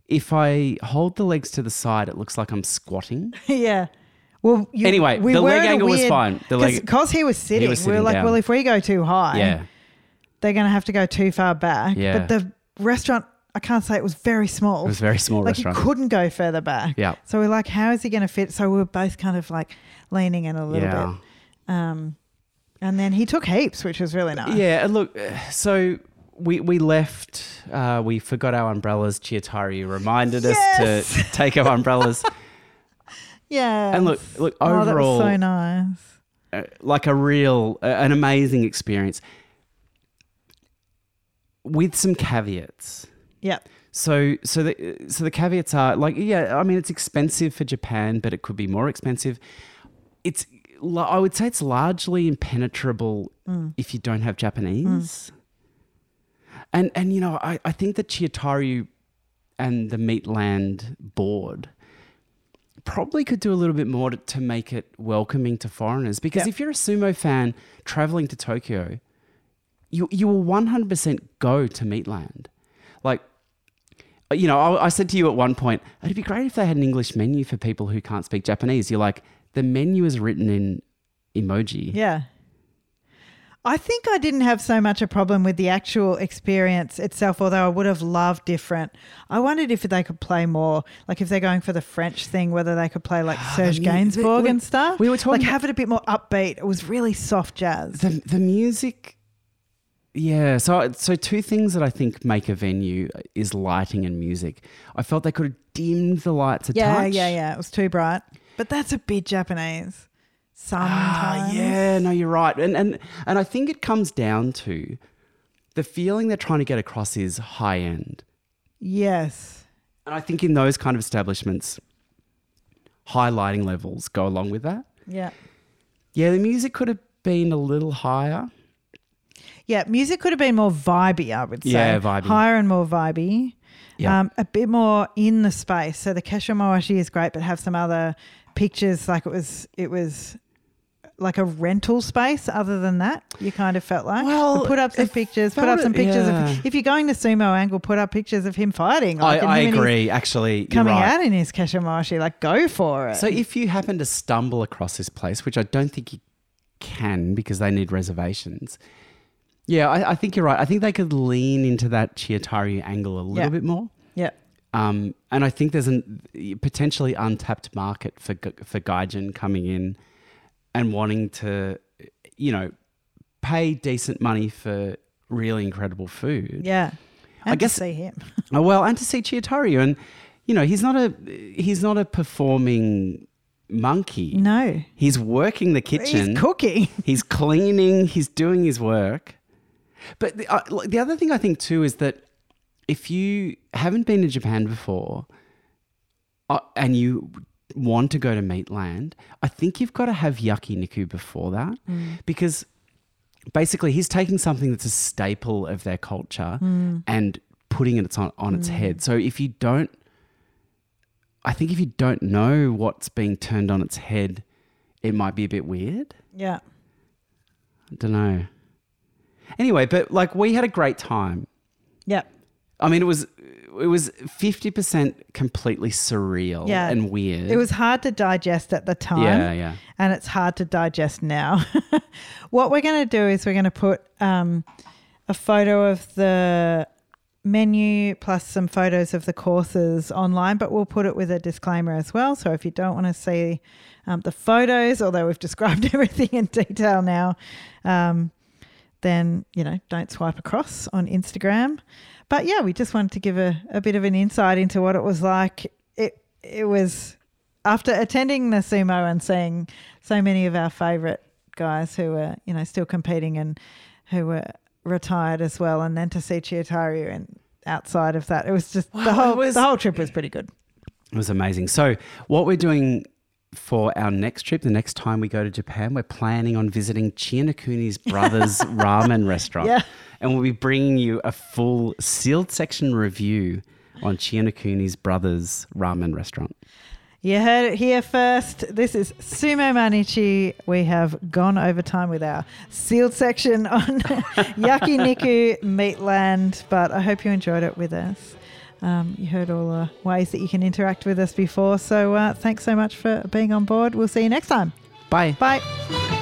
S1: if I hold the legs to the side, it looks like I'm squatting.
S2: yeah. Well, you,
S1: Anyway,
S2: we
S1: the leg angle was fine. The leg-
S2: because he was sitting.
S1: was
S2: we were
S1: sitting
S2: like,
S1: down.
S2: well, if we go too high,
S1: Yeah.
S2: they're going to have to go too far back.
S1: Yeah.
S2: But the restaurant, I can't say it was very small.
S1: It was a very small
S2: like
S1: restaurant.
S2: he couldn't go further back.
S1: Yeah.
S2: So we're like, how is he going to fit? So we were both kind of like leaning in a little
S1: Yeah.
S2: bit. Um, and then he took heaps, which was really nice.
S1: Yeah, and look, so we we left. Uh, we forgot our umbrellas. Chiyotairyu reminded us to take our umbrellas.
S2: Yeah.
S1: And look, look
S2: oh, that
S1: overall,
S2: was so nice.
S1: uh, like a real, uh, an amazing experience with some caveats.
S2: Yep.
S1: So, so the so the caveats are like, yeah, I mean, it's expensive for Japan, but it could be more expensive. It's, I would say, it's largely impenetrable mm. if you don't have Japanese. Mm. And and you know, I, I think that Chiyotairyu and the Meatland board probably could do a little bit more to, to make it welcoming to foreigners. Because
S2: Yep.
S1: if you're a sumo fan traveling to Tokyo, you you will 100% go to Meatland. Like, uh, you know, I, I said to you at one point, it'd be great if they had an English menu for people who can't speak Japanese. You're like, the menu is written in emoji.
S2: Yeah. I think I didn't have so much a problem with the actual experience itself, although I would have loved different. I wondered if they could play more, like if they're going for the French thing, whether they could play like Serge
S1: Ah, mu-
S2: Gainsbourg
S1: we-
S2: and stuff.
S1: we were talking
S2: like
S1: about-
S2: have it a bit more upbeat. It was really soft jazz.
S1: The the music, yeah. So so two things that I think make a venue is lighting and music. I felt they could have dimmed the lights a
S2: yeah,
S1: touch.
S2: yeah, yeah. It was too bright, but that's a bit Japanese. Sometimes.
S1: Ah, yeah, no, you're right. And and and I think it comes down to the feeling they're trying to get across is high end.
S2: Yes.
S1: And I think in those kind of establishments, high lighting levels go along with that.
S2: Yeah.
S1: Yeah, the music could have been a little higher.
S2: Yeah, music could have been more vibey, I would say.
S1: Yeah, vibey.
S2: Higher and more vibey.
S1: Yeah.
S2: Um, a bit more in the space. So the Kesho Mawashi is great, but have some other pictures. Like it was, it was like a rental space. Other than that, you kind of felt like
S1: Well,
S2: put up some pictures, put up some pictures
S1: yeah.
S2: of if you're going to sumo angle, put up pictures of him fighting.
S1: I,
S2: Like, and
S1: I
S2: him
S1: agree. Actually,
S2: Coming
S1: right.
S2: out in his kashimoshi, like go for it.
S1: So if you happen to stumble across this place, which I don't think you can because they need reservations, yeah, I, I think you're right. I think they could lean into that Chiyotairyu angle a little
S2: Yeah.
S1: bit more.
S2: yeah,
S1: Um, and I think there's a potentially untapped market for for Gaijin coming in and wanting to, you know, pay decent money for really incredible food.
S2: yeah. And
S1: I guess-
S2: to see him.
S1: Oh, well, and to see Chiyotairyu, and you know, he's not a he's not a performing monkey.
S2: No,
S1: He's working the kitchen.
S2: he's cooking.
S1: He's cleaning. He's doing his work. But the, uh, the other thing I think too is that if you haven't been to Japan before uh, and you want to go to Meatland, I think you've got to have yakiniku before that because basically he's taking something that's a staple of their culture and putting it on, on its head. So if you don't, I think if you don't know what's being turned on its head, it might be a bit weird.
S2: Yeah,
S1: I don't know. Anyway, but like we had a great time.
S2: yeah.
S1: I mean, it was it was fifty percent completely surreal
S2: Yeah.
S1: and weird.
S2: It was hard to digest at the time.
S1: yeah, yeah.
S2: and it's hard to digest now. what we're going to do is we're going to put um, a photo of the menu plus some photos of the courses online, but we'll put it with a disclaimer as well. So if you don't want to see um, the photos, although we've described everything in detail now, um, then you know don't swipe across on Instagram. But yeah, we just wanted to give a, a bit of an insight into what it was like. It it was after attending the sumo and seeing so many of our favourite guys who were you know still competing and who were retired as well, and then to see Chiyotairyu and outside of that, it was just the whole
S1: was-
S2: the whole trip was pretty good.
S1: It was amazing. So, what we're doing for our next trip, the next time we go to Japan, we're planning on visiting Chiyonokuni's brother's ramen restaurant.
S2: Yeah.
S1: And we'll be bringing you a full sealed section review on Chiyonokuni's brother's ramen restaurant.
S2: You heard it here first. This is Sumo Mainichi. We have gone over time with our sealed section on Yakiniku Meatland, but I hope you enjoyed it with us. Um, you heard all the ways that you can interact with us before. So uh, thanks so much for being on board. We'll see you next time.
S1: Bye.
S2: Bye.「